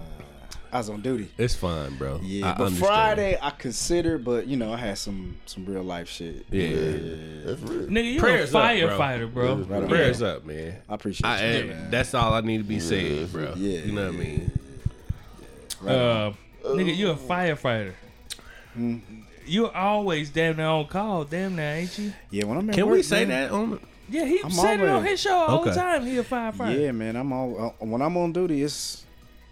I was on duty. it's fine, bro. Yeah, I but understand. Friday I considered, but you know I had some some real life shit. Yeah. That's real. Nigga, you Prayers a up, bro. firefighter, bro. Right on. Prayers up, man. I appreciate I, you. man. that's all I need to be said, bro. Yeah. You know what I mean? Uh, nigga, you a firefighter. You're always damn near on call, damn near, ain't you? yeah, when I'm at Can work, we say man, that on? Yeah, he I'm said it on his show all the time. He a firefighter. Yeah, man, I'm all uh, when I'm on duty. It's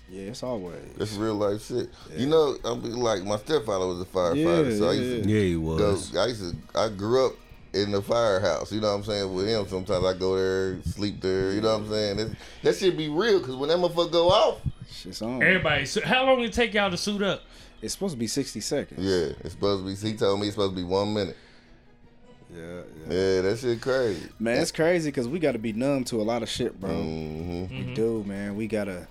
yeah, it's always. it's real life shit. You know, I'm be like my stepfather was a firefighter, Yeah, so I yeah, used to Yeah, he go. was. I used to. I grew up in the firehouse. You know what I'm saying? With him, sometimes I go there, sleep there. You know what I'm saying? That, that shit be real because when that motherfucker go off, Shit's on. Everybody, so how long did it take y'all to suit up? It's supposed to be 60 seconds. yeah, it's supposed to be. He told me it's supposed to be one minute. yeah, yeah. Yeah, that shit crazy. Man, it's crazy because we got to be numb to a lot of shit, bro. hmm We do, man. We gotta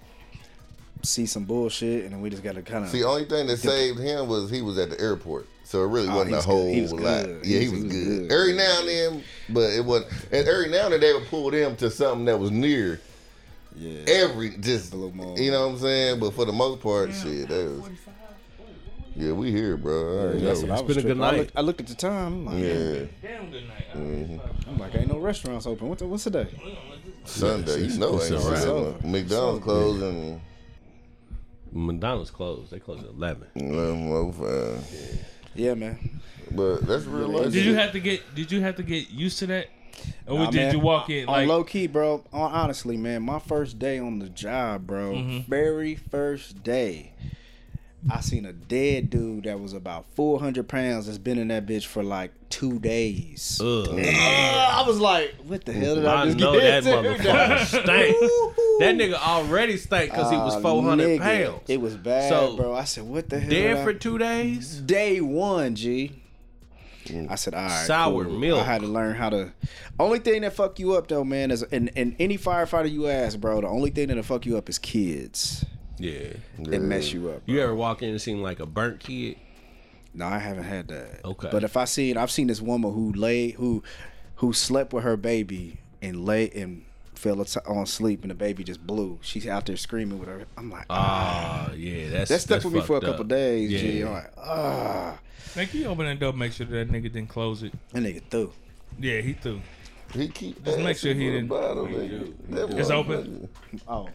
see some bullshit, and then we just gotta kind of. See, only thing that saved him was he was at the airport. So it really Oh, wasn't he a whole good. He was lot. good. Yeah, He he was- was, good. good. Every now and then, but it wasn't. And every now and then they would pull them to something that was near. yeah. Every just A little more. you know what I'm saying. But for the most part, shit, that was. Yeah, we here, bro. I already That's know. what I was been a good tripping. I night. looked, I looked at the time. I'm like, Yeah, Damn good night. Mm-hmm. I'm like, ain't no restaurants open. What the, what's the day? Sunday. You know, it's ain't alright. McDonald's closed and McDonald's closed. They closed at eleven. eleven oh five. Yeah, man. But that's real life. Did you have to get? Did you have to get used to that, or Nah, did man. you walk in on like? low key, bro. Honestly, man, my first day on the job, bro. Mm-hmm. Very first day, I seen a dead dude that was about 400 pounds that's been in that bitch for like two days. Ugh. Uh, I was like, what the hell did I, I just know get that motherfucker stank. That nigga already stank because he was Uh, 400 nigga, pounds. It was bad, So, bro. I said, what the hell? Dead I- for two days? day one, G. I said, all right, Sour cool. milk. I had to learn how to. Only thing that fuck you up though, man, is and, and any firefighter you ask, bro, the only thing that'll fuck you up is kids. Yeah. It mess you up. You ever walk in and seem like a burnt kid? No, I haven't had that. Okay. But if I seen, I've seen this woman who lay, who, who slept with her baby and lay and fell at- on sleep, and the baby just blew. She's out there screaming with her. I'm like, ah, Ah, yeah, that's that stuck that's with me for a fucked couple up. days. Yeah. G. I'm like, ah, Man, can you open that door? Make sure that nigga didn't close it. that nigga threw. Yeah, he threw. He keep Just make sure he asking for the didn't- bottle, nigga. That It's open. Oh,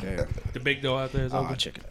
damn. The big door out there is Oh, open. I'll check it out.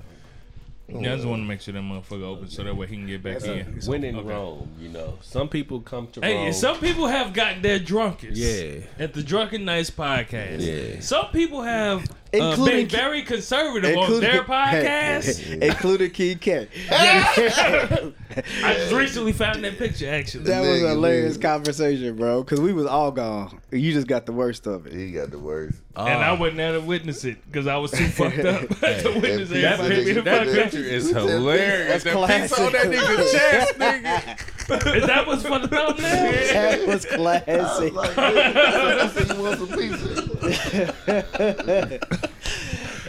Yeah, I just want to make sure that motherfucker open so that way he can get back in. When in Okay. Rome, you know, some people come to Hey, Rome. and some people have gotten their drunkest. Yeah. At the Drunken Knights podcast. Yeah. Some people have Uh, including been Ki- very conservative on their podcast. including Key Cat. I just recently found that picture actually. That was a Nigga, hilarious conversation, bro. Because we was all gone. You just got the worst of it. He got the worst. and I ah. wasn't there to witness it because I was too fucked up to witness it. that That made me the picture- that picture is hilarious. That's classic. on that nigga chest, nigga. Is that was for the thumbnail? That was I was classic. like, nigga, I said, you want some pizza?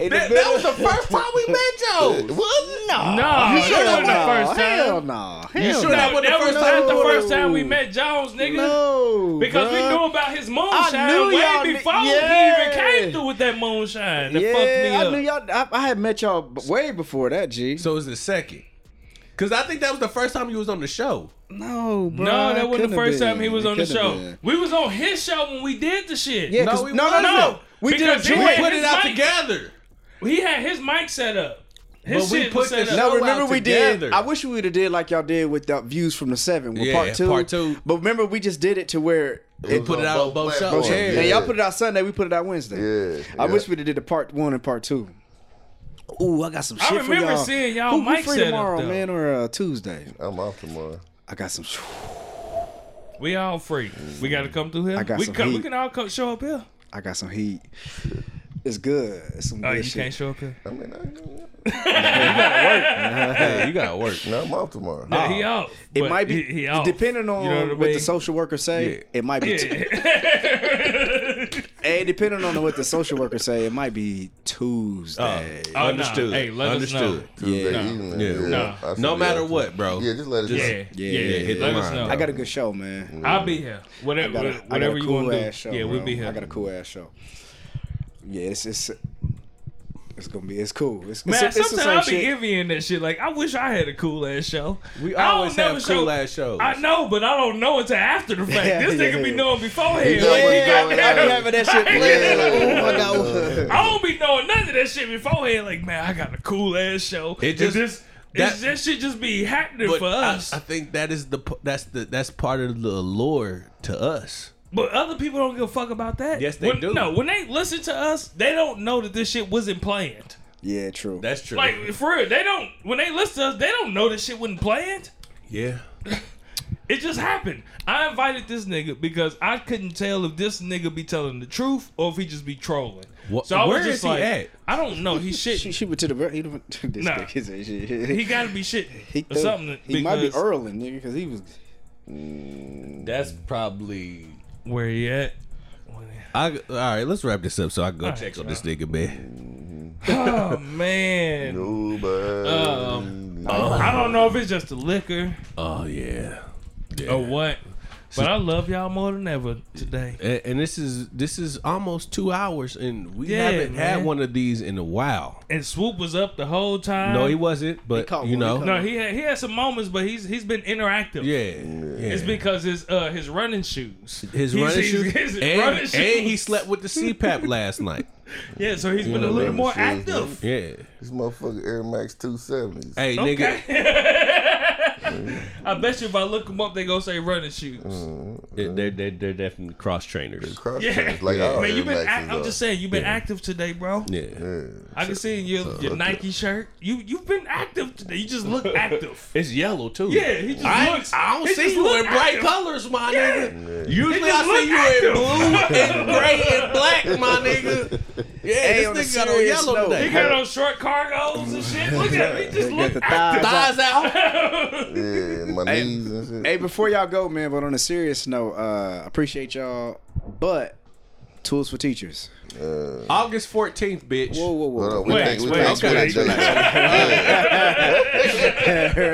In the That, that middle- was the first time we met Joe. What? no. No, You sure that that wasn't the first time. Hell no. Hell You sure no. that That, was the that was first not the time? first time we met Jones, nigga. No. Because we bruh. knew about his moonshine knew way y'all kn- before yeah. he even came through with that moonshine. That yeah, fucked me I up. knew y'all. I, I had met y'all b- way before that, G. So it's the second. Cause I think that was the first time you was on the show. No, bro. no, that wasn't the first have time he was It on the show. been. We was on his show when we did the shit. Yeah, No, 'cause- we no, no, no, No, We did a joint. had Put it out mic- together. He had his mic set up. His But we shit put was set the up. show No, remember we together. did. I wish we would have did like y'all did with the views from the seven with Yeah, part two. part two. But remember, we just did it to where They put it out on both both shows. platforms. Yeah. and y'all put it out Sunday. We put it out Wednesday. Yeah. I yeah. wish we'd have did the part one and part two. Ooh, I got some I shit for remember y'all. seeing y'all Who, who mic free set tomorrow, though. man, or uh, Tuesday? I'm off tomorrow. I got some. We all free. We got to come through here. I got we, some come, we can all come, show up here. I got some heat. It's good. It's some Oh, good you shit. can't show up here. I mean, I, Hey, you gotta work. no, I'm off tomorrow. Yeah, he out. It might be he, he off. depending on You know what, what, the social worker say. Yeah. It might be. hey, depending on what the social worker say, it might be Tuesday. Oh, oh Understood. Nah. Hey, let Understood. us know. Tuesday Yeah. evening. Yeah. Yeah. Nah. I No matter what, bro. Yeah, just let us Yeah, know. yeah, Yeah, hit the Let us line. know. I got a good show, man. I'll be here. I Whatever, got a, I whatever got a you want to do. show. yeah, bro. we'll be here. I got a cool ass show. Yeah, it's it's it's gonna be it's cool. It's, Man, it's, sometimes I same be envying that shit. Like, I wish I had a cool ass show. We I always have show- cool ass shows. I know, but I don't know until after the fact. Yeah, this nigga yeah, be yeah. knowing beforehand. Know Like, he got going that- having that shit playing. Like, oh, I got one. I don't be knowing none of that shit beforehand. Like, man, I got a cool ass show. It just- this, that- that shit just be happening for us. I think that is the that's the that's part of the allure to us. But other people don't give a fuck about that. Yes, they When- do. No, when they listen to us, they don't know that this shit wasn't planned. Yeah, true. That's true. Like for real, they don't. When they listen to us, they don't know this shit wasn't planned. yeah. It just happened. I invited this nigga because I couldn't tell if this nigga be telling the truth or if he just be trolling. What- so I where was just is he at? I don't know. He shit. she went to the he went to this Nah. shit. He got to be shit He, or something. he might be because- Erling, nigga, because he was. That's probably. Where he at? I, all right, let's wrap this up so I can go All check right, on this nigga, man. Oh man. Nobody. Um, I don't know if it's just the liquor Oh yeah, yeah. or what, but I love y'all more than ever today. And, and this is this is almost two hours, and we Yeah, haven't had one of these in a while. And Swoop was up the whole time. No, he wasn't, but caught you one, he know, No, he had he had some moments, but he's he's been interactive. yeah, yeah. It's because his uh his running shoes. his He's- running he's- shoes, his and, running and he slept with the CPAP last night. Yeah, so he's been know, a little running more shoes, active. Yeah, This motherfucker Air Max 270s. hey Okay. nigga, I bet you if I look them up, they gonna say running shoes. it- they're, they're they're definitely cross trainers. Cross Yeah, trainers, like Yeah. man, you've been. Act- I'm just saying, you've been active today, bro. Yeah, Yeah. I can see in your your Nike shirt. You you've been active today. You just look active. it's yellow too. Yeah, he just I, looks. I don't see you look in bright active. colors, my Yeah. nigga. Usually I see look you in blue and gray and black, my nigga. Yeah, Hey, on a this nigga got on serious yellow note, today. He got on short cargos and shit. Look at him. He just Got look the thighs. Thighs out. Yeah, my knees and shit. Hey, before y'all go, man, but on a serious note, uh, appreciate y'all. But tools for teachers. Uh, August 14th, bitch. Whoa, whoa, Hold whoa. on, we Wait, think we wait, think okay. switch days.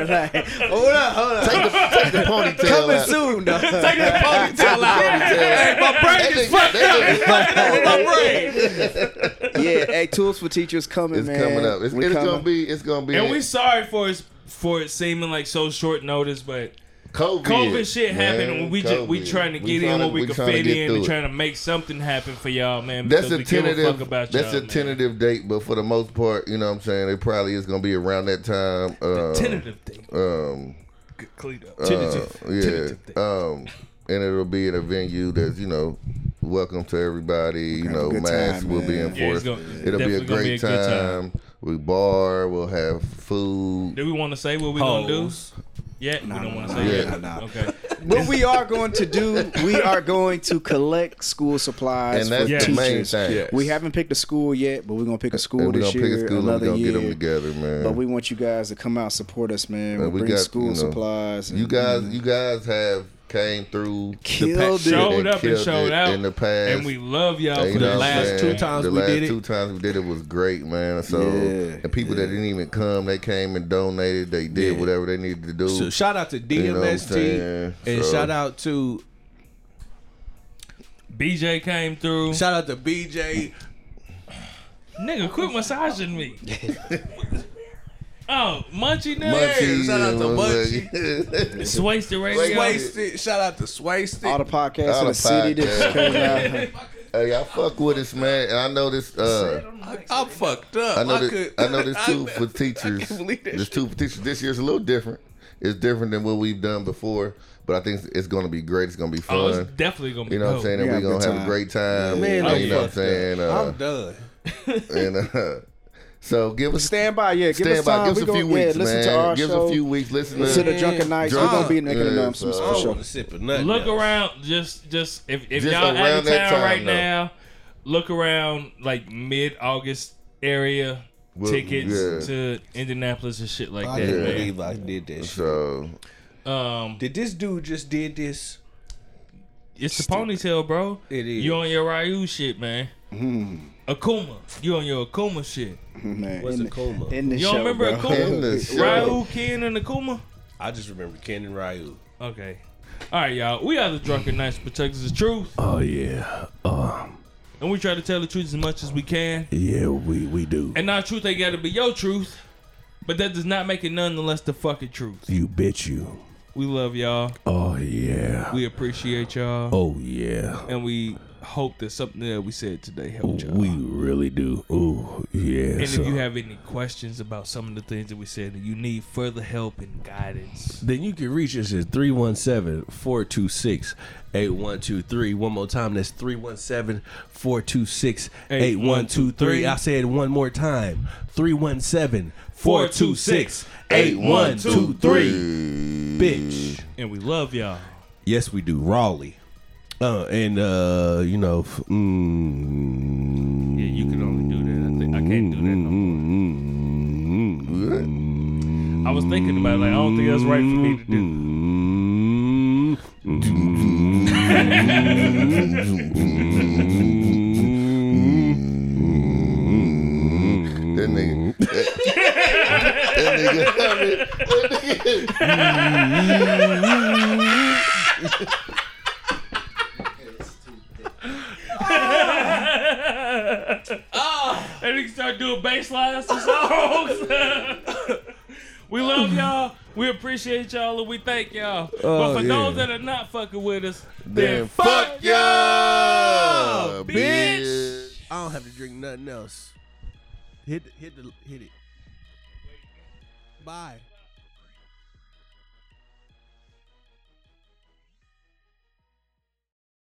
Like, hold up, hold up. Take the take the ponytail Coming out. soon, though. Take the ponytail out. Hey, my brain is fucked up. My brain. yeah, hey, tools for teachers coming, It's man. coming up. It's, We it's coming. gonna be. It's gonna be. And we sorry for it for it seeming like so short notice, but COVID, COVID shit happened, man. and we just we trying to We get in tryna- what we we can fit in and it. trying to make something happen for y'all, man. That's a tentative. fuck about that's y'all, a man. tentative date, but for the most part, you know what I'm saying. It probably is gonna be around that time. Um, Tentative thing. Um, Good clean up. uh, Tentative. yeah. Tentative thing. Um, and it'll be at a venue that's you know welcome to everybody. You Have a know, masks time, will be man. Yeah, enforced. gonna- it'll be a definitely gonna be great a time. time. We bar. We'll have food. Do we want to say what we're gonna do? Hoes. Yeah, we don't want to nah, say nah, yet. nah. Okay. What we are going to do, we are going to collect school supplies And that's for Yes. the main teachers. thing. Yeah. We haven't picked a school yet, but we're gonna pick a school And we're this gonna year, pick a school and we're another gonna year. get them together, man. But we want you guys to come out support us, man. And We'll we bring got, school you know, supplies. you and- guys, you guys have came through Killed the it. Showed up and killed showed it out. in the past. And we love y'all And for the last saying? two times the we last did it. two times we did it was great, man. So Yeah. and people that didn't even come, they came and donated. They did Yeah. whatever they needed to do. So shout out to You know DMST and So- shout out to BJ came through. shout out to BJ. Nigga, quit massaging me. oh, Munchie now. Munchie, shout out to you know what I'm Munchie. saying? Swasted radio. Wasted. Shout out to Swasted. all the podcasts All in the the city that's podcasts. coming out. hey, I fuck with this, man. And I know this. Uh, I, I'm fucked up. I know this. could- I know this too I- for teachers. I can't believe that This shit. too for teachers. This year's a little different. It's different than what we've done before, but I think it's, it's going to be great. It's going to be Oh, fun. it's definitely gonna be You know what I'm saying? We And we're gonna have a great time. Man, you know what I'm saying? Uh, I'm done. and uh, so give us Stand by, yeah. Give stand us by. time. Give us We a few gonna- yeah, weeks, listen man. to our give show. us a few weeks. Listen to the to Drunken Knights. Drunk- We're gonna be necking Yeah, them some so- I for sure. sip nothing. Look else. around, just just if, if Just y'all out of town time, right though. now, look around like mid August area. Well, tickets yeah. to Indianapolis and shit like I that, can't believe I did that. So Um, Did this dude just did this? it's the ponytail, bro. It is. You on your Ryu shit, man. Akuma, you on your Akuma shit. Man, What's in a the- coma? In the You show, remember bro. in Akuma? the show. Ryu, Ken, and Akuma. I just remember Ken and Ryu. Okay. All right, y'all. We are the Drunken Knights Protectors of Truth, Oh yeah. Um. and we try to tell the truth as much as we can. Yeah, we we do. And our truth ain't got to be your truth, but that does not make it nonetheless the less the fucking truth. You bitch you. We love y'all. Oh yeah. We appreciate y'all. Oh yeah. And we hope that something that we said today helped y'all. We really do. Ooh yeah. and so- if you have any questions about some of the things that we said and you need further help and guidance, then you can reach us at 317-426-8123. One more time, that's 317-426-8123. I said one more time. 317-426-8123. Bitch. and we love y'all. Yes, we do. Raleigh. Uh, and uh, you know, f- mm, Yeah, you can only do that. I, think, I can't do that no more. I was thinking about it, like I don't think that's right for me to do. that nigga. that nigga. that nigga. Ah. And he can start doing bass lines to songs. we love y'all. We appreciate y'all and we thank y'all. Oh, but for yeah. those that are not fucking with us, Then then fuck y'all, bitch. bitch. I don't have to drink nothing else. Hit, the, hit the, hit it. Bye.